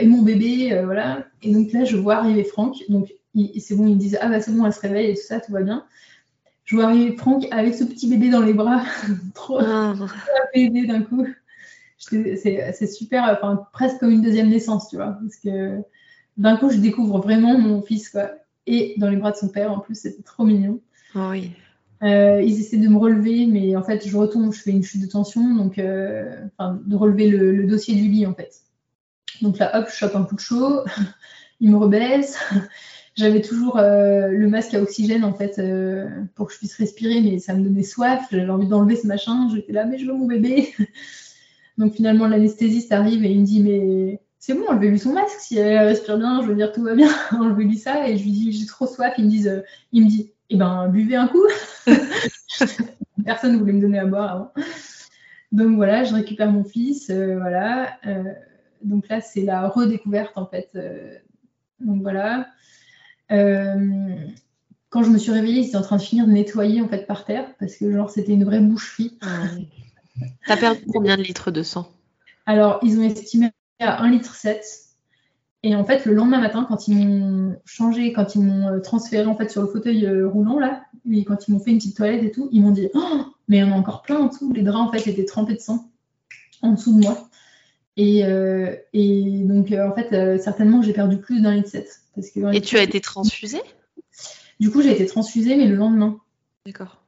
et mon bébé, voilà. Et donc là, je vois arriver Franck. Donc c'est bon, ils me disent ah bah c'est bon, elle se réveille et tout ça, tout va bien je vois arriver Franck avec ce petit bébé dans les bras, trop ah. apaisé d'un coup. C'est super, enfin, presque comme une deuxième naissance, tu vois, parce que d'un coup, je découvre vraiment mon fils, quoi. Et dans les bras de son père, en plus, c'était trop mignon. Oh oui. Euh, ils essaient de me relever, mais en fait, je retombe, je fais une chute de tension, donc, euh, de relever le, le, dossier du lit, en fait. Donc là, hop, je chope un coup de chaud, il me rebaisse, j'avais toujours euh, le masque à oxygène en fait euh, pour que je puisse respirer, mais ça me donnait soif. J'avais envie d'enlever ce machin. J'étais là, mais je veux mon bébé. Donc finalement, l'anesthésiste arrive et il me dit, mais c'est bon, enlevez-lui son masque. Si elle respire bien, je veux dire tout va bien. enlevez-lui ça. Et je lui dis, j'ai trop soif. Il me dit, dit, eh ben buvez un coup. Personne ne voulait me donner à boire avant. Donc voilà, je récupère mon fils, euh, voilà. donc là, c'est la redécouverte en fait. donc voilà. Euh, quand je me suis réveillée, ils étaient en train de finir de nettoyer en fait par terre parce que genre c'était une vraie boucherie. Ah T'as perdu combien de litres de sang? Alors ils ont estimé à 1 litre 7. Et en fait le lendemain matin quand ils m'ont changé, quand ils m'ont euh, transféré en fait sur le fauteuil euh, roulant là, et quand ils m'ont fait une petite toilette et tout, ils m'ont dit oh, mais il y en a encore plein en dessous. Les draps en fait étaient trempés de sang en dessous de moi. Et, et donc en fait certainement j'ai perdu plus d'un litre 7. Et tu as été transfusée? Du coup, j'ai été transfusée, mais le lendemain. D'accord.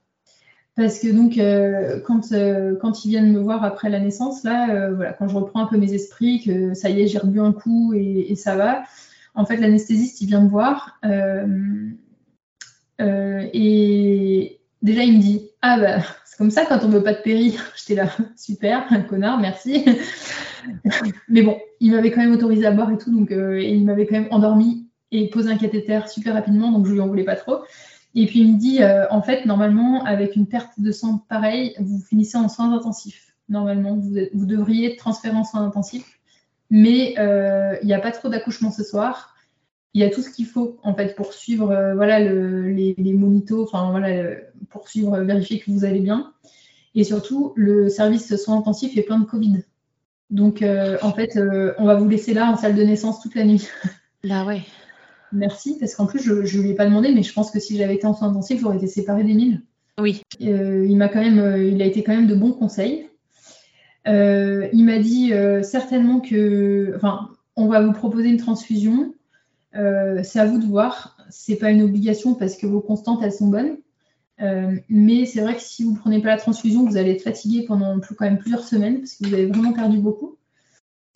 Parce que donc, euh, quand, euh, quand ils viennent me voir après la naissance, là, euh, voilà, quand je reprends un peu mes esprits, que ça y est, j'ai rebu un coup et, ça va, en fait, l'anesthésiste, il vient me voir. et déjà, il me dit Ah, bah, c'est comme ça quand on veut pas de péri. J'étais là, super, un connard, merci. Mais bon, il m'avait quand même autorisé à boire et tout, donc il m'avait quand même endormi et pose un cathéter super rapidement, donc je lui en voulais pas trop. Et puis il me dit, euh, en fait, normalement, avec une perte de sang pareille, vous finissez en soins intensifs. Normalement, vous, devriez être transféré en soins intensifs, mais euh, il n'y a pas trop d'accouchement ce soir. Il y a tout ce qu'il faut en fait pour suivre, euh, voilà, les, les, monitos, enfin voilà, pour suivre, vérifier que vous allez bien. Et surtout, le service soins intensifs est plein de Covid. Donc, euh, en fait, euh, on va vous laisser là en salle de naissance toute la nuit. Bah ouais. Merci, parce qu'en plus, je ne lui ai pas demandé, mais je pense que si j'avais été en soins intensifs, j'aurais été séparée d'Emile. Oui. Il m'a quand même, il a été quand même de bons conseils. il m'a dit certainement que, enfin, on va vous proposer une transfusion. C'est à vous de voir. C'est pas une obligation parce que vos constantes elles sont bonnes. Euh, mais c'est vrai que si vous ne prenez pas la transfusion, vous allez être fatigué pendant quand même plusieurs semaines parce que vous avez vraiment perdu beaucoup.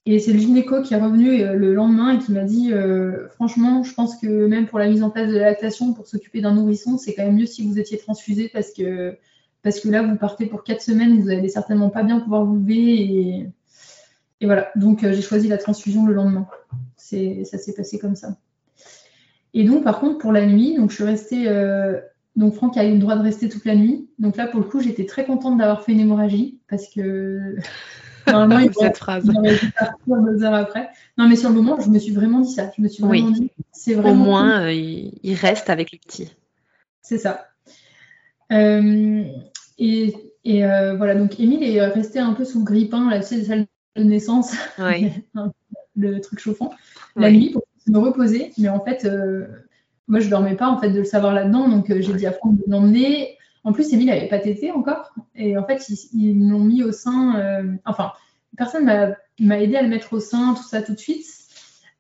Et c'est le gynéco qui est revenu euh, le lendemain et qui m'a dit euh, franchement, je pense que même pour la mise en place de la lactation, pour s'occuper d'un nourrisson, c'est quand même mieux si vous étiez transfusé parce que, parce que là, vous partez pour quatre semaines, vous n'allez certainement pas bien pouvoir vous lever. Et voilà, donc j'ai choisi la transfusion le lendemain. Ça s'est passé comme ça. Et donc, par contre, pour la nuit, donc je suis restée donc Franck a eu le droit de rester toute la nuit. Donc là, pour le coup, j'étais très contente d'avoir fait une hémorragie parce que normalement, il cette phrase. deux heures après. Non, mais sur le moment, je me suis vraiment dit ça. Je me suis vraiment dit, c'est vraiment. Au moins, euh, il reste avec le petit. C'est ça. Euh, et, euh, voilà, donc Émile est resté un peu sous le grippin, la salle de naissance, le truc chauffant, la nuit pour me reposer. Mais en fait, moi, je dormais pas en fait de le savoir là-dedans, donc euh, j'ai dit à Franck de l'emmener. En plus, Émile n'avait pas tété encore, et en fait, ils l'ont mis au sein. Euh, enfin, personne m'a aidé à le mettre au sein, tout ça tout de suite.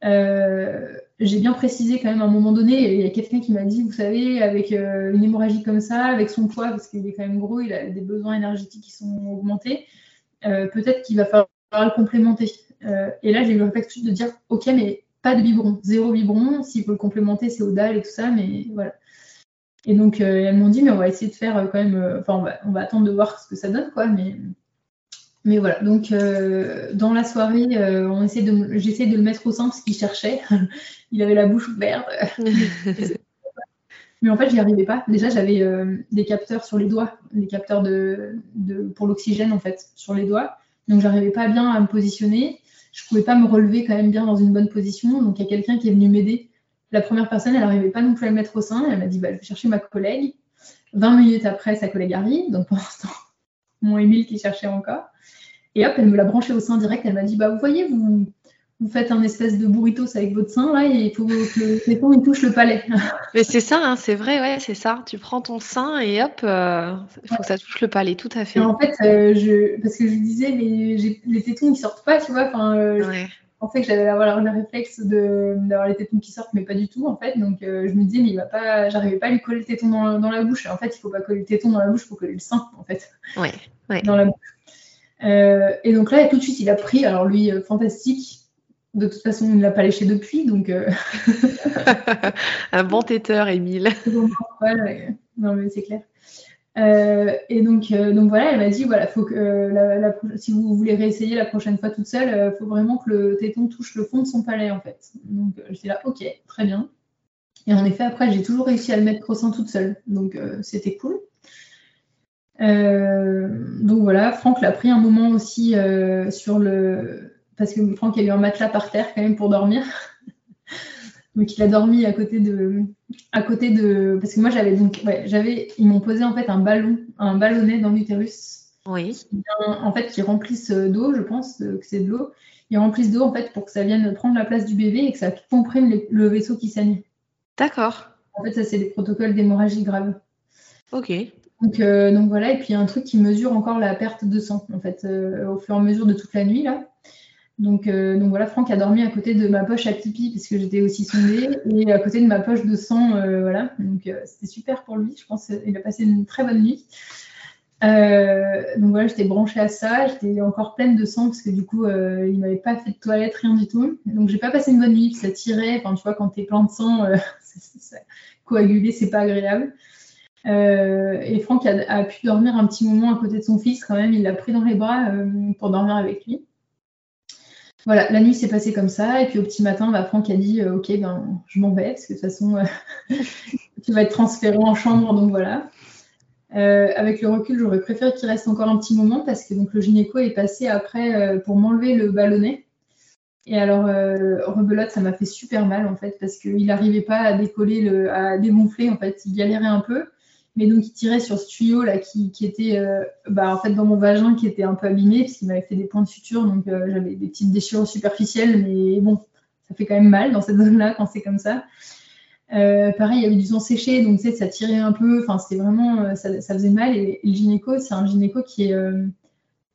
Euh, j'ai bien précisé quand même à un moment donné, il y a quelqu'un qui m'a dit, vous savez, avec une hémorragie comme ça, avec son poids, parce qu'il est quand même gros, il a des besoins énergétiques qui sont augmentés, peut-être qu'il va falloir le complémenter. et là, j'ai eu le réflexe de dire, ok, mais pas de biberon, zéro biberon. S'il faut le complémenter, c'est au dalle et tout ça, mais voilà. Et donc, euh, elles m'ont dit, mais on va essayer de faire euh, quand même, euh, enfin, on va, attendre de voir ce que ça donne, quoi, mais, mais voilà. Donc, dans la soirée, on essaie de, j'essaie de le mettre au sein parce qu'il cherchait. il avait la bouche ouverte. mais en fait, j'y arrivais pas. Déjà, j'avais des capteurs sur les doigts, des capteurs de, de pour l'oxygène, en fait, sur les doigts. Donc, j'arrivais pas bien à me positionner je pouvais pas me relever quand même bien dans une bonne position. Donc il y a quelqu'un qui est venu m'aider. La première personne, elle n'arrivait pas non plus à le mettre au sein. Elle m'a dit bah, je vais chercher ma collègue. 20 minutes après, sa collègue arrive. Donc pour l'instant, mon Émile qui cherchait encore. Et hop, elle me l'a branché au sein direct. Elle m'a dit bah vous voyez, vous, vous faites un espèce de burritos avec votre sein là et il faut que le téton il touche le palais. Mais c'est ça, hein, c'est vrai, ouais, c'est ça. Tu prends ton sein et hop, il euh, faut que ça touche le palais, tout à fait. en fait, euh, je, parce que je disais, mais les tétons ils sortent pas, tu vois. Enfin, euh, je pensais que j'allais avoir le réflexe d'avoir les tétons qui sortent, mais pas du tout en fait. Donc je me disais, mais il va pas, j'arrivais pas à lui coller le téton dans, dans, la bouche. En fait, il faut pas coller le téton dans la bouche, il faut coller le sein en fait. Ouais, ouais. Dans la bouche. et donc là, tout de suite, il a pris. Alors lui, fantastique de toute façon, il ne l'a pas léché depuis, donc. Euh, un bon têteur, Émile. non, mais c'est clair. Euh, et donc, euh, donc voilà, elle m'a dit voilà, faut que si vous voulez réessayer la prochaine fois toute seule, il faut vraiment que le téton touche le fond de son palais en fait. Donc j'étais là, ok, très bien. Et en effet, après, j'ai toujours réussi à le mettre sein toute seule, donc c'était cool. donc voilà, Franck l'a pris un moment aussi sur le parce que Franck a eu un matelas par terre quand même pour dormir. donc il a dormi à côté de, à côté de, parce que moi j'avais donc, ouais, j'avais, ils m'ont posé en fait un ballon, un ballonnet dans l'utérus. Oui. En fait, qui remplissent d'eau, je pense que c'est de l'eau. Ils remplissent d'eau en fait pour que ça vienne prendre la place du bébé et que ça comprime le vaisseau qui saigne. D'accord. En fait, ça c'est des protocoles d'hémorragie grave. Ok. Donc, euh, donc, voilà, et puis il y a un truc qui mesure encore la perte de sang, en fait, euh, au fur et à mesure de toute la nuit, là. Donc, euh, donc voilà, Franck a dormi à côté de ma poche à pipi parce que j'étais aussi sondée et à côté de ma poche de sang, euh, voilà. Donc euh, c'était super pour lui. Je pense qu'il a passé une très bonne nuit. donc voilà, j'étais branchée à ça. J'étais encore pleine de sang parce que du coup, il m'avait pas fait de toilette, rien du tout. Donc j'ai pas passé une bonne nuit. Ça tirait. Enfin, tu vois, quand t'es plein de sang, coaguler, c'est pas agréable. et Franck a, pu dormir un petit moment à côté de son fils quand même. Il l'a pris dans les bras pour dormir avec lui. Voilà, la nuit s'est passée comme ça. Et puis au petit matin, bah, Franck a dit euh, Ok, ben, je m'en vais, parce que de toute façon, euh, tu vas être transféré en chambre, donc voilà. Euh, avec le recul, j'aurais préféré qu'il reste encore un petit moment parce que donc, le gynéco est passé après pour m'enlever le ballonnet. Et alors, rebelote, ça m'a fait super mal en fait parce qu'il n'arrivait pas à décoller, le, à dégonfler en fait. Il galérait un peu. Mais donc, il tirait sur ce tuyau là qui, était bah, en fait dans mon vagin qui était un peu abîmé parce qu'il m'avait fait des points de suture. Donc, j'avais des petites déchirures superficielles. Mais bon, ça fait quand même mal dans cette zone-là quand c'est comme ça. pareil, il y avait du sang séché, donc tu sais, ça tirait un peu. Enfin, c'était vraiment, ça, faisait mal. Et, le gynéco, c'est un gynéco qui est,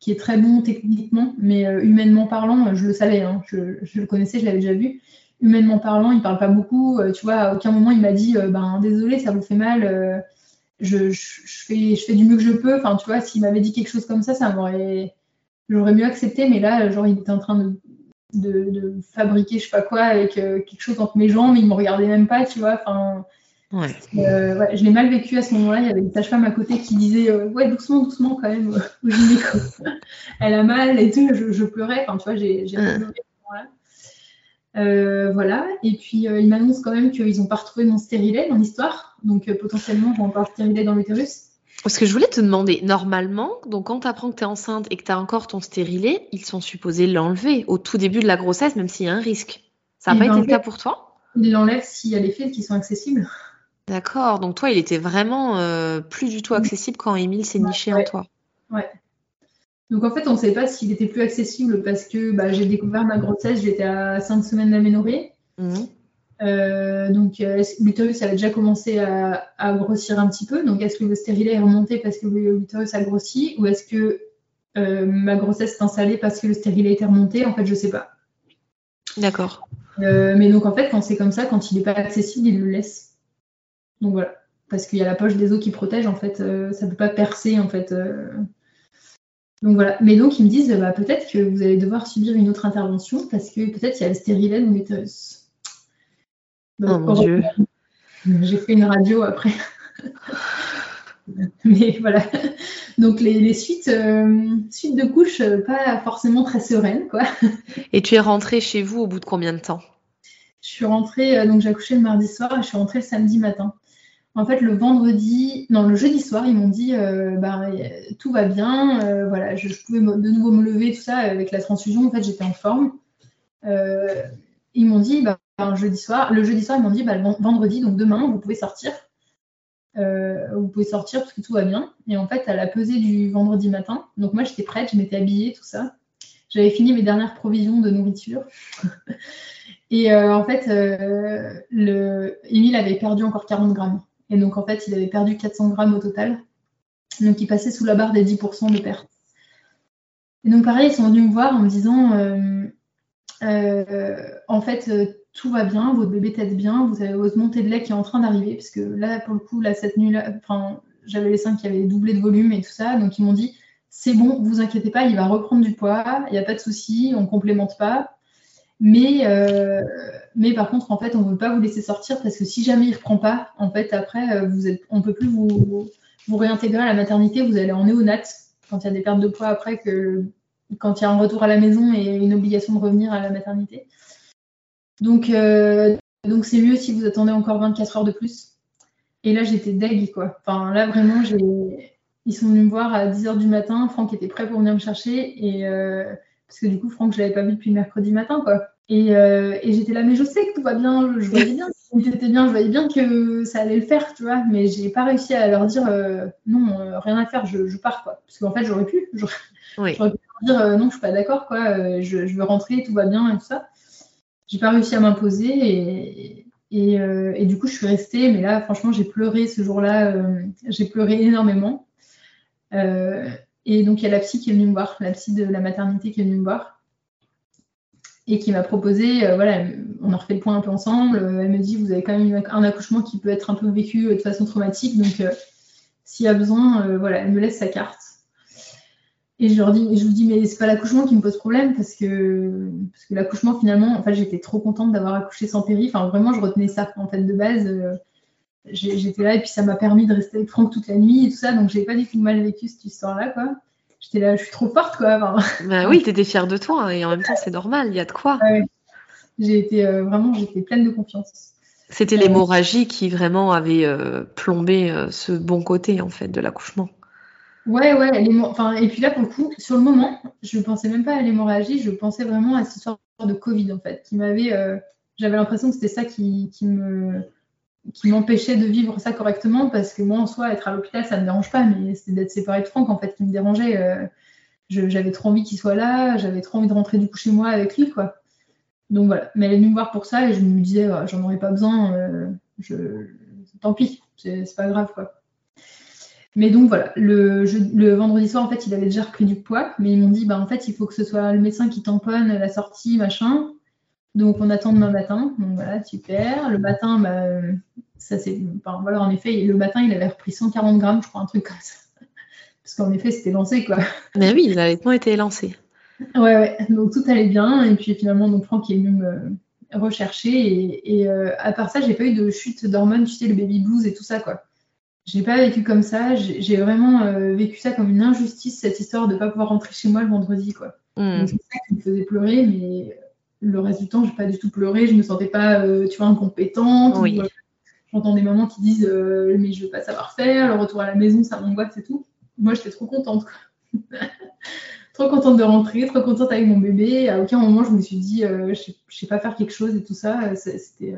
qui est très bon techniquement, mais humainement parlant, je le savais, hein, je, le connaissais, je l'avais déjà vu humainement parlant, il parle pas beaucoup. Euh, tu vois, à aucun moment il m'a dit euh, ben désolé, ça vous fait mal. Euh, je, fais, je fais du mieux que je peux. Enfin, tu vois, s'il m'avait dit quelque chose comme ça, ça m'aurait, j'aurais mieux accepté. Mais là, genre, il était en train de, de, fabriquer, je sais pas quoi, avec quelque chose entre mes jambes. Il me regardait même pas, tu vois. Enfin, ouais. je l'ai mal vécu à ce moment-là. Il y avait une sage-femme à côté qui disait ouais, doucement, doucement quand même au gynéco. Elle a mal et tout. Je, pleurais. Enfin, tu vois, j'ai, j'ai euh, voilà. Et puis, euh, il m'annonce quand même qu'ils n'ont pas retrouvé mon stérilet dans l'histoire. Donc, euh, potentiellement, j'ai encore stérilet dans l'utérus. Parce que je voulais te demander, normalement, donc quand tu apprends que tu es enceinte et que tu as encore ton stérilet, ils sont supposés l'enlever au tout début de la grossesse, même s'il y a un risque. Ça n'a pas été le cas pour toi? Ils l'enlèvent s'il y a les fils qui sont accessibles. D'accord, donc toi, il était vraiment plus du tout accessible quand Émile s'est niché en toi. Ouais. Donc en fait, on ne sait pas s'il était plus accessible parce que bah, j'ai découvert ma grossesse, j'étais à 5 semaines d'aménorrhée. Mmh. Euh, donc euh, l'utérus avait déjà commencé à, grossir un petit peu. Donc est-ce que le stérilet est remonté parce que l'utérus a grossi ou est-ce que euh, ma grossesse s'est installée parce que le stérilet était remonté? En fait, je ne sais pas. D'accord. mais donc en fait, quand c'est comme ça, quand il n'est pas accessible, il le laisse. Donc voilà. Parce qu'il y a la poche des os qui protège, en fait, ça ne peut pas percer, en fait. Donc voilà. Mais donc ils me disent bah, peut-être que vous allez devoir subir une autre intervention parce que peut-être il y a le stérilet dans l'utérus. Oh mon Dieu. J'ai fait une radio après. Mais voilà. Donc les, suites, euh, suites de couches, euh, pas forcément très sereines, quoi. Et tu es rentrée chez vous au bout de combien de temps? Je suis rentrée, euh, donc j'ai accouché le mardi soir et je suis rentrée le samedi matin. En fait, le vendredi, non, le jeudi soir, ils m'ont dit euh, bah, tout va bien, euh, voilà, je, pouvais de nouveau me lever, tout ça, avec la transfusion. En fait, j'étais en forme. Euh, ils m'ont dit, bah, jeudi soir, le jeudi soir, ils m'ont dit, bah, vendredi, donc demain, vous pouvez sortir. vous pouvez sortir parce que tout va bien. Et en fait, à la pesée du vendredi matin, donc moi, j'étais prête, je m'étais habillée, tout ça. J'avais fini mes dernières provisions de nourriture. Et en fait, le... Emile avait perdu encore 40 grammes. Et donc, en fait, il avait perdu 400 grammes au total. Donc, il passait sous la barre des 10% de perte. Et donc, pareil, ils sont venus me voir en me disant euh, euh, En fait, euh, tout va bien, votre bébé tête bien, vous avez votre montée de lait qui est en train d'arriver. Parce que là, pour le coup, là, cette nuit-là, j'avais les seins qui avaient doublé de volume et tout ça. Donc, ils m'ont dit C'est bon, vous inquiétez pas, il va reprendre du poids, il n'y a pas de souci, on ne complémente pas. Mais, euh, mais par contre, en fait, on ne veut pas vous laisser sortir parce que si jamais il ne reprend pas, en fait, après, euh, vous êtes, on ne peut plus vous, vous, réintégrer à la maternité. Vous allez en néonat quand il y a des pertes de poids après, que, quand il y a un retour à la maison et une obligation de revenir à la maternité. Donc, euh, donc c'est mieux si vous attendez encore 24 heures de plus. Et là, j'étais deg, quoi. Enfin, là, vraiment, ils sont venus me voir à 10 heures du matin. Franck était prêt pour venir me chercher. Et parce que du coup, Franck, je l'avais pas vu depuis mercredi matin, quoi. Euh, et, j'étais là, mais je sais que tout va bien, je, voyais bien que bien, je voyais bien que ça allait le faire, tu vois, mais j'ai pas réussi à leur dire euh, non, euh, rien à faire, je, pars, quoi. Parce qu'en fait, j'aurais pu, j'aurais pu leur dire non, je suis pas d'accord, quoi, je, veux rentrer, tout va bien et tout ça. J'ai pas réussi à m'imposer et, et, du coup, je suis restée, mais là, franchement, j'ai pleuré ce jour-là, j'ai pleuré énormément. et donc, il y a la psy qui est venue me voir, la psy de la maternité qui est venue me voir et qui m'a proposé, euh, voilà, on a refait le point un peu ensemble. Euh, elle me dit, vous avez quand même un accouchement qui peut être un peu vécu euh, de façon traumatique, donc s'il y a besoin, voilà, elle me laisse sa carte. Et je leur dis, je vous dis, mais c'est pas l'accouchement qui me pose problème parce que, parce que l'accouchement finalement, en fait, j'étais trop contente d'avoir accouché sans péri. Enfin, vraiment, je retenais ça en fait de base. j'étais là et puis ça m'a permis de rester avec Franck toute la nuit et tout ça, donc j'ai pas du tout mal vécu cette histoire-là, quoi j'étais là, je suis trop forte, quoi. Bah oui, t'étais fière de toi, hein, et en même temps, c'est normal, il y a de quoi. J'ai été euh, vraiment, j'étais pleine de confiance. C'était l'hémorragie qui vraiment avait euh, plombé euh, ce bon côté, en fait, de l'accouchement. Ouais, ouais. Enfin, et puis là, pour le coup, sur le moment, je ne pensais même pas à l'hémorragie, je pensais vraiment à cette histoire de Covid, en fait, qui m'avait. J'avais l'impression que c'était ça qui, qui, me, qui m'empêchait de vivre ça correctement parce que moi en soi être à l'hôpital ça me dérange pas mais c'était d'être séparée de Franck en fait qui me dérangeait. Euh, j'avais trop envie qu'il soit là j'avais trop envie de rentrer du coup chez moi avec lui quoi. Donc voilà. Mais elle est venue me voir pour ça et je me disais j'en aurais pas besoin euh, je... tant pis c'est pas grave quoi. Mais donc voilà. Le, le, vendredi soir en fait il avait déjà repris du poids mais ils m'ont dit bah en fait il faut que ce soit le médecin qui tamponne la sortie machin donc on attend demain matin. Donc voilà, super. Le matin, bah, ça c'est. voilà, en effet, le matin, il avait repris 140 grammes, je crois, un truc comme ça. Parce qu'en effet, c'était lancé, quoi. Mais oui, l'allaitement était lancé. Ouais, ouais. Donc tout allait bien. Et puis finalement, donc Franck est venu me rechercher. Et, euh, à part ça, j'ai pas eu de chute d'hormones, tu sais, le baby blues et tout ça, quoi. Je n'ai pas vécu comme ça. J'ai vraiment euh, vécu ça comme une injustice, cette histoire de ne pas pouvoir rentrer chez moi le vendredi, quoi. Hmm. C'est ça qui me faisait pleurer, mais le reste du temps, j'ai pas du tout pleuré, je me sentais pas, euh, tu vois, incompétente. Euh, j'entends des mamans qui disent euh, mais je veux pas savoir faire, le retour à la maison, ça m'angoisse et tout. Moi, j'étais trop contente. trop contente de rentrer, trop contente avec mon bébé. À aucun moment, je me suis dit je, sais, sais pas faire quelque chose et tout ça. C'était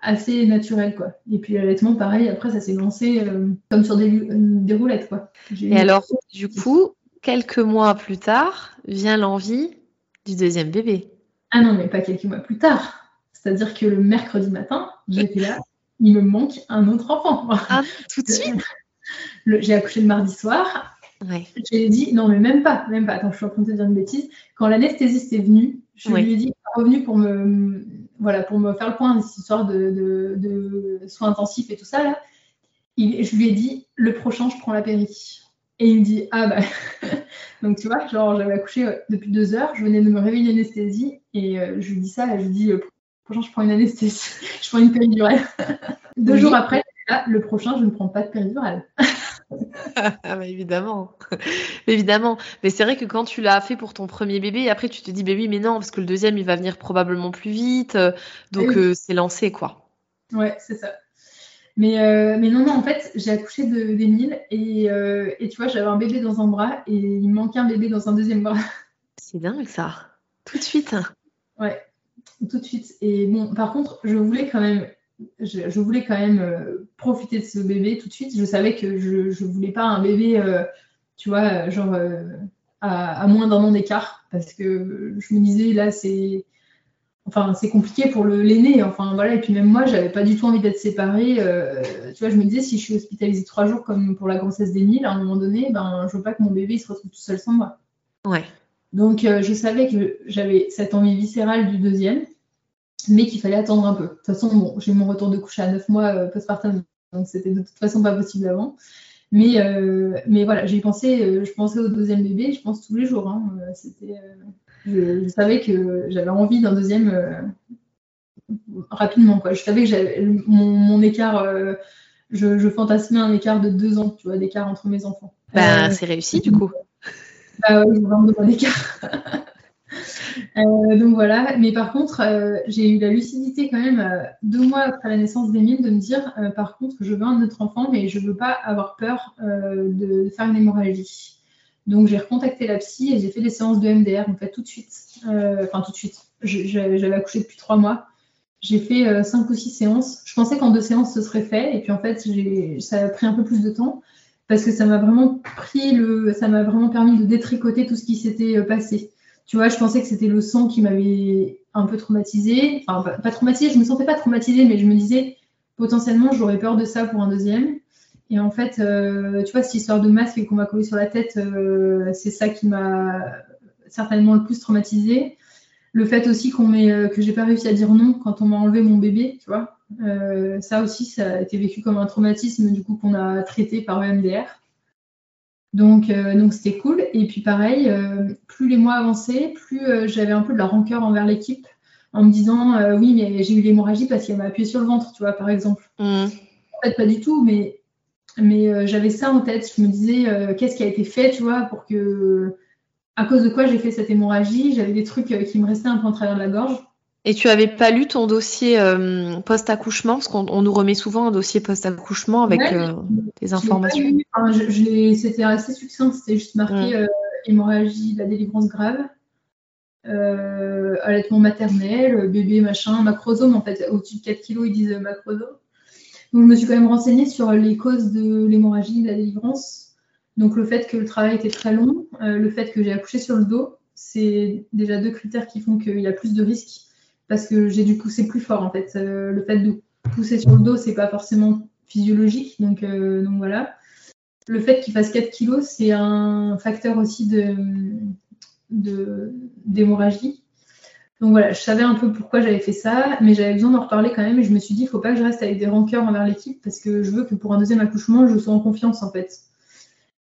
assez naturel, quoi. Et puis l'allaitement, pareil, après, ça s'est lancé comme sur des, des roulettes, quoi. Et alors, du coup, quelques mois plus tard, vient l'envie du deuxième bébé. Ah non, mais pas quelques mois plus tard. C'est-à-dire que le mercredi matin, j'étais là, il me manque un autre enfant. Ah, tout de suite? J'ai accouché le mardi soir. Ouais. J'ai dit, non, mais même pas, même pas. Attends, je suis en train de te dire une bêtise. Quand l'anesthésiste est venue, je lui ai dit, revenu pour me, voilà, pour me faire le point, cette histoire de, de, soins intensifs et tout ça, là. je lui ai dit, le prochain, je prends la péri. Et il me dit, ah bah. Donc, tu vois, genre, j'avais accouché depuis deux heures, je venais de me réveiller d'anesthésie, et euh, je lui dis ça, je lui dis, le prochain, je prends une anesthésie, je prends une péridurale. deux jours après, là, le prochain, je ne prends pas de péridurale. ah bah évidemment, évidemment. Mais c'est vrai que quand tu l'as fait pour ton premier bébé, après tu te dis, bébé, mais non, parce que le deuxième, il va venir probablement plus vite, euh, donc euh, c'est lancé, quoi. Ouais, c'est ça. Mais, euh, mais non, non, en fait, j'ai accouché d'Emile et, euh, et tu vois, j'avais un bébé dans un bras et il manquait un bébé dans un deuxième bras. C'est dingue ça. Tout de suite. Ouais, tout de suite. Et bon, par contre, je voulais quand même, je, voulais quand même euh, profiter de ce bébé tout de suite. Je savais que je ne voulais pas un bébé, tu vois, genre à, à, moins d'un an d'écart parce que je me disais là, c'est enfin c'est compliqué pour l'aîné enfin voilà. Et puis même moi j'avais pas du tout envie d'être séparée euh, tu vois je me disais si je suis hospitalisée trois jours comme pour la grossesse d'Emile à un moment donné ben je veux pas que mon bébé se retrouve tout seul sans moi. Ouais. Donc euh, je savais que j'avais cette envie viscérale du deuxième mais qu'il fallait attendre un peu. De toute façon bon j'ai mon retour de couche à neuf mois euh, postpartum donc c'était de toute façon pas possible avant. Mais, mais voilà, j'ai pensé, je pensais au deuxième bébé, je pense tous les jours. Hein, c'était, je, savais que j'avais envie d'un deuxième euh, rapidement. Quoi. Je savais que j'avais mon, écart, euh, je, fantasmais un écart de deux ans, tu vois, d'écart entre mes enfants. Bah, euh, c'est réussi du coup. Bah oui, vraiment de écart. donc voilà, mais par contre, j'ai eu la lucidité quand même deux mois après la naissance d'Emile de me dire, par contre, je veux un autre enfant, mais je ne veux pas avoir peur de faire une hémorragie. Donc j'ai recontacté la psy et j'ai fait des séances de MDR en fait tout de suite. Euh, enfin tout de suite. J'avais accouché depuis trois mois. J'ai fait euh, cinq ou six séances. Je pensais qu'en deux séances ce serait fait et puis en fait ça a pris un peu plus de temps parce que ça m'a vraiment pris le, ça m'a vraiment permis de détricoter tout ce qui s'était euh, passé. Tu vois, je pensais que c'était le sang qui m'avait un peu traumatisée. Enfin pas, pas traumatisée, je me sentais pas traumatisée, mais je me disais potentiellement j'aurais peur de ça pour un deuxième. Et en fait, euh, tu vois, cette histoire de masque qu'on m'a collé sur la tête, euh, c'est ça qui m'a certainement le plus traumatisée. Le fait aussi qu'on euh, que j'ai pas réussi à dire non quand on m'a enlevé mon bébé, tu vois. ça aussi, ça a été vécu comme un traumatisme du coup qu'on a traité par EMDR. Donc, donc c'était cool. Et puis pareil, plus les mois avançaient, plus j'avais un peu de la rancœur envers l'équipe en me disant oui, mais j'ai eu l'hémorragie parce qu'elle m'a appuyé sur le ventre, tu vois, par exemple. Mmh. En fait, pas du tout, mais mais euh, j'avais ça en tête. Je me disais, euh, qu'est-ce qui a été fait, tu vois, pour que. À cause de quoi j'ai fait cette hémorragie? J'avais des trucs euh, qui me restaient un peu en travers de la gorge. Et tu avais pas lu ton dossier post-accouchement? Parce qu'on nous remet souvent un dossier post-accouchement avec des informations. C'était assez succinct. C'était juste marqué mm. hémorragie la délivrance grave. allaitement maternel, bébé, machin, macrosome, en fait, au-dessus de 4 kilos, ils disent macrosome. Donc, je me suis quand même renseignée sur les causes de l'hémorragie, de la délivrance. Donc, le fait que le travail était très long, le fait que j'ai accouché sur le dos, c'est déjà deux critères qui font qu'il y a plus de risques parce que j'ai dû pousser plus fort en fait. le fait de pousser sur le dos, c'est pas forcément physiologique, donc, donc voilà le fait qu'il fasse 4 kilos, c'est un facteur aussi d'hémorragie. Donc voilà, je savais un peu pourquoi j'avais fait ça, mais j'avais besoin d'en reparler quand même et je me suis dit, il faut pas que je reste avec des rancœurs envers l'équipe parce que je veux que pour un deuxième accouchement, je sois en confiance en fait.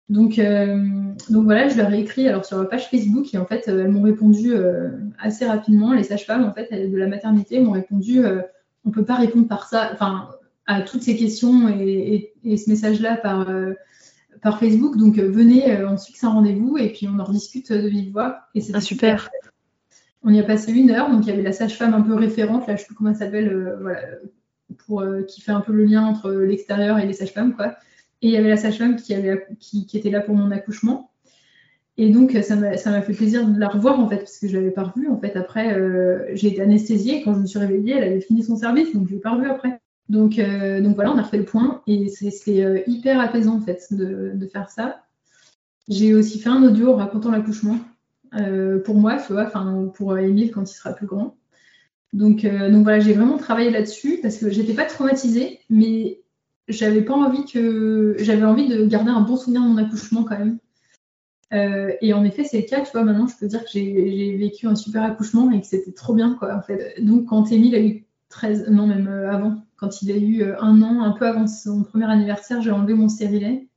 Donc, euh, voilà, je leur ai écrit alors, sur la page Facebook et en fait, elles m'ont répondu euh, assez rapidement. Les sages-femmes en fait, de la maternité m'ont répondu, euh, on ne peut pas répondre par ça, enfin, à toutes ces questions et, ce message-là par par Facebook. Donc euh, venez, euh, on se fixe un rendez-vous et puis on en rediscute de vive voix. Ah, super. On y a passé une heure. Donc il y avait la sage-femme un peu référente, là je sais plus comment elle s'appelle, euh, voilà, pour, qui fait un peu le lien entre l'extérieur et les sages-femmes, quoi. Et il y avait la sage-femme qui, était là pour mon accouchement. Et donc, ça m'a fait plaisir de la revoir, en fait, parce que je ne l'avais pas revue. En fait, après, j'ai été anesthésiée. Quand je me suis réveillée, elle avait fini son service, donc je ne l'ai pas revue après. Donc, euh, donc voilà, on a refait le point et euh, hyper apaisant en fait de, faire ça. J'ai aussi fait un audio racontant l'accouchement euh, pour moi, enfin pour Émile quand il sera plus grand. Donc, donc voilà, j'ai vraiment travaillé là-dessus parce que j'étais pas traumatisée, mais j'avais pas envie que j'avais envie de garder un bon souvenir de mon accouchement quand même. et en effet, c'est le cas, tu vois, maintenant je peux dire que j'ai vécu un super accouchement et que c'était trop bien, quoi, en fait. Donc quand Émile a eu 13, non, même avant, quand il a eu euh, un an, un peu avant son premier anniversaire, j'ai enlevé mon stérilet.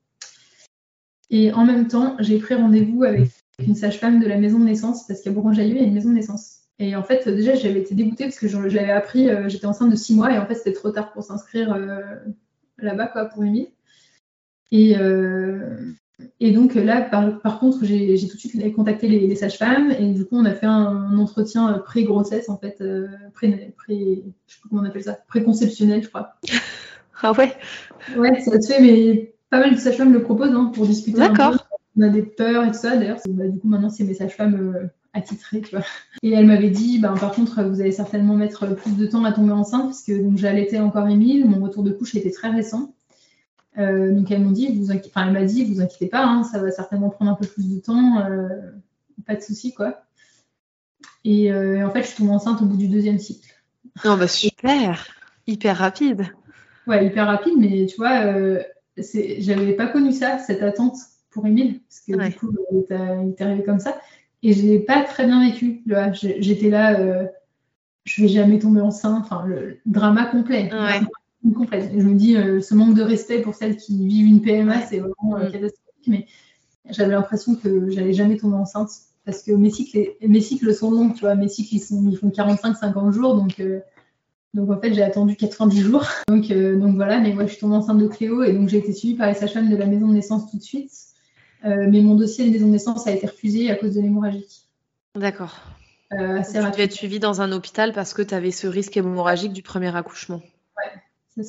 Et en même temps, j'ai pris rendez-vous avec une sage-femme de la maison de naissance, parce qu'à Bourgogne-Jallieu, il y a une maison de naissance. Et en fait, déjà, j'avais été dégoûtée parce que je, l'avais appris, euh, j'étais enceinte de six mois, et en fait, c'était trop tard pour s'inscrire euh, là-bas, quoi, pour Émile. Et, et donc là, par, contre, j'ai tout de suite contacté les, sages-femmes et du coup, on a fait un, entretien pré-grossesse, en fait, euh, pré, pré, je sais pas comment on appelle ça, préconceptionnel, je crois. Ah ouais Ouais, ça se fait, mais pas mal de sages-femmes le proposent hein, pour discuter. D'accord. On a des peurs et tout ça. D'ailleurs, bah, du coup, maintenant, c'est mes sages-femmes euh, attitrées, tu vois. Et elle m'avait dit, bah, par contre, vous allez certainement mettre plus de temps à tomber enceinte, parce que j'allaitais encore Émile, mon retour de couche était très récent. Euh, donc elles m'ont dit, vous enfin, elle m'a dit, vous inquiétez pas, hein, ça va certainement prendre un peu plus de temps, euh, pas de souci quoi. Et euh, en fait, je suis tombée enceinte au bout du deuxième cycle. Non, bah super, hyper rapide. Ouais, hyper rapide, mais tu vois, j'avais pas connu ça, cette attente pour Emile, parce que du coup, il est arrivé comme ça, et je l'ai pas très bien vécu. J'étais là, je vais jamais tomber enceinte, enfin, le drama complet. Ouais je me dis, euh, ce manque de respect pour celles qui vivent une PMA, c'est vraiment euh, mm. catastrophique. Mais j'avais l'impression que j'allais jamais tomber enceinte parce que mes cycles, mes cycles sont longs, tu vois. Mes cycles, ils, sont, ils font 45-50 jours, donc, euh, donc en fait, j'ai attendu 90 jours. Donc, donc voilà, mais moi, je suis tombée enceinte de Cléo et donc j'ai été suivie par les sages-femmes de la maison de naissance tout de suite. Mais mon dossier de maison de naissance a été refusé à cause de l'hémorragie. D'accord. Euh, tu devais être suivie dans un hôpital parce que tu avais ce risque hémorragique du premier accouchement. Ouais,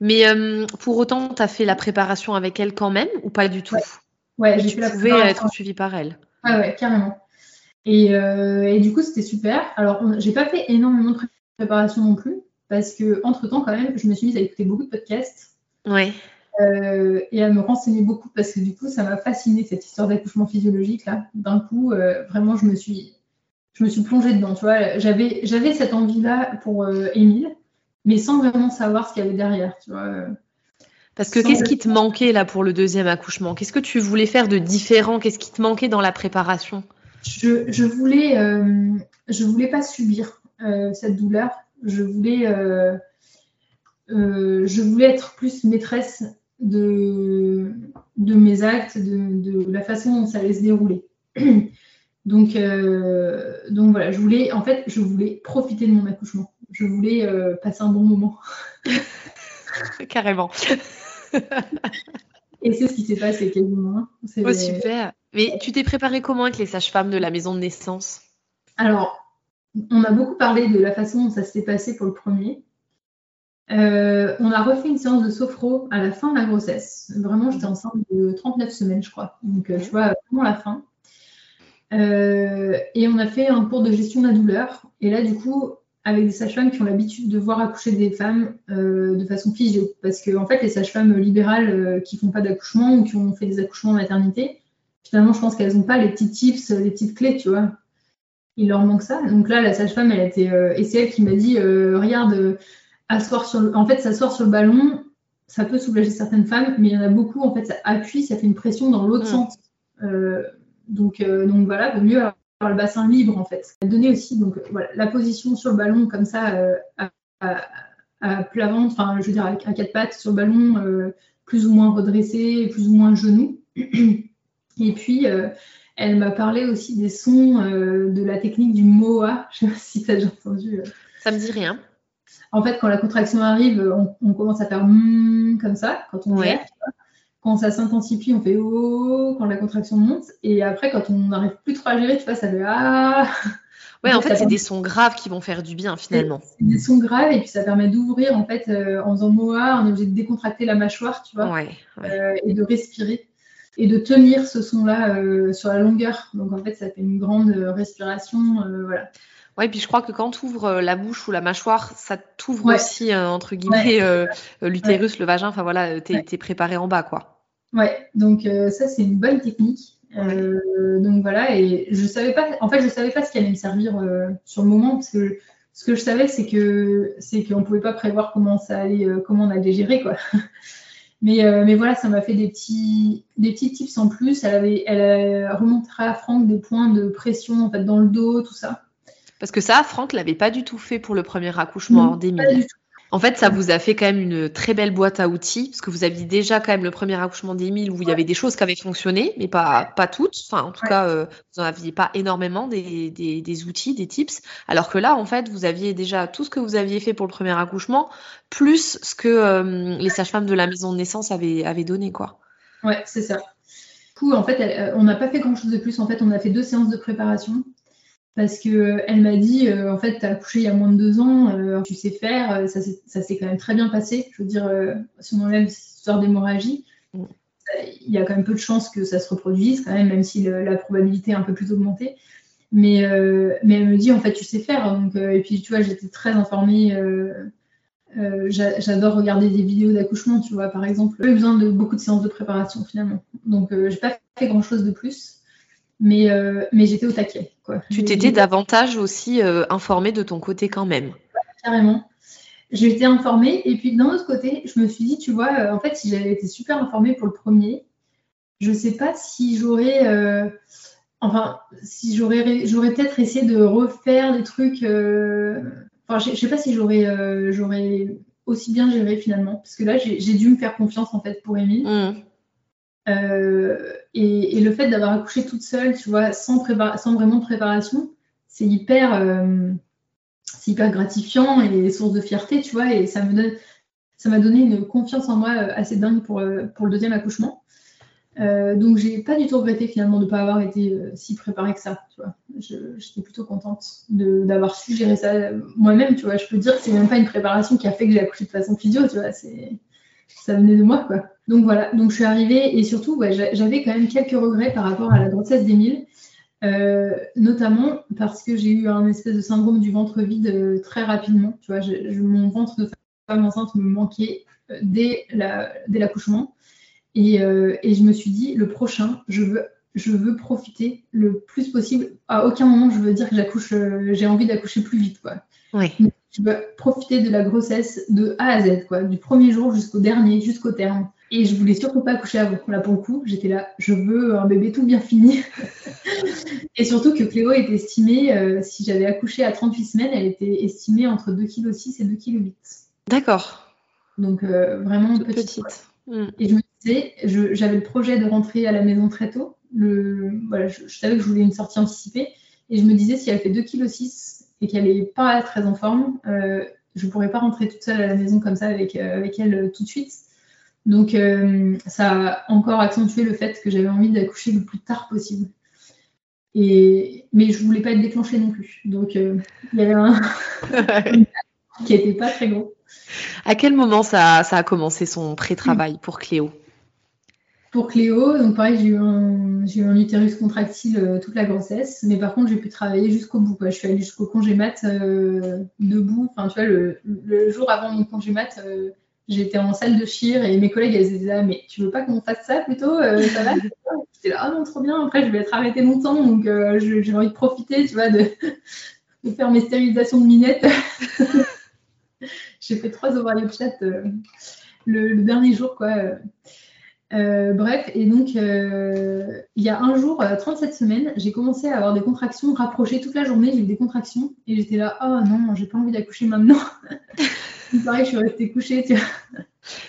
mais euh, pour autant, tu as fait la préparation avec elle quand même ou pas du tout? Ouais, j'ai fait la préparation. être suivie par elle. Ah ouais, carrément. Et, euh, et du coup, c'était super. Alors, j'ai pas fait énormément de préparation non plus parce que entre temps, quand même, je me suis mise à écouter beaucoup de podcasts. Ouais. Euh, et à me renseigner beaucoup parce que du coup, ça m'a fasciné cette histoire d'accouchement physiologique là. D'un coup, vraiment, je me suis, je me suis plongée dedans. Tu vois, j'avais, j'avais cette envie là pour Émile mais sans vraiment savoir ce qu'il y avait derrière, tu vois. Parce que qu'est-ce qui te manquait là pour le deuxième accouchement? Qu'est-ce que tu voulais faire de différent? Qu'est-ce qui te manquait dans la préparation? Je, je, voulais, euh, je voulais pas subir euh, cette douleur. Je voulais, euh, je voulais être plus maîtresse de, de mes actes, de, de, la façon dont ça allait se dérouler. Donc, donc voilà, je voulais, en fait, je voulais profiter de mon accouchement je voulais euh, passer un bon moment. Carrément. Et c'est ce qui s'est passé quasiment. Hein. Oh, super. Mais tu t'es préparée comment avec les sages-femmes de la maison de naissance? Alors, on a beaucoup parlé de la façon dont ça s'est passé pour le premier. Euh, on a refait une séance de sophro à la fin de la grossesse. Vraiment, j'étais enceinte de 39 semaines, je crois. Donc, euh, tu vois, vraiment la fin. et on a fait un cours de gestion de la douleur. Et là, du coup, avec des sages-femmes qui ont l'habitude de voir accoucher des femmes de façon physio. Parce que, en fait, les sages-femmes libérales qui font pas d'accouchement ou qui ont fait des accouchements en maternité, finalement, je pense qu'elles n'ont pas les petits tips, les petites clés, tu vois. Il leur manque ça. Donc là, la sage-femme, elle a été. et c'est elle qui m'a dit regarde, asseoir sur en fait, s'asseoir sur le ballon, ça peut soulager certaines femmes, mais il y en a beaucoup, en fait, ça appuie, ça fait une pression dans l'autre mm. sens. Euh, donc, euh, donc voilà, vaut mieux avoir le bassin libre, en fait. Donner aussi donc, voilà, la position sur le ballon, comme ça, euh, à, plat ventre, enfin, je veux dire, à, quatre pattes sur le ballon, plus ou moins redressé, plus ou moins genou. Et puis, elle m'a parlé aussi des sons de la technique du MOA. Je ne sais pas si tu as déjà entendu. Ça me dit rien. En fait, quand la contraction arrive, on, commence à faire mm comme ça, quand on est Quand ça s'intensifie, on fait oh quand la contraction monte. Et après, quand on n'arrive plus trop à gérer, tu vois, ça fait ah. Ouais, en fait, c'est des sons graves qui vont faire du bien finalement. C'est des sons graves et puis ça permet d'ouvrir en fait euh, en faisant moa, on est obligé de décontracter la mâchoire, tu vois, euh, et de respirer et de tenir ce son-là euh, sur la longueur. Donc en fait, ça fait une grande respiration, voilà. Oui, puis je crois que quand tu ouvres euh, la bouche ou la mâchoire, ça t'ouvre aussi, euh, entre guillemets, euh, l'utérus, le vagin. Enfin voilà, tu es, préparé en bas, quoi. Ouais, donc ça, c'est une bonne technique. donc voilà, et je savais pas, en fait, je savais pas ce qui allait me servir sur le moment, parce que ce que je savais, c'est que c'est qu'on pouvait pas prévoir comment ça allait, comment on allait gérer, quoi. Mais, mais, voilà, ça m'a fait des petits, des petits tips en plus. Elle, avait, elle remontera à Franck des points de pression en fait, dans le dos, tout ça. Parce que ça, Franck l'avait pas du tout fait pour le premier accouchement hors d'Émile. En fait, ça vous a fait quand même une très belle boîte à outils, parce que vous aviez déjà quand même le premier accouchement d'Émile où il y avait des choses qui avaient fonctionné, mais pas, pas toutes. Enfin, en tout cas, euh, vous n'en aviez pas énormément des, des, des, outils, des tips. Alors que là, en fait, vous aviez déjà tout ce que vous aviez fait pour le premier accouchement, plus ce que euh, les sages-femmes de la maison de naissance avaient, avaient donné, quoi. Ouais, c'est ça. Du coup, en fait, euh, on n'a pas fait grand-chose de plus. En fait, on a fait deux séances de préparation parce que euh, elle m'a dit euh, en fait tu as accouché il y a moins de deux ans euh, tu sais faire ça s'est quand même très bien passé. Je veux dire si on enlève histoire d'hémorragie mm. il y a quand même peu de chances que ça se reproduise quand même même si la probabilité est un peu plus augmentée. Mais mais elle me dit en fait tu sais faire. Donc et puis tu vois j'étais très informée j'adore regarder des vidéos d'accouchement tu vois par exemple. J'ai besoin de beaucoup de séances de préparation finalement. Donc j'ai pas fait grand chose de plus mais, euh, mais j'étais au taquet. Quoi. Tu t'étais davantage aussi euh, informée de ton côté quand même. carrément. J'ai été informée et puis d'un autre côté, je me suis dit, tu vois, euh, en fait, si j'avais été super informée pour le premier, je ne sais pas si j'aurais, enfin, si j'aurais, j'aurais peut-être essayé de refaire des trucs. enfin, je ne sais pas si j'aurais, j'aurais aussi bien géré finalement, parce que là, j'ai, dû me faire confiance en fait pour Émile. Mmh. Euh, et, le fait d'avoir accouché toute seule, tu vois, sans, vraiment de préparation, c'est hyper, euh, gratifiant et source de fierté, tu vois, et ça m'a donné une confiance en moi euh, assez dingue pour, pour le deuxième accouchement. Euh, donc j'ai pas du tout regretté finalement de ne pas avoir été si préparée que ça. Tu vois. J'étais plutôt contente d'avoir su gérer ça moi-même. Tu vois. Je peux dire que c'est même pas une préparation qui a fait que j'ai accouché de façon physio. Tu vois. Ça venait de moi. Quoi. Donc voilà, donc je suis arrivée et surtout, j'avais quand même quelques regrets par rapport à la grossesse d'Émile, euh, notamment parce que j'ai eu un espèce de syndrome du ventre vide euh, très rapidement. Tu vois, mon ventre de femme enceinte me manquait euh, dès l'accouchement. et, je me suis dit, le prochain, je veux, je veux profiter le plus possible. À aucun moment, je veux dire que j'accouche, j'ai envie d'accoucher plus vite. Quoi. Je veux profiter de la grossesse de A à Z, quoi, du premier jour jusqu'au dernier, jusqu'au terme. Et je voulais surtout pas accoucher avant. Là, pour le coup, j'étais là, je veux un bébé tout bien fini. et surtout que Cléo était estimée, euh, si j'avais accouché à 38 semaines, elle était estimée entre 2,6 kg et 2,8 kg. D'accord. Donc, euh, vraiment petite. Mm. Et je me disais, j'avais le projet de rentrer à la maison très tôt. Le, voilà, je, savais que je voulais une sortie anticipée. Et je me disais, si elle fait 2,6 kg et qu'elle n'est pas très en forme, euh, je ne pourrais pas rentrer toute seule à la maison comme ça avec, avec elle tout de suite. Donc, euh, ça a encore accentué le fait que j'avais envie d'accoucher le plus tard possible. Et, mais je voulais pas être déclenchée non plus. Donc, euh, il y avait un qui n'était pas très gros. À quel moment ça, a commencé son pré-travail pour Cléo? Pour Cléo, donc pareil, j'ai eu, un, utérus contractile euh, toute la grossesse, mais par contre, j'ai pu travailler jusqu'au bout. Je suis allée jusqu'au congé mat euh, debout. Enfin, tu vois, le, jour avant mon congé mat, euh, j'étais en salle de chire et mes collègues, elles étaient là, mais tu veux pas qu'on fasse ça plutôt Ça va J'étais là, ah non, trop bien. Après, je vais être arrêtée longtemps, donc j'ai envie de profiter, tu vois, de, faire mes stérilisations de minettes. j'ai fait trois ovaires chat le, le, dernier jour, quoi. Euh, bref, et donc euh, il y a un jour, 37 euh, semaines, j'ai commencé à avoir des contractions rapprochées toute la journée. J'ai eu des contractions et j'étais là, oh non, j'ai pas envie d'accoucher maintenant. pareil, je suis restée couchée. Tu vois.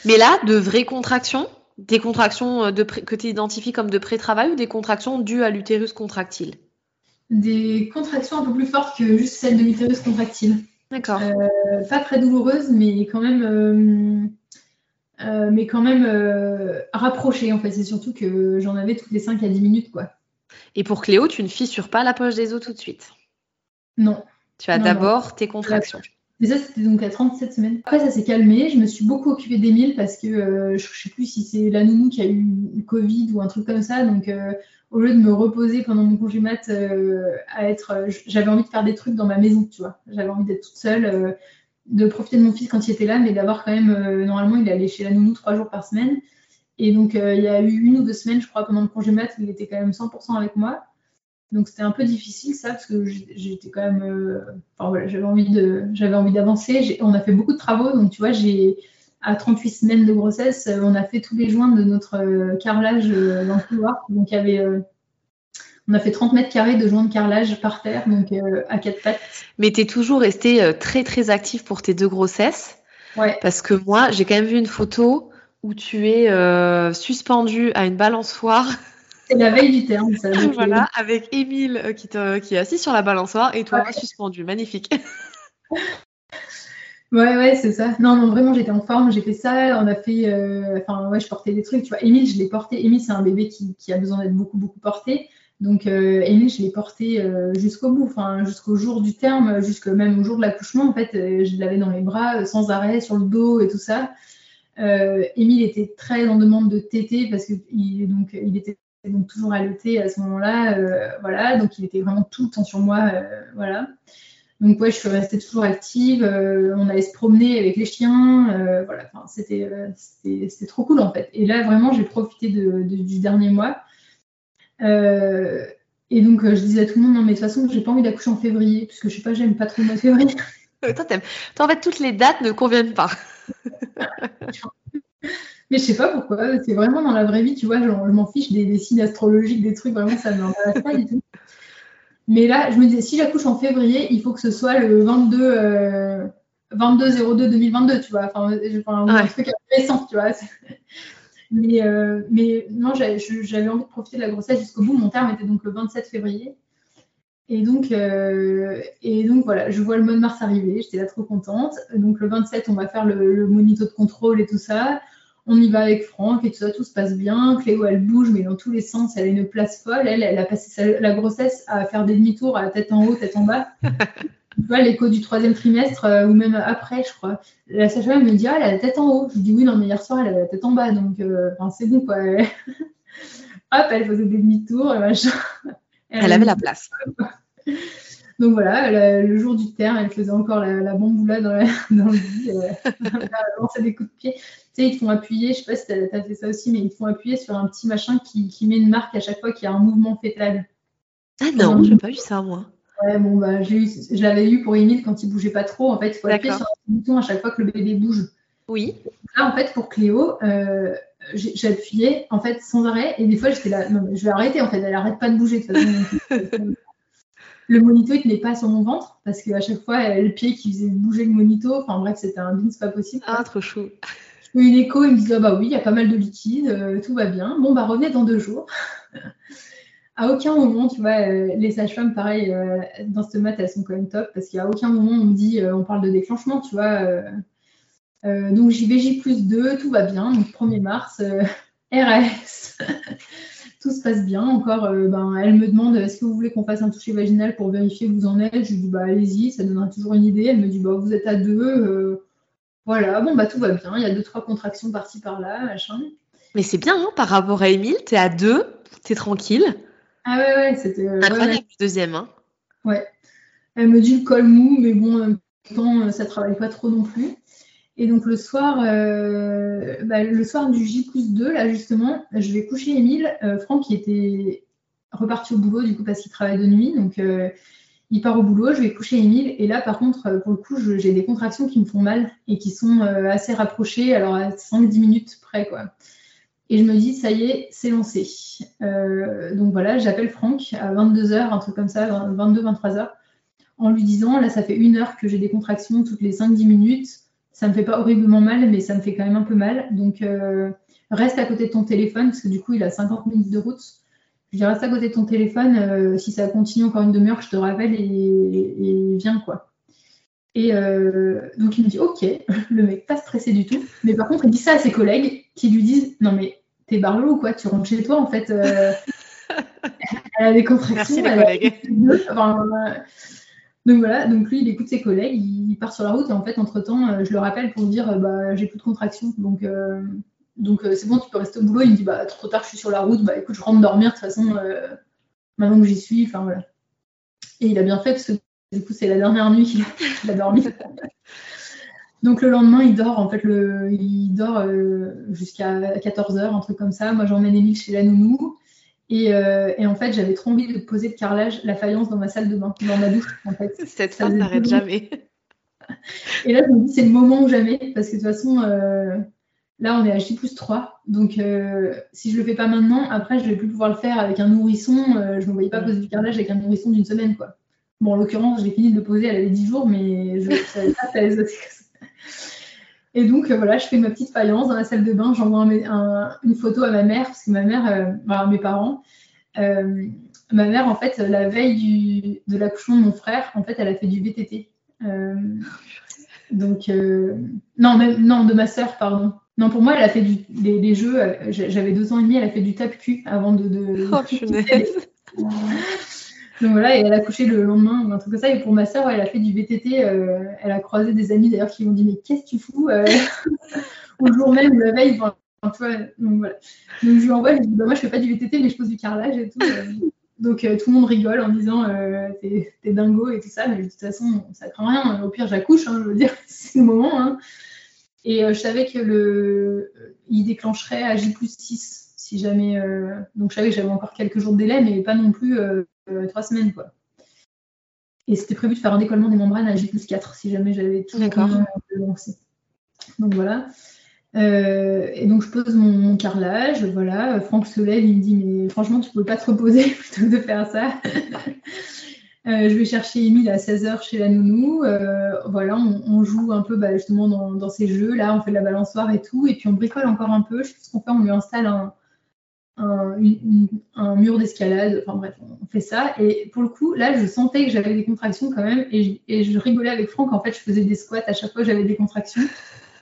Mais là, de vraies contractions Des contractions de que tu identifies comme de pré-travail ou des contractions dues à l'utérus contractile? Des contractions un peu plus fortes que juste celles de l'utérus contractile. D'accord. pas très douloureuses, mais quand même euh, mais quand même euh, en fait. C'est surtout que j'en avais toutes les 5 à 10 minutes quoi. Et pour Cléo, tu ne fissures pas la poche des os tout de suite? Non. Tu as d'abord tes contractions. Mais ça, c'était donc à 37 semaines. Après, ça s'est calmé. Je me suis beaucoup occupée d'Emile parce que euh, je ne sais plus si c'est la nounou qui a eu le Covid ou un truc comme ça. Donc, au lieu de me reposer pendant mon congé mat, à être, j'avais envie de faire des trucs dans ma maison, tu vois. J'avais envie d'être toute seule de profiter de mon fils quand il était là, mais d'avoir quand même, euh, normalement, il allé chez la nounou trois jours par semaine. Et donc, euh, il y a eu une ou deux semaines, je crois, pendant le congé mat, il était quand même 100% avec moi. Donc, c'était un peu difficile, ça, parce que j'étais quand même. Euh, enfin, voilà, j'avais envie de, j'avais envie d'avancer. On a fait beaucoup de travaux. Donc, tu vois, j'ai. À 38 semaines de grossesse, on a fait tous les joints de notre carrelage dans le couloir. Donc, il y avait on a fait 30 mètres carrés de joints de carrelage par terre, donc euh, à quatre pattes. Mais tu es toujours resté euh, très très actif pour tes deux grossesses. Ouais. Parce que moi, j'ai quand même vu une photo où tu es euh, suspendue à une balançoire. C'est la veille du terme, ça. voilà, avec Émile qui, qui, est assis sur la balançoire et toi suspendue. Magnifique. Ouais, ouais, c'est ça. Non, non, vraiment, j'étais en forme, j'ai fait ça. On a fait. Enfin, ouais, je portais des trucs. Tu vois, Émile, je l'ai porté. Émile, c'est un bébé qui, qui a besoin d'être beaucoup, beaucoup porté. Donc, euh, je l'ai porté euh, jusqu'au bout, enfin, jusqu'au jour du terme, jusque même au jour de l'accouchement. En fait, euh, je l'avais dans les bras euh, sans arrêt, sur le dos et tout ça. Émile était très en demande de tété parce qu'il donc, il était donc toujours allaité à ce moment-là. voilà, donc il était vraiment tout le temps sur moi. voilà. Donc, ouais, je suis restée toujours active. on allait se promener avec les chiens. voilà, c'était, c'était, trop cool en fait. Et là, vraiment, j'ai profité du dernier mois. Euh, et donc, euh, je disais à tout le monde, non, mais de toute façon, j'ai pas envie d'accoucher en février, parce que je sais pas, j'aime pas trop le mois de février. toi, t'aimes. Toi, en fait, toutes les dates ne conviennent pas. mais je sais pas pourquoi. C'est vraiment dans la vraie vie, tu vois, genre, je m'en fiche des, signes astrologiques, des trucs, vraiment, ça ne m'intéresse pas du tout. Mais là, je me disais, si j'accouche en février, il faut que ce soit le 22, 22 02 2022, tu vois. Enfin, enfin un truc récent, tu vois. Mais, euh, mais non, j'avais envie de profiter de la grossesse jusqu'au bout. Mon terme était donc le 27 février. Et donc, euh, et donc voilà, je vois le mois de mars arriver, j'étais là trop contente. Donc le 27, on va faire le, le monito de contrôle et tout ça. On y va avec Franck et tout ça, tout se passe bien. Cléo, elle bouge, mais dans tous les sens, elle a une place folle. Elle, elle a passé la grossesse à faire des demi-tours à tête en haut, tête en bas. tu vois, l'écho du troisième trimestre, euh, ou même après, je crois. La sage-femme me dit, ah, elle a la tête en haut. Je dis, oui, non, mais hier soir, elle avait la tête en bas, donc euh, c'est bon, quoi. Hop, elle faisait des demi-tours, machin. Elle, elle avait la place. Donc voilà, le jour du terre, elle faisait encore la, la bamboula dans, dans le lit. Elle, lançait des coups de pied. Sais, ils te font appuyer, je sais pas si tu as, fait ça aussi, mais ils te font appuyer sur un petit machin qui, qui met une marque à chaque fois qu'il y a un mouvement fœtal. Ah non, je n'ai pas vu ça, moi. Ouais, bon, bah, je l'avais eu pour Emile quand il bougeait pas trop. En fait, il faut appuyer sur un bouton à chaque fois que le bébé bouge. Oui. Là, en fait, pour Cléo, euh, appuyé en fait sans arrêt et des fois j'étais là, non, mais je vais arrêter en fait, elle arrête pas de bouger. De façon. le monito il tenait pas sur mon ventre parce qu'à chaque fois le pied qui faisait bouger le monito. Enfin bref, c'était un bin, c'est pas possible. Ah, trop chaud. Une écho, il me dit ah, bah oui, il y a pas mal de liquide, euh, tout va bien. Bon bah revenez dans deux jours à aucun moment, tu vois, euh, les sages-femmes, pareil, euh, dans ce mat, elles sont quand même top parce qu'à aucun moment on me dit, on parle de déclenchement, tu vois. donc j'y vais, J plus 2, tout va bien. Donc 1er mars, RS, tout se passe bien. Encore, ben, elle me demande, est-ce que vous voulez qu'on fasse un toucher vaginal pour vérifier où vous en êtes? Je lui dis, bah allez-y, ça donnera toujours une idée. Elle me dit, bah vous êtes à deux. Voilà, bon, bah tout va bien. Il y a deux, trois contractions par-ci, par-là, machin. Mais c'est bien, hein, par rapport à Émile, t'es à deux, t'es tranquille. Ah ouais, ouais, c'était. Euh, le deuxième. Hein. Ouais. Elle me dit le col mou, mais bon, en même temps, euh, ça travaille pas trop non plus. Et donc le soir, euh, bah, le soir du J 2, là justement, je vais coucher Émile. Franck qui était reparti au boulot du coup parce qu'il travaille de nuit, donc il part au boulot, je vais coucher Émile. Et là par contre, pour le coup, j'ai des contractions qui me font mal et qui sont assez rapprochées, alors à 5-10 minutes près quoi. Et je me dis, ça y est, c'est lancé. Euh, donc voilà, j'appelle Franck à 22h, un truc comme ça, 22-23h, en lui disant, là, ça fait une heure que j'ai des contractions toutes les 5-10 minutes. Ça me fait pas horriblement mal, mais ça me fait quand même un peu mal. Donc, euh, reste à côté de ton téléphone, parce que du coup, il a 50 minutes de route. Je dis, reste à côté de ton téléphone. Euh, si ça continue encore une demi-heure, je te rappelle et, viens, quoi. Et donc il me dit ok, le mec pas stressé du tout, mais par contre il dit ça à ses collègues qui lui disent non mais t'es barlot ou quoi? Tu rentres chez toi, en fait. Euh, elle a des contractions. Merci donc voilà, donc lui, il écoute ses collègues, il part sur la route et en fait, entre-temps, euh, je le rappelle pour dire, bah, j'ai plus de contractions. Donc, euh, donc c'est bon, tu peux rester au boulot. Il me dit, bah, trop tard, je suis sur la route. Bah, écoute, je rentre dormir de toute façon, maintenant que j'y suis. Enfin, voilà. Et il a bien fait parce que du coup, c'est la dernière nuit qu'il a dormi. Donc le lendemain, il dort, en fait, le, il dort euh, jusqu'à 14h, un truc comme ça. Moi, j'emmène Émile chez la nounou. Et, euh, et en fait, j'avais trop envie de poser de carrelage, la faïence dans ma salle de bain, dans ma douche, en fait. Cette femme n'arrête jamais. Et là, je me dis, c'est le moment ou jamais, parce que de toute façon, euh, là, on est à J plus 3. Donc, si je le fais pas maintenant, après, je vais plus pouvoir le faire avec un nourrisson. je ne voyais pas poser du carrelage avec un nourrisson d'une semaine, quoi. Bon, en l'occurrence, j'ai fini de le poser, elle avait 10 jours, mais je savais pas et donc, euh, voilà, je fais ma petite faïence dans la salle de bain. J'envoie une photo à ma mère, parce que ma mère, euh, mes parents, euh, ma mère, en fait, la veille de l'accouchement de mon frère, en fait, elle a fait du VTT. donc, non, même, non, de ma sœur, pardon. Non, pour moi, elle a fait du, les, jeux. J'avais deux ans et demi, elle a fait du tape-cul avant de. de oh, donc voilà, et elle a couché le lendemain ou un truc comme ça. Et pour ma soeur, elle a fait du VTT. Euh, elle a croisé des amis d'ailleurs qui lui ont dit Mais qu'est-ce que tu fous euh, Au jour même, la veille, donc voilà. Donc je lui envoie, je dis bah, Moi, je fais pas du VTT, mais je pose du carrelage et tout. Euh. donc tout le monde rigole en disant T'es dingo et tout ça. Mais de toute façon, ça craint rien. Au pire, j'accouche, hein, je veux dire, c'est le moment. Hein. Et je savais que le, il déclencherait à J plus 6 si jamais. donc je savais que j'avais encore quelques jours de délai, mais pas non plus euh, trois semaines. Quoi. Et c'était prévu de faire un décollement des membranes à J 4 si jamais j'avais tout lancé. Donc voilà. Euh, et donc je pose mon, carrelage, voilà. Franck se lève, il me dit mais franchement tu peux pas te reposer plutôt que de faire ça. Euh, je vais chercher Emile à 16h chez la nounou. voilà, on, joue un peu bah, justement dans, ces jeux. Là, on fait de la balançoire et tout. Et puis on bricole encore un peu. Je sais ce qu'on fait, on lui installe un, un, mur d'escalade. Enfin bref, on fait ça. Et pour le coup, là, je sentais que j'avais des contractions quand même. Et je, rigolais avec Franck. En fait, je faisais des squats à chaque fois que j'avais des contractions.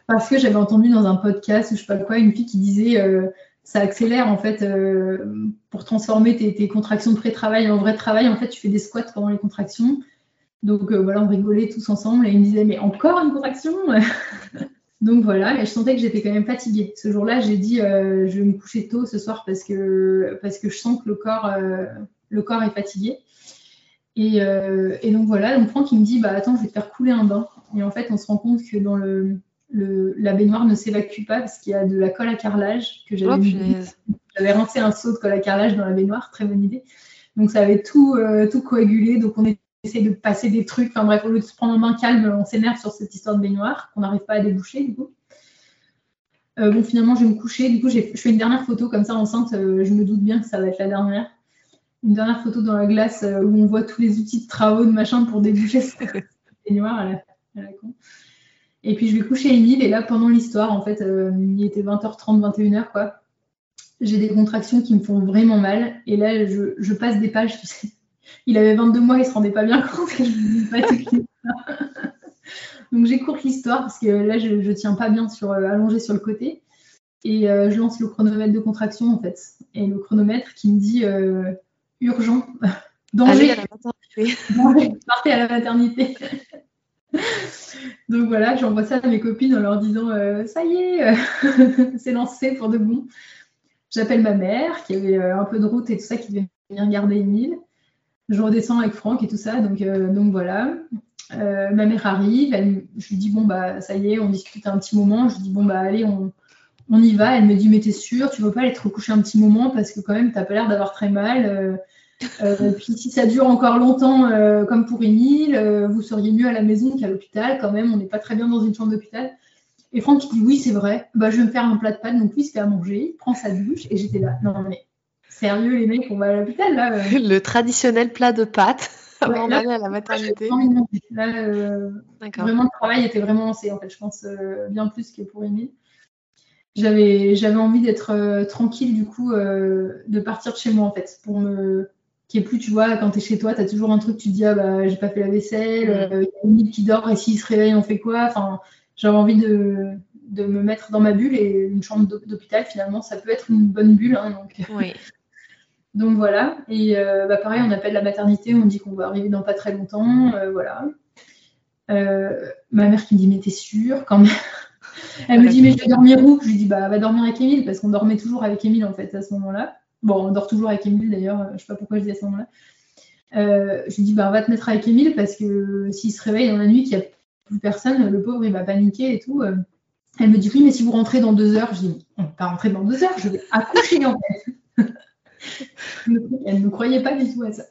Parce que j'avais entendu dans un podcast ou je sais pas quoi, une fille qui disait euh, ça accélère en fait euh, pour transformer tes, contractions de pré-travail en vrai travail. En fait, tu fais des squats pendant les contractions. Donc euh, voilà, on rigolait tous ensemble et il me disait mais encore une contraction Donc voilà, et je sentais que j'étais quand même fatiguée. Ce jour-là, j'ai dit euh, je vais me coucher tôt ce soir parce que, parce que je sens que le corps, le corps est fatigué. Et, et, donc voilà, donc Franck il me dit bah attends, je vais te faire couler un bain. Et en fait, on se rend compte que dans le, le la baignoire ne s'évacue pas parce qu'il y a de la colle à carrelage que j'avais oh, J'avais rincé un seau de colle à carrelage dans la baignoire, très bonne idée. Donc ça avait tout, tout coagulé. Donc on est essayer de passer des trucs. Enfin bref, au lieu de se prendre en main calme, on s'énerve sur cette histoire de baignoire qu'on n'arrive pas à déboucher du coup. Euh, bon, finalement, je vais me coucher. Du coup, je fais une dernière photo comme ça enceinte. Euh, je me doute bien que ça va être la dernière. Une dernière photo dans la glace euh, où on voit tous les outils de travaux, de machin pour déboucher cette baignoire à la, con. Et puis, je vais coucher Emile. Et là, pendant l'histoire, en fait, il était 20h30, 21h, quoi. J'ai des contractions qui me font vraiment mal. Et là, je, je passe des pages, tu sais il avait 22 mois, il se rendait pas bien compte que je ne pas tout Donc j'écourte l'histoire parce que là, je ne tiens pas bien sur, euh, allongé sur le côté. Et euh, je lance le chronomètre de contraction en fait. Et le chronomètre qui me dit euh, urgent, danger, partez à la maternité. Donc voilà, j'envoie ça à mes copines en leur disant ça y est, c'est lancé pour de bon. J'appelle ma mère, qui avait un peu de route et tout ça, qui devait venir garder Emile. Je redescends avec Franck et tout ça, donc, donc voilà. ma mère arrive, je lui dis bon bah ça y est, on discute un petit moment. Je lui dis bon bah allez, on, on y va. Elle me dit, mais t'es sûre, tu veux pas aller te recoucher un petit moment parce que quand même, t'as pas l'air d'avoir très mal. Euh, euh, puis si ça dure encore longtemps, euh, comme pour Émile, vous seriez mieux à la maison qu'à l'hôpital. Quand même, on n'est pas très bien dans une chambre d'hôpital. Et Franck dit, oui, c'est vrai. Bah, je vais me faire un plat de pâtes. Donc lui, il se fait à manger, il prend sa douche. Et j'étais là, non mais sérieux les mecs, on va à l'hôpital là. Le traditionnel plat de pâtes. avant d'aller à la maternité. vraiment, le travail était vraiment lancé, en fait, je pense, bien plus que pour Émile j'avais j'avais envie d'être euh, tranquille du coup euh, de partir de chez moi en fait pour me qui est plus tu vois quand tu es chez toi tu as toujours un truc tu te dis ah bah j'ai pas fait la vaisselle euh, il y a une qui dort et s'il se réveille on fait quoi? Enfin j'avais envie de, de me mettre dans ma bulle et une chambre d'hôpital finalement ça peut être une bonne bulle hein, donc. Oui. donc voilà et bah, pareil on appelle la maternité on dit qu'on va arriver dans pas très longtemps voilà. Ma mère qui me dit mais t'es sûre quand même. Elle me dit, mais je vais dormir où? Je lui dis, bah, va dormir avec Émile, parce qu'on dormait toujours avec Émile, en fait, à ce moment-là. Bon, on dort toujours avec Émile, d'ailleurs, je sais pas pourquoi je dis à ce moment-là. Euh, je lui dis, bah, va te mettre avec Émile, parce que s'il se réveille dans la nuit, qu'il n'y a plus personne, le pauvre, il va paniquer et tout. Elle me dit, oui, mais si vous rentrez dans deux heures, je dis, on va pas rentrer dans deux heures, je vais accoucher, en fait. Elle ne croyait pas du tout à ça.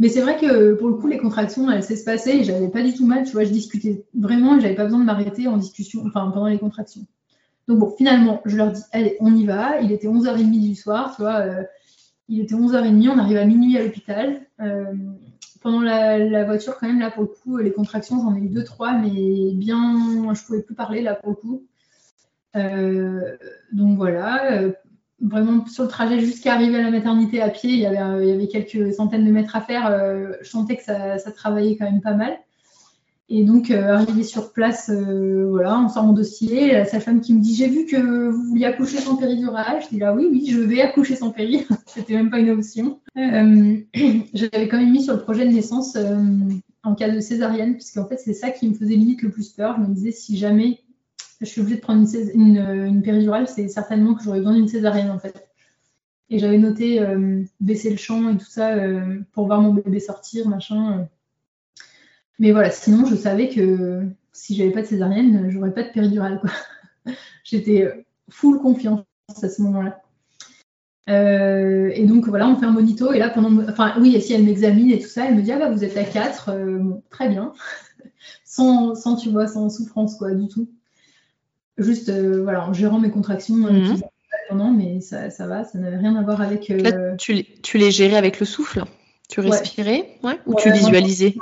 Mais c'est vrai que pour le coup, les contractions, elles s'espaçaient et j'avais pas du tout mal. Tu vois, je discutais vraiment et j'avais pas besoin de m'arrêter en discussion, enfin pendant les contractions. Donc bon, finalement, je leur dis, allez, on y va. Il était 11h30 du soir, tu vois. Euh, il était 11h30, on arrive à minuit à l'hôpital. Euh, pendant la, voiture, quand même, là, pour le coup, les contractions, j'en ai eu deux, trois, mais bien, je pouvais plus parler, là, pour le coup. Euh, donc voilà, vraiment sur le trajet jusqu'à arriver à la maternité à pied, il y avait, quelques centaines de mètres à faire. Je sentais que ça, travaillait quand même pas mal. Et donc, euh, arrivé sur place, euh, voilà, on sort mon dossier. La sage-femme qui me dit J'ai vu que vous vouliez accoucher sans péridurale. Je dis là, oui, oui, je vais accoucher sans péri. C'était même pas une option. J'avais quand même mis sur le projet de naissance en cas de césarienne, puisqu'en fait, c'est ça qui me faisait limite le plus peur. Je me disais Si jamais je suis obligée de prendre une, une, péridurale, c'est certainement que j'aurais besoin d'une césarienne en fait. Et j'avais noté euh, baisser le champ et tout ça euh, pour voir mon bébé sortir, machin. Mais voilà, sinon je savais que si j'avais pas de césarienne, j'aurais pas de péridurale. J'étais full confiance à ce moment-là. Euh, et donc voilà, on fait un monito. Et là, pendant. Enfin, oui, si elle m'examine et tout ça, elle me dit Ah bah vous êtes à 4. bon, très bien. sans, sans, tu vois, sans souffrance, quoi, du tout juste euh, voilà, en gérant mes contractions. Euh, mhm. mais ça, ça, va, ça n'avait rien à voir avec. Euh, tu, tu, les gérais avec le souffle? Tu respirais ouais. Ou tu visualisais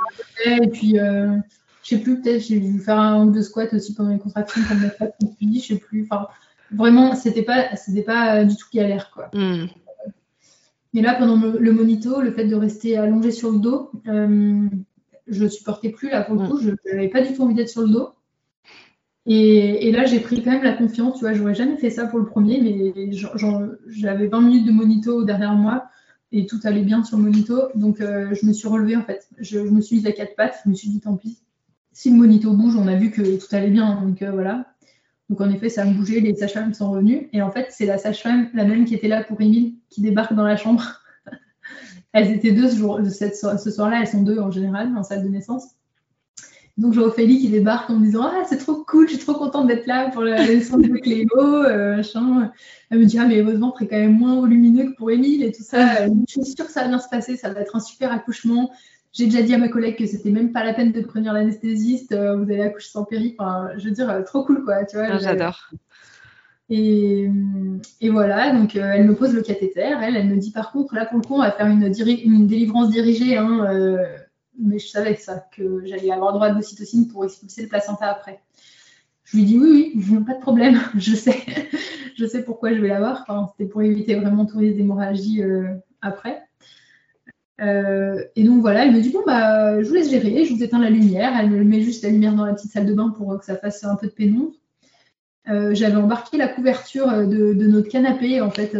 Et puis, je sais plus, peut-être j'ai dû faire un ou deux squats aussi pendant les contractions, comme ma femme, je dis, je sais plus. Enfin, vraiment, c'était pas, c'était pas du tout galère, quoi. Hmm. Et là, pendant le monito, le fait de rester allongé sur le dos, je ne supportais plus, là, pour le hmm. coup, je n'avais pas du tout envie d'être sur le dos. Et, là, j'ai pris quand même la confiance. Tu vois, j'aurais jamais fait ça pour le premier, mais j'avais 20 minutes de monito derrière moi et tout allait bien sur le monito. Donc, euh, je me suis relevée en fait. Je, me suis mise à quatre pattes. Je me suis dit, tant pis. Si le monito bouge, on a vu que tout allait bien. Donc, euh, voilà. Donc, en effet, ça a bougé. Les sages-femmes sont revenus. Et en fait, c'est la sage-femme, la même qui était là pour Émile, qui débarque dans la chambre. elles étaient deux ce, ce soir-là. Elles sont deux en général en salle de naissance. Donc j'ai Ophélie qui débarque en me disant Ah, c'est trop cool, je suis trop contente d'être là pour la naissance de Cléo. Euh, Elle me dit Ah, mais votre ventre est quand même moins volumineux que pour Émile et tout ça. je suis sûre que ça va bien se passer, ça va être un super accouchement. J'ai déjà dit à ma collègue que c'était même pas la peine de prévenir l'anesthésiste, euh, vous allez accoucher sans péri. Enfin, je veux dire, euh, trop cool quoi. Tu vois, ah, J'adore. Et, et, voilà, donc elle me pose le cathéter. Elle, elle me dit par contre, là pour le coup, on va faire une, une délivrance dirigée. Hein, mais je savais ça, que j'allais avoir droit à de l'ocytocine pour expulser le placenta après. Je lui dis oui, oui, pas de problème, je sais, je sais pourquoi je vais l'avoir. Enfin, C'était pour éviter vraiment tous les hémorragies euh, après. Euh, et donc voilà, elle me dit bon bah je vous laisse gérer, je vous éteins la lumière. Elle me met juste la lumière dans la petite salle de bain pour que ça fasse un peu de pénombre. Euh, j'avais embarqué la couverture de, notre canapé, en fait,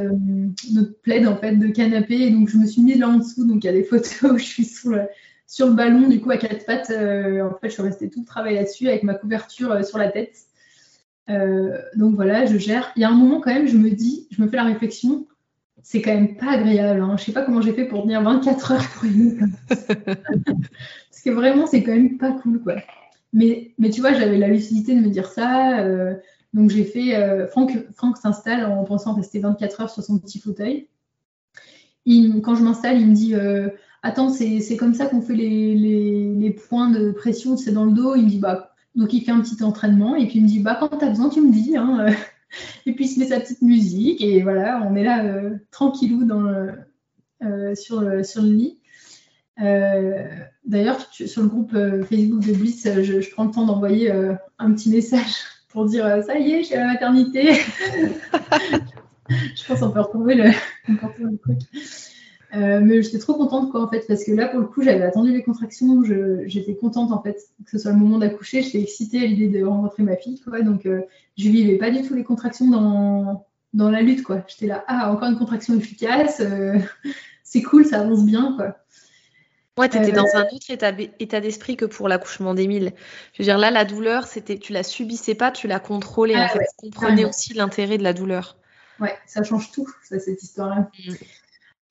notre plaid en fait de canapé, et donc je me suis mise là en dessous. Donc il y a des photos où je suis sous le, sur le ballon, du coup, à quatre pattes. Euh, en fait, je suis restée tout le travail là-dessus avec ma couverture euh, sur la tête. donc voilà, je gère. Il y a un moment quand même, je me dis, je me fais la réflexion, c'est quand même pas agréable. Hein. Je sais pas comment j'ai fait pour tenir 24 heures pour une Parce que vraiment, c'est quand même pas cool, quoi. Mais, mais tu vois, j'avais la lucidité de me dire ça. Euh, donc j'ai fait. Euh, Franck, Franck s'installe en pensant rester 24 heures sur son petit fauteuil. quand je m'installe, il me dit euh, Attends, c'est comme ça qu'on fait les, les, points de pression, c'est dans le dos. Il me dit Bah. Donc il fait un petit entraînement et puis il me dit Bah, quand tu as besoin, tu me dis. Hein. et puis il se met sa petite musique et voilà, on est là euh, tranquillou dans euh, sur, le, sur le lit. Euh, d'ailleurs, sur le groupe Facebook de Bliss, je, prends le temps d'envoyer un petit message pour dire ça y est, je suis à la maternité. je pense qu'on peut retrouver le, le truc. Euh, mais j'étais trop contente quoi en fait parce que là pour le coup j'avais attendu les contractions, j'étais contente en fait que ce soit le moment d'accoucher, j'étais excitée à l'idée de rencontrer ma fille quoi donc euh, je vivais pas du tout les contractions dans, dans la lutte quoi. J'étais là ah encore une contraction efficace, euh, c'est cool ça avance bien quoi. Ouais, tu étais dans un autre état, état d'esprit que pour l'accouchement d'Émile. Je veux dire, là, la douleur, c'était, tu la subissais pas, tu la contrôlais. Ah en fait, tu comprenais aussi l'intérêt de la douleur. Ouais, ça change tout, ça, cette histoire-là. Mm.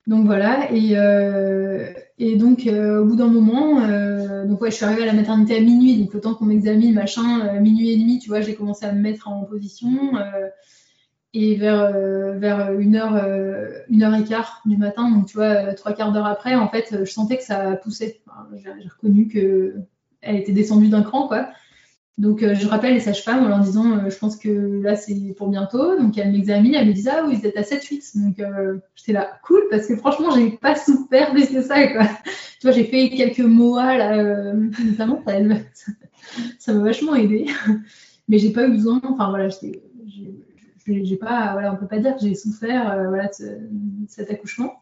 Donc voilà, et, euh, donc euh, au bout d'un moment, euh, donc ouais, je suis arrivée à la maternité à minuit, donc le temps qu'on m'examine, machin, minuit et demi, tu vois, j'ai commencé à me mettre en position. et vers, vers une heure, une heure et quart du matin, donc tu vois, trois quarts d'heure après, en fait, je sentais que ça poussait. j'ai reconnu qu'elle était descendue d'un cran, quoi. Donc, euh, je rappelle les sages-femmes en leur disant euh, Je pense que là, c'est pour bientôt. Donc, elles m'examinent, elles me disent Ah oui, vous êtes à 7-8. Donc, euh, j'étais là, cool, parce que franchement, j'ai pas souffert plus que ça. Quoi. Tu vois, j'ai fait quelques mots là, notamment, ça m'a vachement aidé. Mais j'ai pas eu besoin. Enfin, voilà, j'ai pas, voilà, on peut pas dire que j'ai souffert voilà, de, cet accouchement.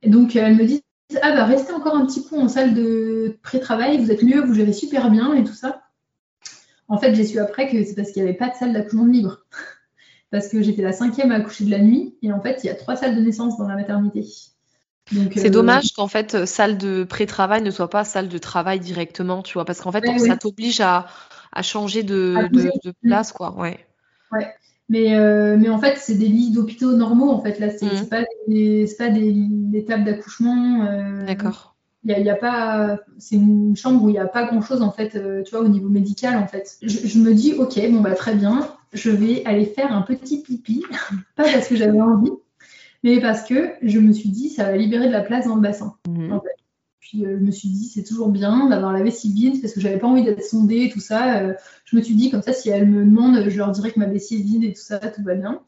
Et donc, elles me disent Ah bah, restez encore un petit coup en salle de pré-travail, vous êtes mieux, vous gérez super bien et tout ça. En fait, j'ai su après que c'est parce qu'il n'y avait pas de salle d'accouchement libre. parce que j'étais la cinquième à accoucher de la nuit. Et en fait, il y a trois salles de naissance dans la maternité. C'est euh, dommage qu'en fait, euh, salle de pré-travail ne soit pas salle de travail directement, tu vois, parce qu'en fait, ça t'oblige à, changer de, place, quoi. Ouais. ouais. Mais, euh, mais en fait, c'est des lits d'hôpitaux normaux, en fait. Là, c'est mmh. pas, des, pas des, tables d'accouchement. D'accord il y a, pas, c'est une chambre où il n'y a pas grand chose en fait, euh, tu vois, au niveau médical en fait. Je, me dis, ok, bon bah très bien, je vais aller faire un petit pipi, pas parce que j'avais envie, mais parce que je me suis dit, ça va libérer de la place dans le bassin. Mhm. En fait. Puis euh, je me suis dit, c'est toujours bien d'avoir la vessie vide parce que j'avais pas envie d'être sondée tout ça. Euh, je me suis dit, comme ça, si elle me demande, je leur dirais que ma vessie est vide et tout ça, tout va bien.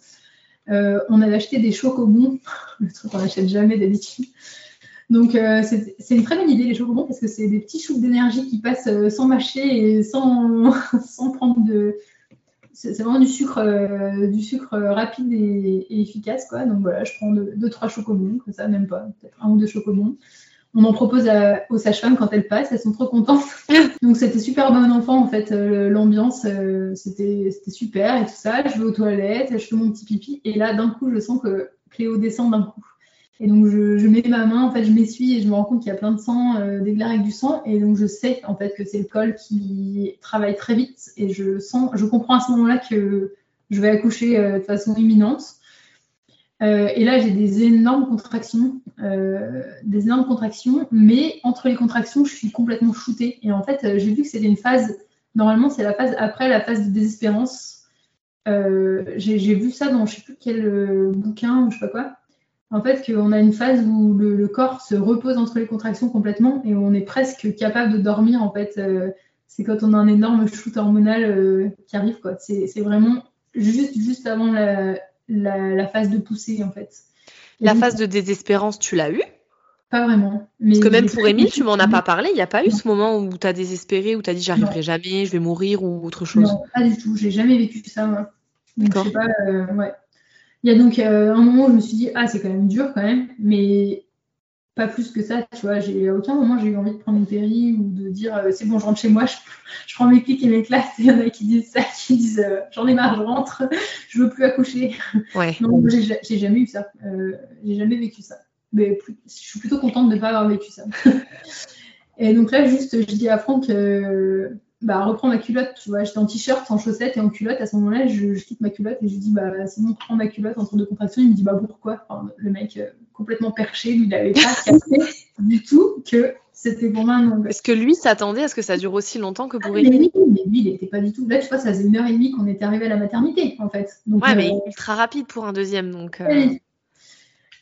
on avait acheté des chocobons, le truc qu'on n'achète jamais d'habitude. Donc, euh, c'est une très bonne idée, les chocobons, parce que c'est des petits shoots d'énergie qui passent euh, sans mâcher et sans, sans prendre de. C'est vraiment du sucre, euh, du sucre rapide et, efficace, quoi. Donc voilà, je prends deux, trois chocobons, comme ça, même pas, peut-être un ou deux chocobons. On en propose aux sages-femmes quand elles passent, elles sont trop contentes. Donc c'était super bon enfant, en fait. L'ambiance, c'était super et tout ça. Je vais aux toilettes, je fais mon petit pipi, et là, d'un coup, je sens que Cléo descend d'un coup. Et donc, je, mets ma main, en fait, je m'essuie et je me rends compte qu'il y a plein de sang, euh, des glaires avec du sang. Et donc, je sais, en fait, que c'est le col qui travaille très vite. Et je sens, je comprends à ce moment-là que je vais accoucher euh, de façon imminente. Euh, et là, j'ai des énormes contractions, des énormes contractions. Mais entre les contractions, je suis complètement shootée. Et en fait, j'ai vu que c'était une phase, normalement, c'est la phase après la phase de désespérance. j'ai vu ça dans je sais plus quel bouquin ou je sais pas quoi en fait, qu'on a une phase où le, corps se repose entre les contractions complètement et on est presque capable de dormir. En fait, euh, c'est quand on a un énorme shoot hormonal euh, qui arrive. Quoi. C'est, vraiment juste, juste avant la, phase de poussée, en fait. la phase de désespérance, tu l'as eu? Pas vraiment. Parce que même pour Émile, tu m'en as pas parlé. Il n'y a pas eu ce moment où tu as désespéré, où tu as dit j'arriverai jamais, je vais mourir ou autre chose? Non, pas du tout. J'ai jamais vécu ça. Moi. D'accord. Je sais pas, euh, ouais. Il y a donc euh, un moment où je me suis dit, ah, c'est quand même dur quand même, mais pas plus que ça, tu vois. J'ai, à aucun moment, j'ai eu envie de prendre une péri ou de dire, euh, c'est bon, je rentre chez moi, je, prends mes clics et mes classes. Il y en a qui disent ça, qui disent, euh, j'en ai marre, je rentre, je veux plus accoucher. Ouais. non, j'ai, jamais eu ça. j'ai jamais vécu ça. Mais je suis plutôt contente de ne pas avoir vécu ça. et donc là, juste, je dis à Franck, bah, reprends ma culotte, tu vois. J'étais en t-shirt, en chaussettes et en culotte. À ce moment-là, je, quitte ma culotte et je lui dis, bah, bon, prends ma culotte entre deux contractions. Il me dit, bah, pourquoi? Le mec euh, complètement perché, lui, il n'avait pas capté du tout que c'était pour moi non. Est-ce que lui s'attendait à ce que ça dure aussi longtemps que pour ah, mais lui Mais lui, il n'était pas du tout. Là, tu vois, ça faisait une heure et demie qu'on était arrivé à la maternité, en fait. ouais, mais euh, ultra rapide pour un deuxième, donc.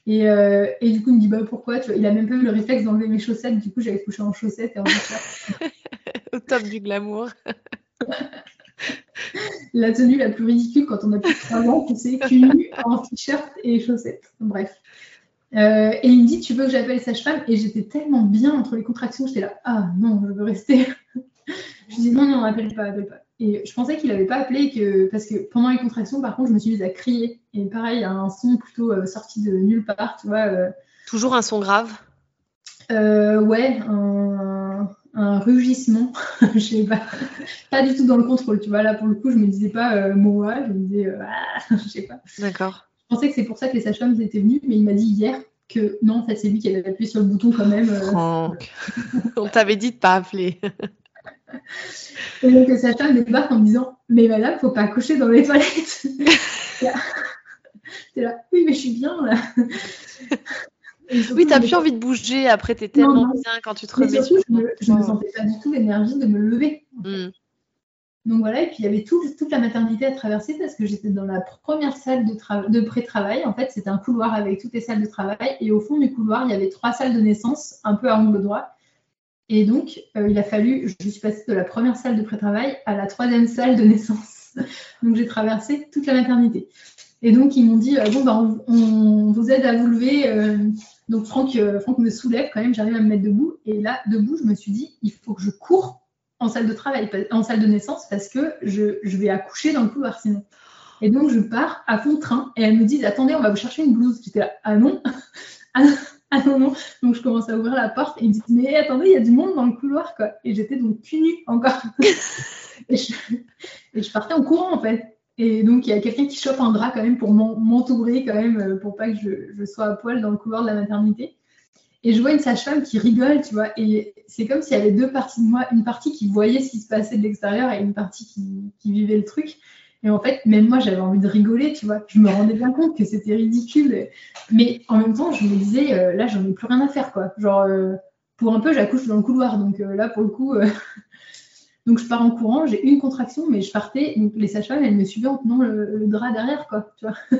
Et, euh, et, du coup, il me dit bah pourquoi tu vois, Il a même pas eu le réflexe d'enlever mes chaussettes. Du coup, j'avais couché en chaussettes et en Au top du glamour. la tenue la plus ridicule quand on a plus de 3 ans, c'est cul en t-shirt et chaussettes. Bref. Euh, et il me dit tu veux que j'appelle sage-femme? Et j'étais tellement bien entre les contractions, j'étais là ah non, je veux rester. je dis non, non, appelle pas, appelle pas. Et je pensais qu'il n'avait pas appelé que parce que pendant les contractions, par contre, je me suis mise à crier. Et pareil, un son plutôt euh, sorti de nulle part, tu vois. Euh. Toujours un son grave? Euh, ouais, un, rugissement. je sais pas, pas du tout dans le contrôle, tu vois. Là, pour le coup, je me disais pas moi, je me disais, ah, je sais pas. D'accord. Je pensais que c'est pour ça que les sages-femmes étaient venues, mais il m'a dit hier que non, en fait, c'est lui qui avait appuyé sur le bouton quand même. Franck, on t'avait dit de pas appeler. Et donc, sa femme débarque en me disant Mais madame, faut pas coucher dans les toilettes. T'es là, oui, mais je suis bien là. oui, t'as plus envie de bouger après, t'es tellement bien quand tu te remets. Surtout, je, ne sentais pas du tout l'énergie de me lever. Hmm. Donc voilà, et puis il y avait toute la maternité à traverser parce que j'étais dans la première salle de, de pré-travail. En fait, c'était un couloir avec toutes les salles de travail. Et au fond du couloir, il y avait trois salles de naissance, un peu à angle droit. Et donc, euh, il a fallu, je suis passée de la première salle de pré-travail à la troisième salle de naissance. donc, j'ai traversé toute la maternité. Et donc, ils m'ont dit, euh, bon, bah, on, vous aide à vous lever. Euh. donc, Franck, Franck me soulève quand même, j'arrive à me mettre debout. Et là, debout, je me suis dit, il faut que je cours en salle de travail, en salle de naissance, parce que je, vais accoucher dans le couloir sinon. Et donc, je pars à fond de train et elles me disent, attendez, on va vous chercher une blouse. J'étais là, ah non, ah Donc je commence à ouvrir la porte et ils me disent Mais attendez, il y a du monde dans le couloir, quoi. Et j'étais donc cul encore. et, je, partais en courant, en fait. Et donc il y a quelqu'un qui chope un drap quand même pour m'entourer, quand même, euh, pour pas que je, sois à poil dans le couloir de la maternité. Et je vois une sage-femme qui rigole, tu vois. Et c'est comme s'il y avait deux parties de moi, une partie qui voyait ce qui se passait de l'extérieur et une partie qui, qui vivait le truc. Et en fait, même moi, j'avais envie de rigoler, tu vois. Je me rendais bien compte que c'était ridicule. Mais en même temps, je me disais, euh, là, j'en ai plus rien à faire, quoi. Genre, euh, pour un peu, j'accouche dans le couloir. Donc euh, là, pour le coup, donc je pars en courant, j'ai une contraction, mais je partais. Donc les sages-femmes, elles me suivaient en tenant le, drap derrière, quoi, tu vois.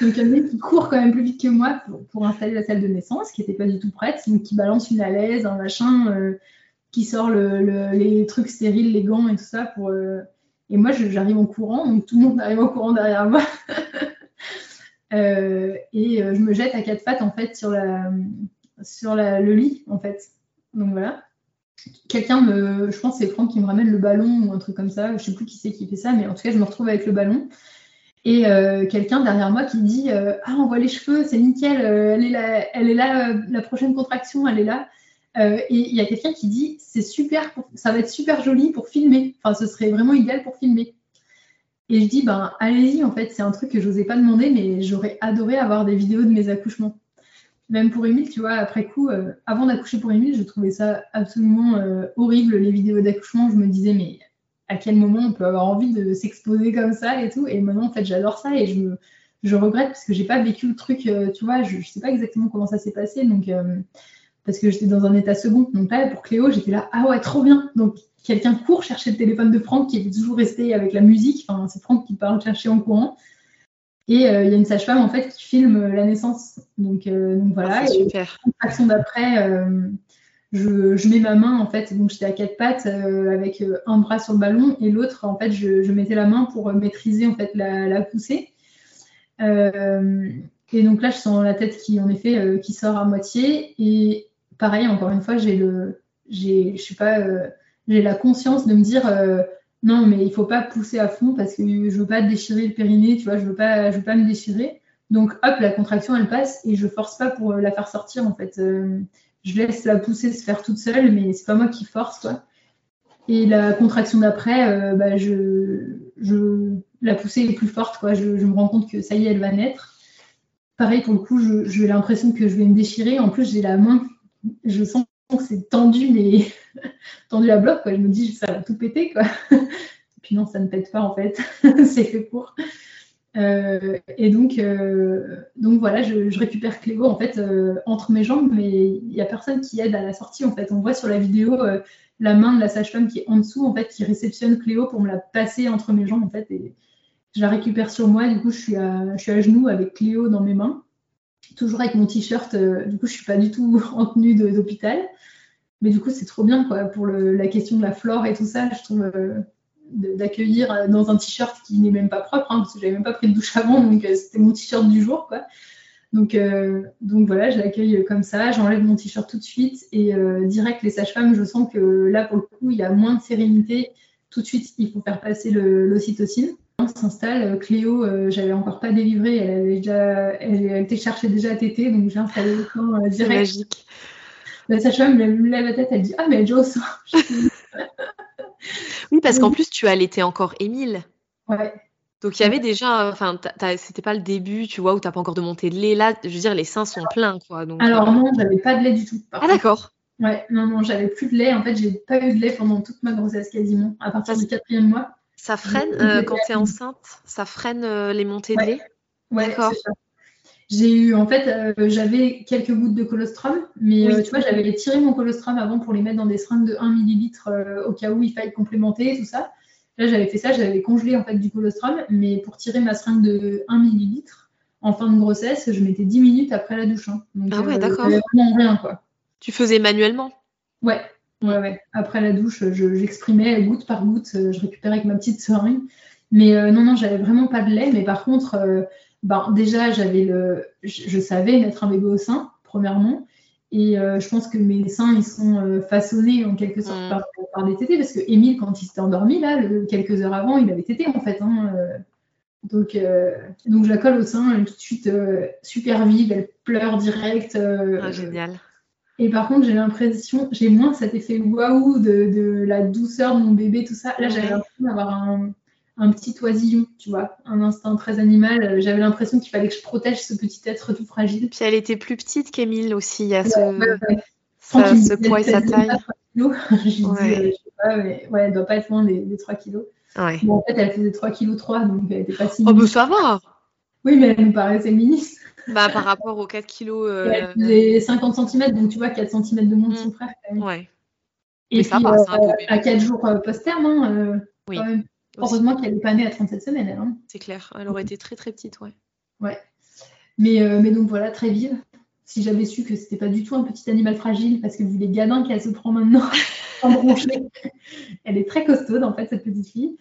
donc il y qui court quand même plus vite que moi pour, installer la salle de naissance, qui n'était pas du tout prête, donc qui balance une alaise, un machin, qui sort les trucs stériles, les gants et tout ça pour et moi, j'arrive en courant, donc tout le monde arrive en courant derrière moi. Euh, et euh, je me jette à quatre pattes, en fait, sur, le lit, en fait. Donc voilà. Quelqu'un me. Je pense que c'est Franck qui me ramène le ballon ou un truc comme ça. Je sais plus qui c'est qui fait ça, mais en tout cas, je me retrouve avec le ballon. Et euh, quelqu'un derrière moi qui dit Ah, on voit les cheveux, c'est nickel, elle est là, elle est là la prochaine contraction, elle est là. Euh, et il y a quelqu'un qui dit c'est super, ça va être super joli pour filmer. Enfin, ce serait vraiment idéal pour filmer. Et je dis ben allez-y. En fait, c'est un truc que je n'osais pas demander, mais j'aurais adoré avoir des vidéos de mes accouchements. Même pour Émile, tu vois, après coup, euh, avant d'accoucher pour Émile, je trouvais ça absolument euh, horrible les vidéos d'accouchement. Je me disais mais à quel moment on peut avoir envie de s'exposer comme ça et tout? Et maintenant, en fait, j'adore ça et je je regrette parce que j'ai pas vécu le truc, tu vois, je, ne sais pas exactement comment ça s'est passé. Donc, parce que j'étais dans un état second. Donc là, pour Cléo, j'étais là, ah ouais, trop bien. Donc quelqu'un court chercher le téléphone de Franck qui était toujours resté avec la musique. Enfin, c'est Franck qui parle chercher en courant. Et euh, il y a une sage-femme en fait qui filme la naissance. Donc, euh, voilà. Ah, super. Action d'après, euh, je, mets ma main en fait. Donc j'étais à quatre pattes avec un bras sur le ballon et l'autre en fait je, mettais la main pour maîtriser en fait la, la poussée. et donc là, je sens la tête qui, en effet, qui sort à moitié. Et pareil, encore une fois, j'ai le, j'ai, je suis pas, euh, j'ai la conscience de me dire euh, non, mais il faut pas pousser à fond parce que je veux pas déchirer le périnée, tu vois, je veux pas, je veux pas me déchirer. Donc hop, la contraction elle passe et je force pas pour la faire sortir en fait. Euh, je laisse la pousser se faire toute seule, mais c'est pas moi qui force quoi. Et la contraction d'après, bah, je, je, la poussée est plus forte quoi. Je, je, me rends compte que ça y est, elle va naître. Pareil pour le coup, j'ai l'impression que je vais me déchirer. En plus, j'ai la main je sens c'est tendu, mais tendu à bloc. Quoi. Je me dis, ça va tout péter. Quoi. Et puis non, ça ne pète pas en fait. c'est fait pour. Euh, et donc, euh, donc voilà, je, récupère Cléo en fait euh, entre mes jambes, mais il n'y a personne qui aide à la sortie. En fait, on voit sur la vidéo la main de la sage-femme qui est en dessous, en fait, qui réceptionne Cléo pour me la passer entre mes jambes en fait. Et je la récupère sur moi. Du coup, je suis à, je suis à genoux avec Cléo dans mes mains, toujours avec mon t-shirt. du coup, je suis pas du tout en tenue d'hôpital. Mais du coup, c'est trop bien quoi pour la question de la flore et tout ça. Je trouve d'accueillir euh, dans un t-shirt qui n'est même pas propre, hein, parce que j'avais même pas pris de douche avant, donc euh, c'était mon t-shirt du jour, quoi. Donc, euh, donc voilà, je l'accueille comme ça, j'enlève mon t-shirt tout de suite et direct les sages-femmes, je sens que là pour le coup il y a moins de sérénité. Tout de suite, il faut faire passer l'ocytocine. S'installe. Cléo, j'avais encore pas délivré, elle avait déjà, elle, était cherchée déjà à téter, donc j'ai installé le camp direct. Magique. La sage-femme me lève la tête, elle dit ah mais au sein. Oui, parce qu'en plus, tu allaitais encore Émile. Ouais. Donc il y avait déjà, enfin, c'était pas le début, tu vois, où t'as pas encore de montée de lait. Là, je veux dire, les seins sont pleins, quoi. Donc, Alors euh. non, j'avais pas de lait du tout. Ah d'accord. Ouais, non, non, j'avais plus de lait. En fait, j'ai pas eu de lait pendant toute ma grossesse quasiment, à partir du quatrième mois. Ça freine euh, quand tu es enceinte Ça freine euh, les montées de lait? Ouais, d'accord. J'ai eu, en fait, euh, j'avais quelques gouttes de colostrum, mais tu vois, j'avais tiré mon colostrum avant pour les mettre dans des seringues de 1 ml au cas où il faille complémenter, tout ça. Là, j'avais fait ça, j'avais congelé en fait du colostrum, mais pour tirer ma seringue de 1 ml en fin de grossesse, je mettais 10 minutes après la douche. Hein. ah ouais, d'accord. Vraiment rien, quoi. Tu faisais manuellement? Ouais, ouais, ouais. Après la douche, j'exprimais goutte par goutte, je récupérais avec ma petite seringue. Mais non, non, j'avais vraiment pas de lait, mais par contre ben, déjà, j'avais le, je, savais mettre un bébé au sein, premièrement. Et euh, je pense que mes seins, ils sont euh, façonnés en quelque sorte mm. par, des tétés, parce que Émile, quand il s'était endormi, là, quelques heures avant, il avait tété, en fait. Hein, euh. donc, donc, je la colle au sein, elle est tout de suite super vive, elle pleure direct. Ah, génial. Et par contre, j'ai l'impression, j'ai moins cet effet waouh de, de, la douceur de mon bébé, tout ça. Là, j'avais l'impression d'avoir un, un petit oisillon, tu vois, un instinct très animal. J'avais l'impression qu'il fallait que je protège ce petit être tout fragile. Puis elle était plus petite qu'Emile aussi, à ce, ce poids et sa taille. je dis, euh, je sais pas, mais ouais, elle doit pas être loin des, 3 kilos. Ouais. Bon, en fait, elle faisait 3 kg 3, donc elle était pas si. Oh, bah ça va Oui, mais elle nous paraissait mini. Bah, par rapport aux 4 kilos. Euh... Elle faisait 50 cm, donc tu vois, 4 cm de moins son mm. frère. Quand même. Ouais. Et puis, ça va, euh, à 4 jours post-terme, hein, oui. Heureusement qu'elle n'est pas née à 37 semaines, elle. Hein. C'est clair, elle aurait été très très petite, ouais. Ouais. Mais, euh, mais donc voilà, très vive. Si j'avais su que c'était pas du tout un petit animal fragile, parce que vu les gadins qu'elle se prend maintenant elle est très costaude en fait, cette petite fille.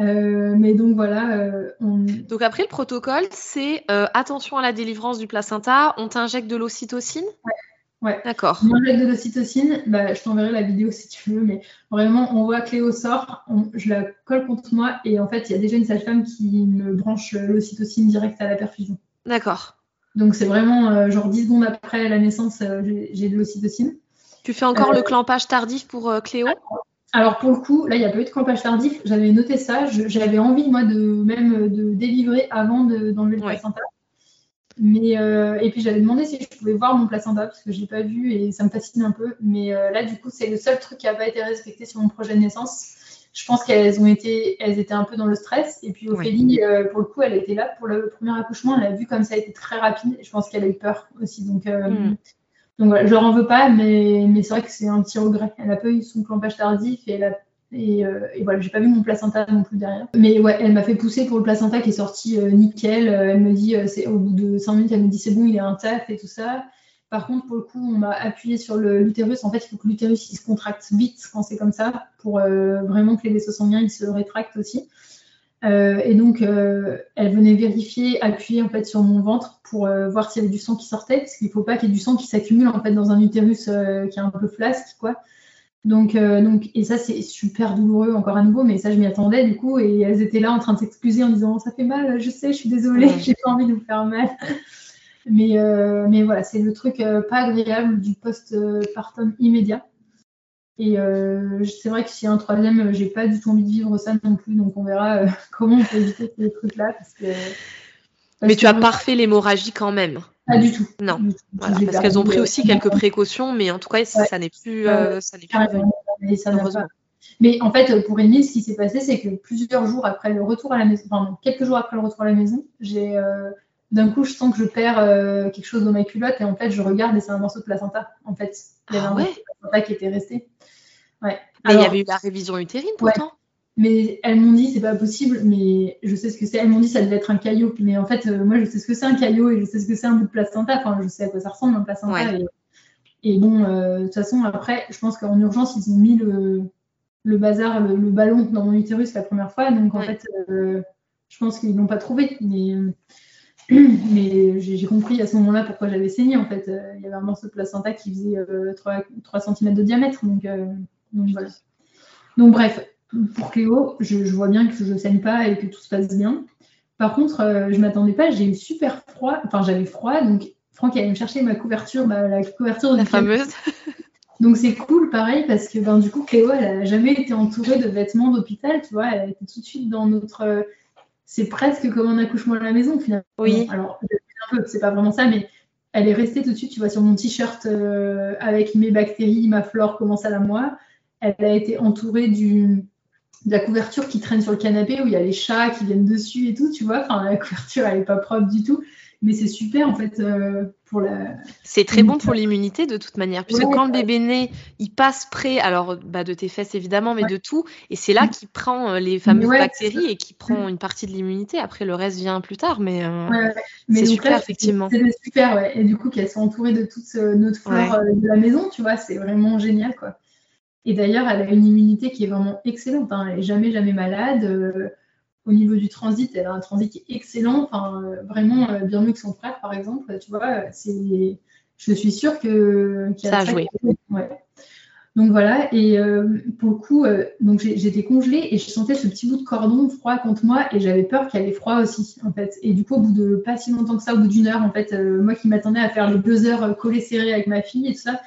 Euh, mais donc voilà. Euh, donc après, le protocole, c'est attention à la délivrance du placenta, on t'injecte de l'ocytocine? Ouais. Ouais. D'accord. Moi, avec de l'ocytocine, bah, je t'enverrai la vidéo si tu veux, mais vraiment, on voit Cléo sort, je la colle contre moi et en fait, il y a déjà une sage-femme qui me branche l'ocytocine direct à la perfusion. D'accord. Donc, c'est vraiment euh, genre 10 secondes après la naissance, euh, j'ai de l'ocytocine. Tu fais encore le euh, clampage tardif pour Cléo? Alors pour le coup, là, il n'y a pas eu de clampage tardif. J'avais noté ça. J'avais envie, moi, de même de délivrer avant d'enlever le placenta. Mais, euh, et puis j'avais demandé si je pouvais voir mon placenta parce que je l'ai pas vu et ça me fascine un peu. Mais euh, là, du coup, c'est le seul truc qui n'a pas été respecté sur mon projet de naissance. Je pense qu'elles ont été, elles étaient un peu dans le stress. Et puis Ophélie, euh, pour le coup, elle était là pour le premier accouchement. Elle a vu comme ça a été très rapide. Et je pense qu'elle a eu peur aussi. Donc, mm. Donc voilà, je leur en veux pas, mais, c'est vrai que c'est un petit regret. Elle a pas eu son clampage tardif et elle a euh, et, voilà, j'ai pas vu mon placenta non plus derrière. Mais ouais, elle m'a fait pousser pour le placenta qui est sorti euh, nickel. Euh, elle me dit, au bout de 5 minutes, elle me dit c'est bon, il est intact et tout ça. Par contre, pour le coup, on m'a appuyé sur l'utérus. En fait, il faut que l'utérus il se contracte vite quand c'est comme ça pour vraiment que les vaisseaux sanguins ils se rétractent aussi. Et donc, elle venait vérifier, appuyer en fait sur mon ventre pour voir s'il y avait du sang qui sortait, parce qu'il ne faut pas qu'il y ait du sang qui s'accumule en fait dans un utérus qui est un peu flasque, quoi. Donc, euh, donc, et ça, c'est super douloureux, encore à nouveau, mais ça, je m'y attendais, du coup, et elles étaient là en train de s'excuser en disant Ça fait mal, je sais, je suis désolée, j'ai pas envie de vous faire mal. mais, euh, mais voilà, c'est le truc euh, pas agréable du post-partum immédiat. Et c'est vrai que si un troisième, j'ai pas du tout envie de vivre ça non plus, donc on verra comment on peut éviter ces trucs-là. mais tu as parfait l'hémorragie quand même. Pas du tout. Non, parce qu'elles ont pris aussi quelques précautions, mais en tout cas, ça n'est plus. ça n'est plus mais en fait, pour Émile, ce qui s'est passé, c'est que plusieurs jours après le retour à la maison, enfin, quelques jours après le retour à la maison, j'ai d'un coup, je sens que je perds quelque chose dans ma culotte et en fait, je regarde et c'est un morceau de placenta. En fait, il y avait ah un morceau de placenta qui était resté. Ouais. Mais il y avait eu la révision utérine pourtant. Mais elles m'ont dit c'est pas possible, mais je sais ce que c'est. Elles m'ont dit ça devait être un caillot, mais en fait euh, moi je sais ce que c'est un caillot et je sais ce que c'est un bout de placenta. Enfin je sais à quoi ça ressemble un placenta. Et, bon euh, de toute façon après je pense qu'en urgence ils ont mis le, le bazar, le, ballon dans mon utérus la première fois, donc en fait euh, je pense qu'ils l'ont pas trouvé. Mais mais j'ai compris à ce moment-là pourquoi j'avais saigné en fait. Il y avait un morceau de placenta qui faisait 3, 3 cm de diamètre, donc, donc voilà. Donc bref, pour Cléo, je, vois bien que je ne saigne pas et que tout se passe bien. Par contre, euh, je ne m'attendais pas, j'ai eu super froid, enfin j'avais froid, donc Franck allait me chercher ma couverture, bah, la couverture de la fameuse. Donc c'est cool, pareil, parce que ben, du coup, Cléo, elle n'a jamais été entourée de vêtements d'hôpital, tu vois, elle était tout de suite dans notre. C'est presque comme un accouchement à la maison, finalement. Oui. Alors, un peu, c'est pas vraiment ça, mais elle est restée tout de suite, tu vois, sur mon t-shirt euh, avec mes bactéries, ma flore commence à la moi. Elle a été entourée du, de la couverture qui traîne sur le canapé où il y a les chats qui viennent dessus et tout, tu vois. Enfin, la couverture, elle n'est pas propre du tout. Mais c'est super, en fait, euh, pour la. C'est très bon pour l'immunité, de toute manière. Puisque quand le bébé naît, il passe près, alors bah, de tes fesses, évidemment, mais de tout. Et c'est là qu'il prend euh, les fameuses bactéries et qui prend une partie de l'immunité. Après, le reste vient plus tard. Mais, euh, c'est super, effectivement. C'est super, ouais. Et du coup, qu'elle soit entourée de toute notre flore de la maison, tu vois, c'est vraiment génial, quoi. Et d'ailleurs, elle a une immunité qui est vraiment excellente. Hein. Elle n'est jamais, jamais malade. Euh, au niveau du transit, elle a un transit qui est excellent. Enfin, euh, vraiment euh, bien mieux que son frère, par exemple. Tu vois, c'est, je suis sûre que ça a joué. Donc voilà, et pour le coup, donc j'étais congelée et je sentais ce petit bout de cordon froid contre moi et j'avais peur qu'elle ait froid aussi, en fait. Et du coup, au bout de pas si longtemps que ça, au bout d'une heure, en fait, moi qui m'attendais à faire les deux heures collées serrées avec ma fille et tout ça,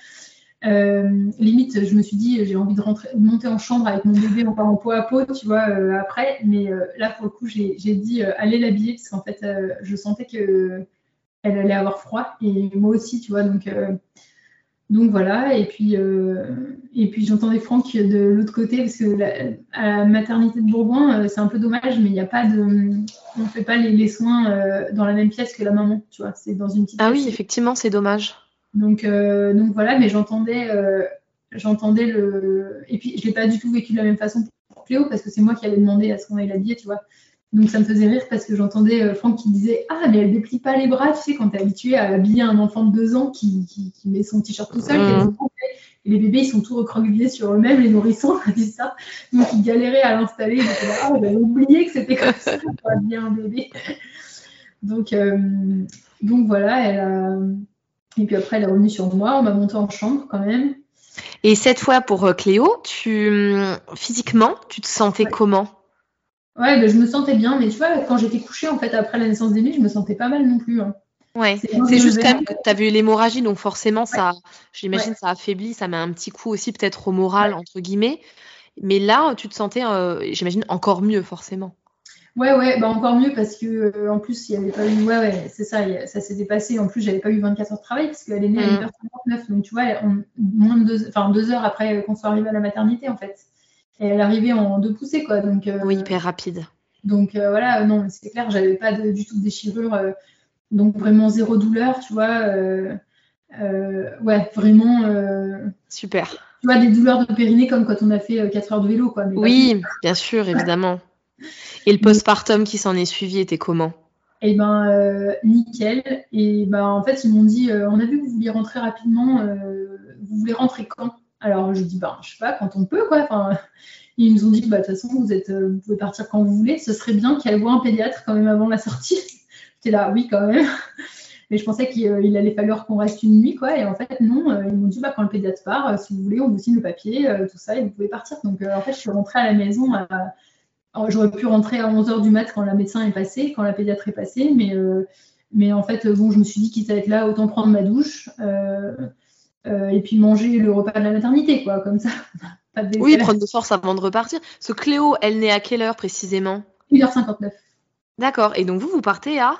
euh, limite, je me suis dit, j'ai envie de, rentrer, monter en chambre avec mon bébé encore en peau à peau, tu vois, euh, après. Mais euh, là, pour le coup, j'ai dit, allez l'habiller, parce qu'en fait, je sentais qu'elle allait avoir froid, et moi aussi, tu vois. Donc, donc voilà, et puis, et puis j'entendais Franck de l'autre côté, parce que à la maternité de Bourgoin, c'est un peu dommage, mais il n'y a pas de. On ne fait pas les, les soins dans la même pièce que la maman, tu vois. C'est dans une petite. Ah oui, effectivement, c'est dommage. Donc, euh, donc voilà, mais j'entendais, euh, j'entendais le. Et puis je l'ai pas du tout vécu de la même façon pour Cléo parce que c'est moi qui allais demander à ce qu'on aille l'habiller, tu vois. Donc ça me faisait rire parce que j'entendais euh, Franck qui disait Ah, mais elle déplie pas les bras, tu sais, quand tu es habitué à habiller un enfant de deux ans qui, qui, met son t-shirt tout seul. Mmh. Et les bébés, ils sont tout recroquevillés sur eux-mêmes, les nourrissons, dit ça. Donc ils galéraient à l'installer. Ah, j'avais oublié que c'était comme ça pour habiller un bébé. Donc, donc voilà, elle a et puis après, elle est revenue sur moi, on m'a monté en chambre quand même. Et cette fois pour euh, Cléo, tu hum, physiquement, tu te sentais comment? Ouais, ben, je me sentais bien, mais tu vois, quand j'étais couchée en fait après la naissance d'Emile, je me sentais pas mal non plus. Hein. Ouais, c'est juste quand même que tu avais eu l'hémorragie, donc forcément, ça, j'imagine, ça affaiblit, ça met un petit coup aussi peut-être au moral, entre guillemets. Mais là, tu te sentais, euh, j'imagine, encore mieux, forcément. Ouais, ouais, bah encore mieux parce que euh, en plus, il n'y avait pas eu. Ouais, ouais, c'est ça, ça s'est dépassé. En plus, j'avais pas eu 24 heures de travail parce qu'elle est née à 1h59. Mm. Donc, tu vois, moins de deux, enfin, deux heures après qu'on soit arrivé à la maternité, en fait. Et elle arrivait en deux poussées, quoi. Donc, euh, oui, hyper rapide. Donc, euh, voilà, non, c'est clair, j'avais pas du tout de déchirure. donc, vraiment zéro douleur, tu vois. ouais, vraiment. Super. Tu vois, des douleurs de périnée comme quand on a fait 4 heures de vélo, quoi. oui, bien sûr, évidemment. Et le postpartum qui s'en est suivi était comment? Eh ben, euh, nickel. Et ben, en fait, ils m'ont dit, euh, on a vu que vous vouliez rentrer rapidement. Euh, vous voulez rentrer quand? Alors, je dis, ben, je sais pas, quand on peut, quoi. Enfin, ils nous ont dit, bah, de toute façon, vous, êtes, vous pouvez partir quand vous voulez. Ce serait bien qu'elle voit un pédiatre quand même avant la sortie. J'étais là, oui, quand même. Mais je pensais qu'il allait falloir qu'on reste une nuit, quoi. Et en fait, non, ils m'ont dit, bah, quand le pédiatre part, si vous voulez, on vous signe le papier, tout ça, et vous pouvez partir. Donc, en fait, je suis rentrée à la maison à J'aurais pu rentrer à 11h du mat quand la médecin est passée, quand la pédiatre est passée, mais, euh, mais en fait, bon, je me suis dit quitte à être là, autant prendre ma douche euh, euh, et puis manger le repas de la maternité, quoi, comme ça. oui, prendre de force avant de repartir. Ce Cléo, elle naît à quelle heure précisément? 1h59. D'accord, et donc vous, vous partez à?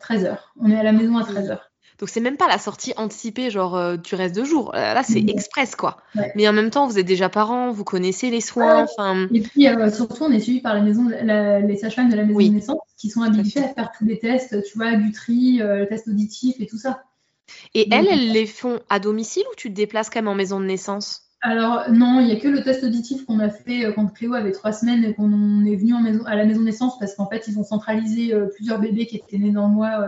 13h. On est à la maison à 13h. Donc c'est même pas la sortie anticipée, genre euh, tu restes deux jours. Là, c'est express, quoi. Mais en même temps, vous êtes déjà parents, vous connaissez les soins. Et puis surtout, on est suivi par la maison, les sages-femmes de la maison de naissance qui sont habituées à faire tous les tests, tu vois, du tri, le test auditif et tout ça. Et elles, elles les font à domicile ou tu te déplaces quand même en maison de naissance? Alors non, il n'y a que le test auditif qu'on a fait euh, quand Cléo avait trois semaines et qu'on est venu en maison, à la maison de naissance parce qu'en fait ils ont centralisé euh, plusieurs bébés qui étaient nés dans le mois.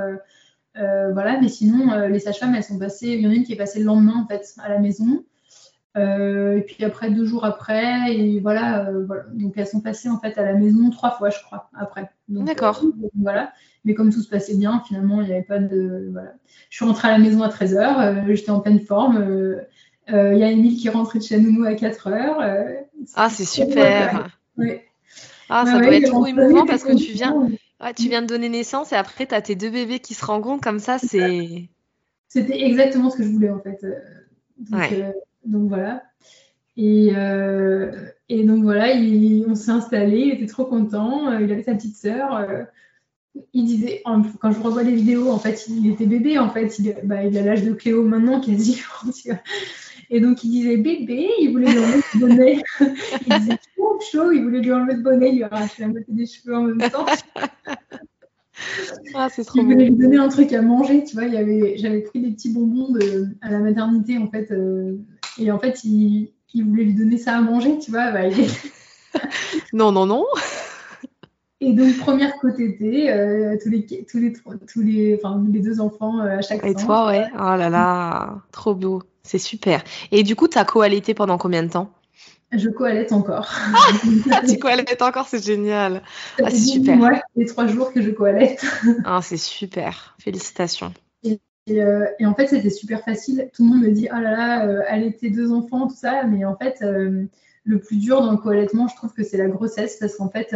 Euh, voilà, mais sinon les sages-femmes elles sont passées, il y en a une qui est passée le lendemain en fait à la maison. et puis après deux jours après et voilà, donc elles sont passées en fait à la maison trois fois je crois après. D'accord. voilà, mais comme tout se passait bien finalement il n'y avait pas de voilà. Je suis rentrée à la maison à 13h, j'étais en pleine forme euh, il y a Emile qui rentre de chez Nounou à 4 heures. Euh, ah, c'est super. Ah, ça doit être trop émouvant parce que tu viens, tu viens de donner naissance et après, tu as tes deux bébés qui se rencontrent comme ça. c'est C'était exactement ce que je voulais en fait. Euh, donc, voilà. Et, et, donc voilà, on s'est installé, il était trop content. il avait sa petite sœur il disait, quand je revois les vidéos, en fait, il était bébé, en fait, il, bah, il a l'âge de Cléo maintenant quasi. Et donc, il disait bébé, il voulait lui enlever le bonnet. il disait chaud, chaud, il voulait lui enlever le bonnet, il lui arrachait la moitié des cheveux en même temps. Ah, c'est trop il voulait lui donner un truc à manger, tu vois. J'avais pris des petits bonbons de, à la maternité, en fait. Euh, et en fait, il, il, voulait lui donner ça à manger, tu vois. Bah, non, non, non. Et donc, première côté euh, tous, les, tous, les, tous les, enfin, les deux enfants euh, à chaque fois. Et toi, ouais. Oh là là, trop beau. C'est super. Et du coup, tu as co-allaité pendant combien de temps? Je co-allaite encore. Ah, tu co-allaites encore, c'est génial. Ah, c'est super. Ouais, les trois jours que je co-allaite. ah, c'est super. Félicitations. Euh, et, en fait, c'était super facile. Tout le monde me dit, oh là là, euh, allaiter deux enfants, tout ça. Mais en fait, le plus dur dans le co-allaitement, je trouve que c'est la grossesse parce qu'en fait,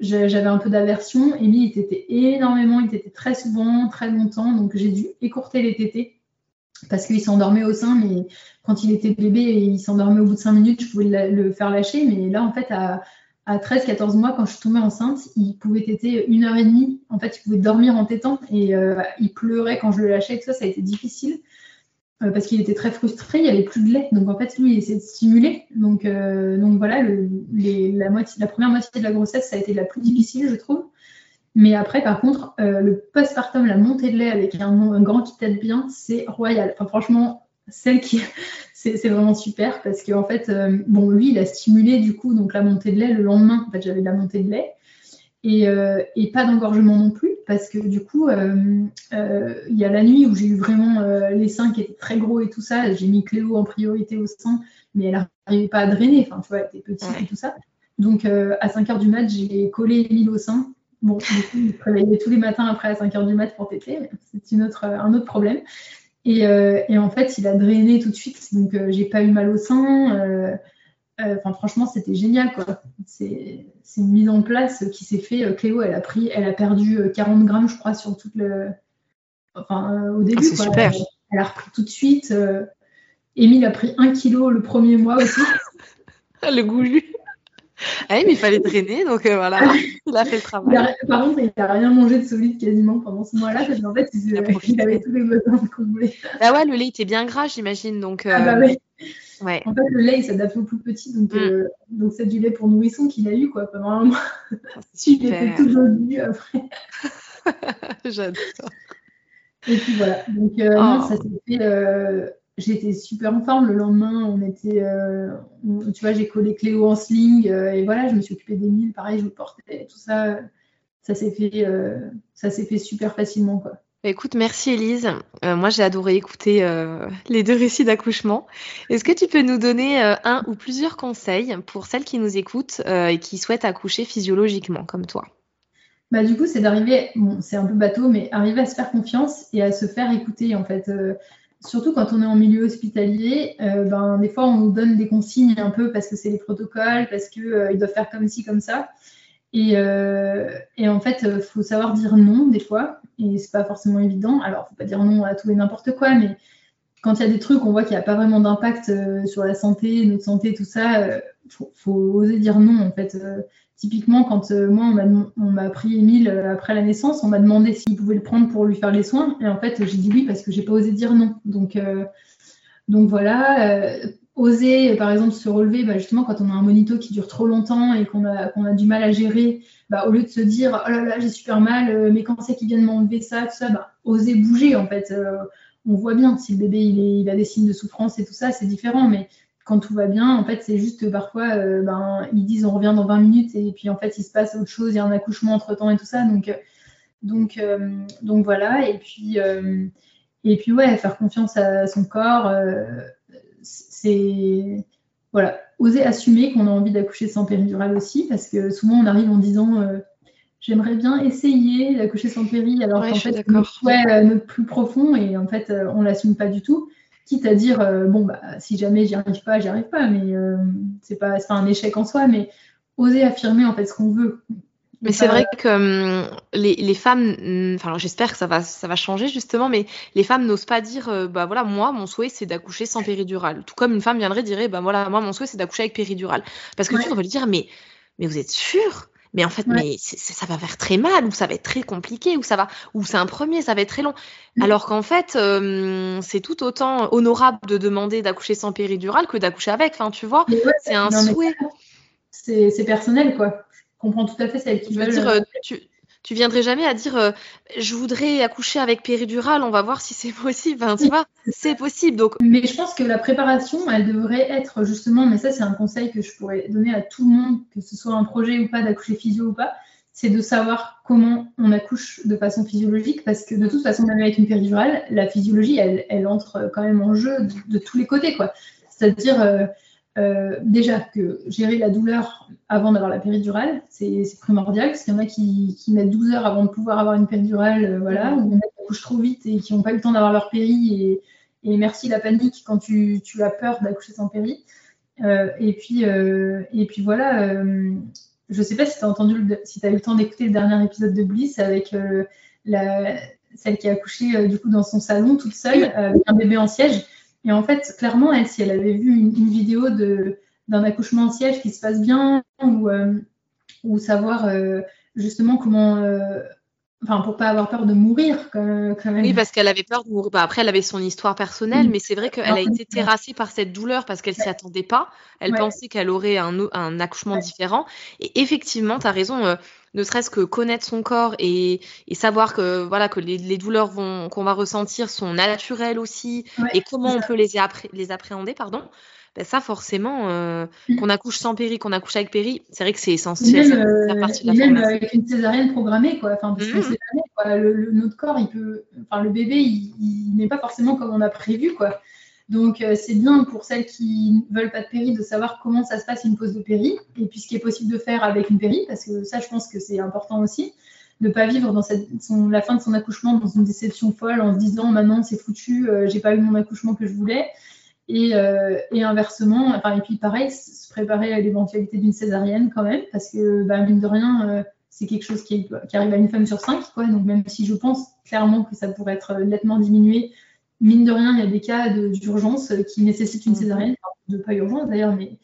j'avais un peu d'aversion. Amy, il t'était énormément, il t'était très souvent, très longtemps. Donc, j'ai dû écourter les tétés parce qu'il s'endormait au sein, mais quand il était bébé et il s'endormait au bout de 5 minutes, je pouvais le faire lâcher. Mais là, en fait, à, 13-14 mois, quand je suis tombée enceinte, il pouvait téter une heure et demie. En fait, il pouvait dormir en tétant et euh, il pleurait quand je le lâchais. Tout ça, ça a été difficile. Euh, parce qu'il était très frustré, il n'y avait plus de lait. Donc en fait, lui, il essayait de stimuler. Donc, euh, donc voilà, la, moitié, la première moitié de la grossesse, ça a été la plus difficile, je trouve. Mais après, par contre, euh, le postpartum, la montée de lait avec un, grand qui tête bien, c'est royal. Enfin, franchement, celle qui, c'est vraiment super parce qu'en en fait, bon, lui, il a stimulé du coup donc la montée de lait le lendemain. En fait, j'avais de la montée de lait et, et pas d'engorgement non plus parce que du coup, euh, euh, il y a la nuit où j'ai eu vraiment euh, les seins qui étaient très gros et tout ça. J'ai mis Cléo en priorité au sein, mais elle n'arrivait pas à drainer. Enfin, tu vois, elle était petite et tout ça. Donc, à 5 h du mat, j'ai collé Emile au sein. Bon, du coup, il me réveillait tous les matins après à 5 h du mat pour téter, mais c'est autre, un autre problème. Et, et, en fait, il a drainé tout de suite, donc j'ai pas eu mal au sein. Euh, enfin, franchement, c'était génial, quoi. C'est une mise en place qui s'est fait. Euh, Cléo, elle a pris, elle a perdu 40 euh, grammes, je crois, sur toute le. Enfin, au début. Ah, c'est super. Elle, a repris tout de suite. Émile a pris un kilo le premier mois aussi. le goulu. Ah oui, mais il fallait drainer, donc voilà, il a fait le travail. par contre, il n'a rien mangé de solide quasiment pendant ce mois-là, parce qu'en fait, il, avait tous les besoins qu'on voulait. Ah ouais, le lait était bien gras, j'imagine. Donc, Ah bah En fait, le lait, il s'adapte au plus petit, donc mm. euh, donc c'est du lait pour nourrisson qu'il a eu quoi pendant un mois. Super. il était tout après. J'adore. Et puis voilà. Donc euh, non, oh. ça s'est fait. Euh, j'étais super en forme le lendemain. On était, tu vois, j'ai collé Cléo en sling et voilà, je me suis occupée d'Emile. Pareil, je le portais, tout ça. Ça s'est fait, ça s'est fait super facilement quoi. Écoute, merci Elise. Euh, moi, j'ai adoré écouter euh, les deux récits d'accouchement. Est-ce que tu peux nous donner euh, un ou plusieurs conseils pour celles qui nous écoutent et qui souhaitent accoucher physiologiquement, comme toi? Bah, Du coup, c'est d'arriver, c'est un peu bateau, mais arriver à se faire confiance et à se faire écouter, en fait. surtout quand on est en milieu hospitalier, ben, des fois, on nous donne des consignes un peu parce que c'est les protocoles, parce qu'ils doivent faire comme ci, comme ça. Euh, et, en fait, il faut savoir dire non des fois, et c'est pas forcément évident. Alors, faut pas dire non à tout et n'importe quoi, mais quand il y a des trucs, on voit qu'il n'y a pas vraiment d'impact euh, sur la santé, notre santé, tout ça, euh, faut, oser dire non. En fait, typiquement, quand moi, on m'a pris Émile après la naissance, on m'a demandé s'il pouvait le prendre pour lui faire les soins. Et en fait, j'ai dit oui parce que j'ai pas osé dire non. Donc, donc voilà oser, par exemple, se relever, bah, justement, quand on a un monito qui dure trop longtemps et qu'on a, du mal à gérer, bah, au lieu de se dire oh là là, j'ai super mal, euh, mais quand c'est qu'ils viennent m'enlever ça, tout ça, bah, oser bouger, en fait. Euh, on voit bien si le bébé il, a des signes de souffrance et tout ça, c'est différent, mais quand tout va bien, en fait, c'est juste parfois, euh, ben, ils disent on revient dans 20 minutes et puis en fait, il se passe autre chose, il y a un accouchement entre temps et tout ça, donc, donc, donc voilà, et puis, et puis ouais, faire confiance à son corps c'est voilà, oser assumer qu'on a envie d'accoucher sans péridurale aussi, parce que souvent on arrive en disant euh, j'aimerais bien essayer d'accoucher sans péri, alors qu'en fait c'est euh, notre, plus profond et en fait euh, on l'assume pas du tout. Quitte à dire bon bah si jamais j'y arrive pas, j'y arrive pas, mais c'est pas, pas un échec en soi, mais oser affirmer en fait ce qu'on veut. Mais c'est vrai que hum, les, les, femmes, hum, enfin j'espère que ça va, ça va changer justement, mais les femmes n'osent pas dire, euh, bah voilà, moi mon souhait c'est d'accoucher sans péridurale. Tout comme une femme viendrait dire, bah voilà, moi mon souhait c'est d'accoucher avec péridurale. Parce que tu vas lui dire, mais, mais vous êtes sûr? Mais en fait, mais ça va faire très mal, ou ça va être très compliqué, ou ça va, ou c'est un premier, ça va être très long. Mm. Alors qu'en fait, hum, c'est tout autant honorable de demander d'accoucher sans péridurale que d'accoucher avec. Enfin, tu vois, c'est un souhait. C'est personnel, quoi comprends tout à fait celle qui veut. Dire, euh, tu, tu viendrais jamais à dire euh, je voudrais accoucher avec péridurale, on va voir si c'est possible. Tu vois, c'est possible. Donc... Mais je pense que la préparation, elle devrait être justement, mais ça c'est un conseil que je pourrais donner à tout le monde, que ce soit un projet ou pas, d'accoucher physio ou pas, c'est de savoir comment on accouche de façon physiologique, parce que de toute façon, même avec une péridurale, la physiologie, elle, elle entre quand même en jeu de, tous les côtés. quoi. C'est-à-dire, euh, euh, déjà que gérer la douleur avant d'avoir la péridurale, c'est primordial, parce qu'il y en a qui, mettent 12 heures avant de pouvoir avoir une péridurale, euh, voilà, ou il y en a qui accouchent trop vite et qui n'ont pas eu le temps d'avoir leur péri, et, merci la panique quand tu, as peur d'accoucher sans péri. Euh, et, puis, et puis voilà, je ne sais pas si tu as entendu, si tu as eu le temps d'écouter le dernier épisode de Bliss avec la, celle qui a accouché du coup dans son salon toute seule, avec un bébé en siège. Et en fait, clairement, elle, si elle avait vu une, vidéo d'un accouchement en siège qui se passe bien, ou, euh, ou savoir euh, justement comment. Euh, enfin, pour pas avoir peur de mourir, quand même. Oui, parce qu'elle avait peur de mourir. Bah, après, elle avait son histoire personnelle, mais c'est vrai qu'elle a été terrassée par cette douleur parce qu'elle s'y attendait pas. Elle pensait qu'elle aurait un, un accouchement différent. Et effectivement, tu as raison ne serait-ce que connaître son corps et, savoir que voilà que les, douleurs qu'on va ressentir sont naturelles aussi et comment on peut les, les appréhender, pardon. Ben ça forcément, euh, mm. qu'on accouche sans péri, qu'on accouche avec péri, c'est vrai que c'est essentiel. Même, euh, avec une césarienne programmée, quoi. Enfin, parce mm. le, notre corps, il peut, enfin, le bébé, il n'est pas forcément comme on a prévu, quoi. Donc, euh, c'est bien pour celles qui ne veulent pas de péri de savoir comment ça se passe une pause de péri et puis ce qui est possible de faire avec une péri, parce que ça, je pense que c'est important aussi. De ne pas vivre dans la fin de son accouchement dans une déception folle en se disant maintenant c'est foutu, euh, j'ai pas eu mon accouchement que je voulais. Et, euh, inversement, enfin, et puis pareil, se préparer à l'éventualité d'une césarienne quand même, parce que bah, mine de rien, c'est quelque chose qui, qui, arrive à une femme sur cinq. Quoi. Donc même si je pense clairement que ça pourrait être nettement diminué mine de rien, il y a des cas d'urgence qui nécessitent une mm. césarienne, de pas urgence d'ailleurs, mais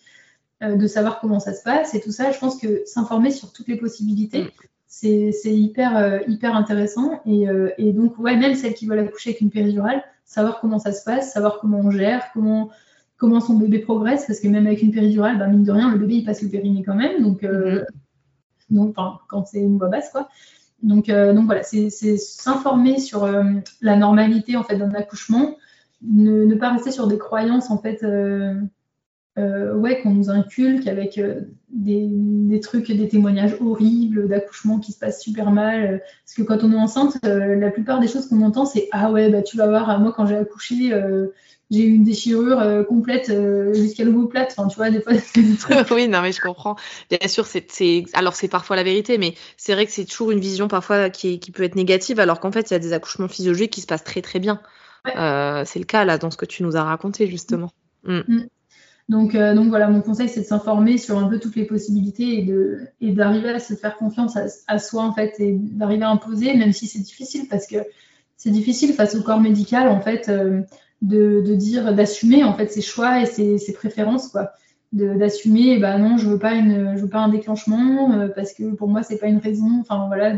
euh, de savoir comment ça se passe et tout ça. Je pense que s'informer sur toutes les possibilités, mm. c'est hyper, euh, hyper intéressant. Euh, et, donc, ouais, même celles qui veulent accoucher avec une péridurale, savoir comment ça se passe, savoir comment on gère, comment, comment son bébé progresse, parce que même avec une péridurale, bah, mine de rien, le bébé il passe le périnée quand même. Donc, mm-hmm. donc quand c'est une voix basse, quoi. Donc, euh, donc voilà, c'est s'informer sur euh, la normalité en fait d'un accouchement, ne, pas rester sur des croyances en fait, euh, ouais, qu'on nous inculque avec des, trucs, des témoignages horribles d'accouchement qui se passent super mal. Parce que quand on est enceinte, la plupart des choses qu'on entend, c'est ah ouais, bah tu vas voir, moi quand j'ai accouché j'ai eu une déchirure euh, complète euh, jusqu'à l'omoplate. Enfin, tu vois, des fois, oui, non, mais je comprends. Bien sûr, c'est, alors c'est parfois la vérité, mais c'est vrai que c'est toujours une vision parfois qui, qui peut être négative, alors qu'en fait, il y a des accouchements physiologiques qui se passent très très bien. Euh, c'est le cas là dans ce que tu nous as raconté justement. Mm. Mm. Donc, donc voilà, mon conseil, c'est de s'informer sur un peu toutes les possibilités et, de, et d'arriver à se faire confiance à, soi en fait et d'arriver à imposer, même si c'est difficile parce que c'est difficile face au corps médical en fait de, dire, d'assumer en fait ses choix et ses, préférences quoi. d'assumer, bah non, je veux pas une, je veux pas un déclenchement parce que pour moi c'est pas une raison. Enfin voilà,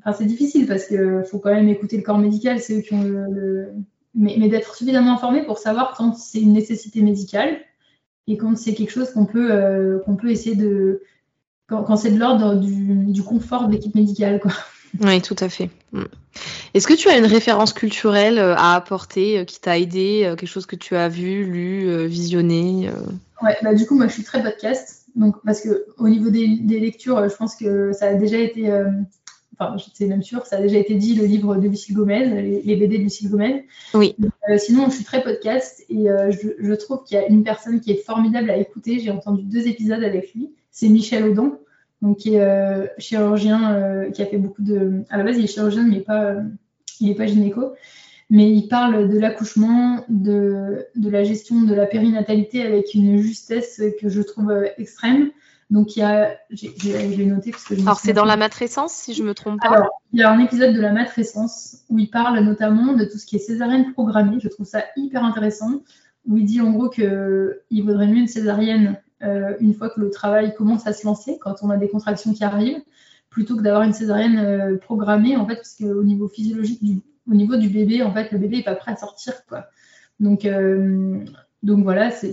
enfin c'est difficile parce que faut quand même écouter le corps médical, c'est eux qui ont le, mais, mais d'être suffisamment informé pour savoir quand c'est une nécessité médicale et quand c'est quelque chose qu'on peut, qu'on peut essayer de, quand, c'est de l'ordre du, du confort de l'équipe médicale, quoi. Oui, tout à fait. Mm. Est-ce que tu as une référence culturelle euh, à apporter euh, qui t'a aidé, euh, quelque chose que tu as vu, lu, visionné Ouais, bah du coup, moi, je suis très podcast. Donc, parce que au niveau des, lectures, je pense que ça a déjà été, enfin, c'est même sûr, ça a déjà été dit le livre de Lucille Gomez, les, BD de Lucille Gomez. Oui. sinon, je suis très podcast et je, je, trouve qu'il y a une personne qui est formidable à écouter. J'ai entendu deux épisodes avec lui. C'est Michel Audon donc qui est euh, chirurgien, euh, qui a fait beaucoup de. À la base, il est chirurgien, mais pas, il n'est pas gynéco. Mais il parle de l'accouchement, de, de, la gestion de la périnatalité avec une justesse que je trouve euh, extrême. Donc, il y a, j'ai noté parce que. Alors, c'est dans la matrescence, si je me trompe pas. Alors, il y a un épisode de la matrescence où il parle notamment de tout ce qui est césarienne programmée. Je trouve ça hyper intéressant. Où il dit en gros qu'il vaudrait mieux une césarienne euh, une fois que le travail commence à se lancer, quand on a des contractions qui arrivent, plutôt que d'avoir une césarienne euh, programmée, en fait, parce qu'au niveau physiologique, au niveau du bébé, en fait, le bébé n'est pas prêt à sortir, quoi. Donc, euh, donc voilà, c'est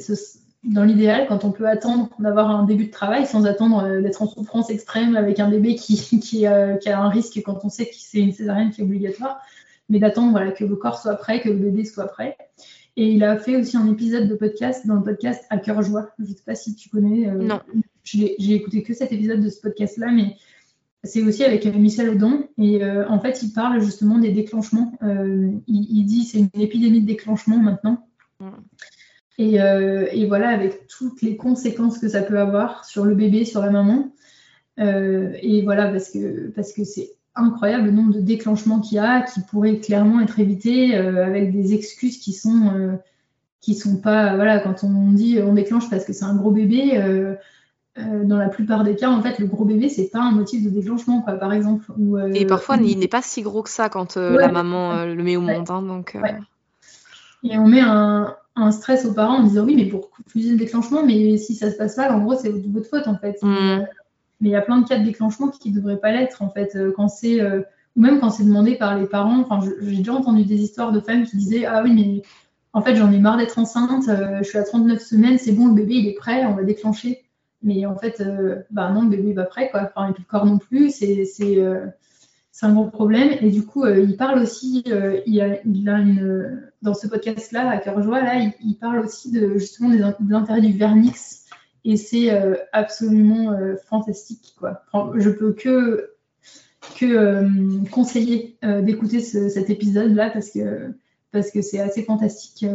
dans l'idéal, quand on peut attendre d'avoir un début de travail sans attendre d'être en souffrance extrême avec un bébé qui, qui, a un risque quand on sait que c'est une césarienne qui est obligatoire, mais d'attendre voilà, que le corps soit prêt, que le bébé soit prêt. Et il a fait aussi un épisode de podcast dans le podcast À cœur joie. Je ne sais pas si tu connais. Euh, non. J'ai écouté que cet épisode de ce podcast-là, mais c'est aussi avec euh, Michel Audon. Et euh, en fait, il parle justement des déclenchements. il, dit c'est une épidémie de déclenchement maintenant. Et, et, voilà, avec toutes les conséquences que ça peut avoir sur le bébé, sur la maman. et voilà, parce que parce que c'est incroyable le nombre de déclenchements qu'il y a qui pourraient clairement être évités euh, avec des excuses qui sont euh, qui sont pas voilà quand on dit on déclenche parce que c'est un gros bébé euh, dans la plupart des cas en fait le gros bébé c'est pas un motif de déclenchement quoi par exemple et parfois il n'est pas si gros que ça quand la maman le met au monde hein, donc et on met un, un, stress aux parents en disant oui mais pour fuser le déclenchement mais si ça se passe pas en gros c'est votre faute en fait. Mmh. Mais il y a plein de cas de déclenchement qui ne devraient pas l'être, en fait, euh, quand c'est, euh, ou même quand c'est demandé par les parents. Enfin, j'ai déjà entendu des histoires de femmes qui disaient Ah oui, mais en fait, j'en ai marre d'être enceinte, euh, je suis à 39 semaines, c'est bon, le bébé, il est prêt, on va déclencher. Mais en fait, bah non, le bébé n'est pas prêt, quoi. Enfin, et puis le corps non plus, c'est, un gros problème. Et du coup, il parle aussi, il, a, il a une, dans ce podcast-là, à Cœur Joie, là, il, parle aussi de, justement des, des intérêts du vernix et c'est euh, absolument euh, fantastique. Quoi. Je peux que, que euh, conseiller d'écouter cet épisode-là parce que parce que c'est assez fantastique.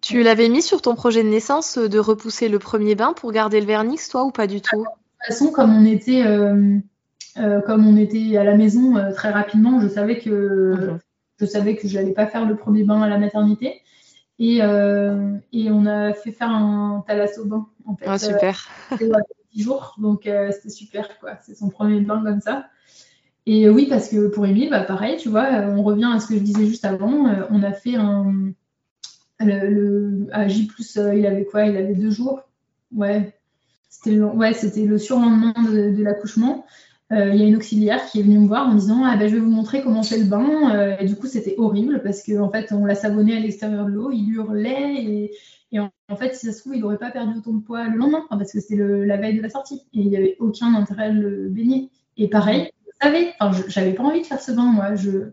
Tu l'avais mis sur ton projet de naissance de repousser le premier bain pour garder le vernix, toi, ou pas du tout? De toute façon, comme on était, comme on était à la maison très rapidement, je savais que mhm. je savais que je n'allais pas faire le premier bain à la maternité. Et, et on a fait faire un bain en fait. Ah, super. Euh, 10 jours, donc euh, c'était super, quoi. C'est son premier bain comme ça. Et oui, parce que pour Émile, bah, pareil, tu vois, euh, on revient à ce que je disais juste avant. Euh, on a fait un. Le, à J, il avait quoi Il avait deux jours. Ouais. C'était le, ouais, c'était le surlendemain de, de l'accouchement. Il y a une auxiliaire qui est venue me voir en disant ah, ben, Je vais vous montrer comment fait le bain. et du coup, c'était horrible parce qu'en en fait, on l'a savonné à l'extérieur de l'eau, il hurlait et, en, fait, si ça se trouve, il n'aurait pas perdu autant de poids le lendemain, parce que c'était la veille de la sortie. Et il n'y avait aucun intérêt à le baigner. Et pareil, je savais, j'avais pas envie de faire ce bain, moi. Je,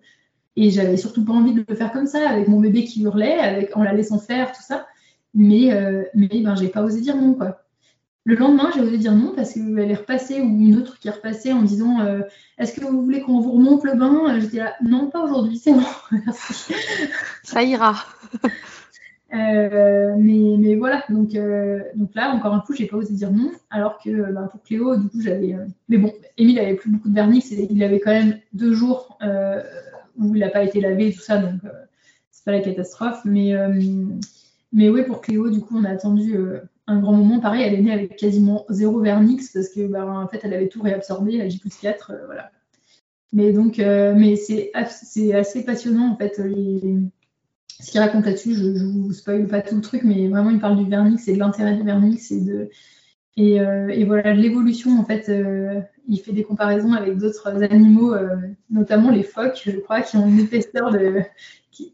et j'avais surtout pas envie de le faire comme ça, avec mon bébé qui hurlait, avec, en la laissant faire, tout ça. Mais, euh, mais ben, j'ai pas osé dire non, quoi. Le lendemain, j'ai osé dire non parce qu'elle est repassée ou une autre qui est repassée en disant euh, Est-ce que vous voulez qu'on vous remonte le bain? J'étais là Non, pas aujourd'hui, c'est bon, merci. Ça ira. Euh, mais, mais, voilà, donc, euh, donc là, encore un coup, j'ai pas osé dire non, alors que bah, pour Cléo, du coup, j'avais. Euh, mais bon, Émile avait plus beaucoup de vernix, et il avait quand même deux jours où il n'a pas été lavé et tout ça, donc c'est pas la catastrophe. Mais, mais oui, pour Cléo, du coup, on a attendu un grand moment. Pareil, elle est née avec quasiment zéro vernix parce que, bah, en fait, elle avait tout réabsorbé, à J plus 4, voilà. Mais donc, mais c'est assez passionnant, en fait, les ce qu'il raconte là-dessus, je ne vous spoil pas tout le truc, mais vraiment, il parle du vernix et de l'intérêt du vernix et de. Et, et voilà, l'évolution, en fait, il fait des comparaisons avec d'autres animaux, notamment les phoques, je crois, qui ont une épaisseur de,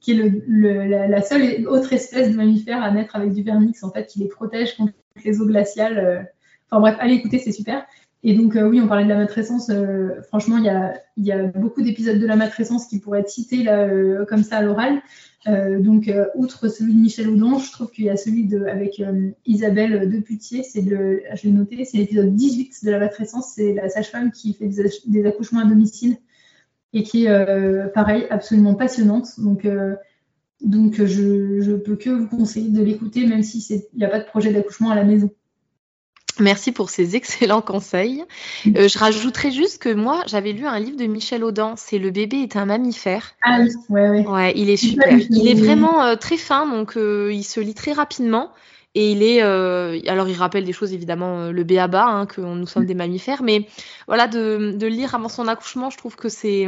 qui, est la, seule autre espèce de mammifère à naître avec du vernix, en fait, qui les protège contre les eaux glaciales. Euh. Enfin bref, allez écouter, c'est super. Et donc, euh, oui, on parlait de la matrescence. Euh, franchement, il y a, beaucoup d'épisodes de la matrescence qui pourraient être cités là, comme ça à l'oral. donc, outre celui de Michel Audin, je trouve qu'il y a celui de, avec Isabelle Deputier, c'est le, je l'ai noté, c'est l'épisode 18 de la matrescence. C'est la sage-femme qui fait des, accouchements à domicile et qui est, euh, pareil, absolument passionnante. Donc, euh, donc je ne peux que vous conseiller de l'écouter, même s'il n'y a pas de projet d'accouchement à la maison. Merci pour ces excellents conseils. Euh, je rajouterais juste que moi, j'avais lu un livre de Michel Audin, c'est Le bébé est un mammifère. Ah oui, ouais, ouais. Ouais, il est super. Il est vraiment très fin, donc il se lit très rapidement. Et il est, euh, alors il rappelle des choses évidemment, euh, le béaba, hein, que nous sommes des mammifères, mais voilà, de, de lire avant son accouchement, je trouve que c'est,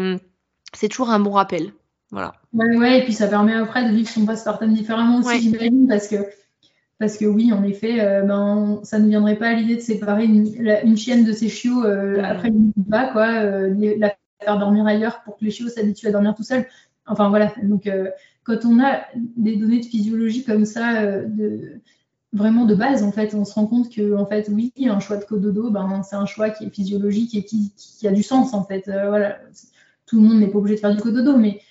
c'est toujours un bon rappel. Voilà. Ouais, ouais, et puis ça permet après de vivre son postpartum différemment aussi, j'imagine, parce que, parce que oui, en effet, euh, ben, ça ne viendrait pas à l'idée de séparer une, une, chienne de ses chiots après le bas, quoi, la faire dormir ailleurs pour que les chiots s'habituent à dormir tout seuls. Enfin voilà, donc quand on a des données de physiologie comme ça, de vraiment de base, en fait, on se rend compte que, en fait, oui, un choix de cododo, ben, c'est un choix qui est physiologique et qui, a du sens, en fait. Euh, voilà. Tout le monde n'est pas obligé de faire du cododo, mais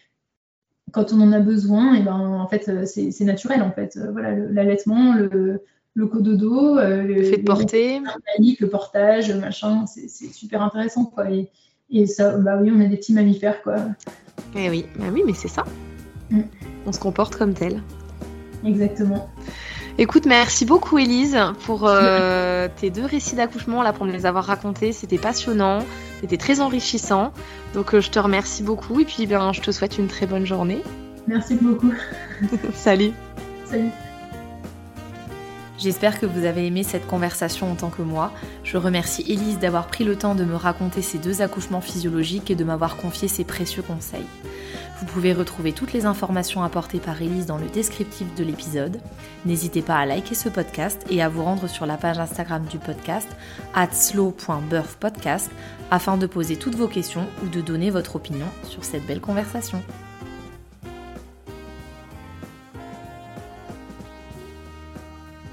quand on en a besoin, et ben, en fait, euh, c'est naturel, en fait. Euh, voilà, l'allaitement, le, le cododo, le, fait de porter, le portage, machin, c'est super intéressant, quoi. Et, et, ça, bah oui, on a des petits mammifères, quoi. Eh oui, bah oui, mais c'est ça. Mm. On se comporte comme tel. Exactement. Écoute, merci beaucoup Elise pour euh, tes deux récits d'accouchement là pour me les avoir racontés. C'était passionnant, c'était très enrichissant. Donc euh, je te remercie beaucoup et puis bien je te souhaite une très bonne journée. Merci beaucoup. Salut. Salut. J'espère que vous avez aimé cette conversation en tant que moi. Je remercie Elise d'avoir pris le temps de me raconter ses deux accouchements physiologiques et de m'avoir confié ses précieux conseils. Vous pouvez retrouver toutes les informations apportées par Elise dans le descriptif de l'épisode. N'hésitez pas à liker ce podcast et à vous rendre sur la page Instagram du podcast slow.birthpodcast afin de poser toutes vos questions ou de donner votre opinion sur cette belle conversation.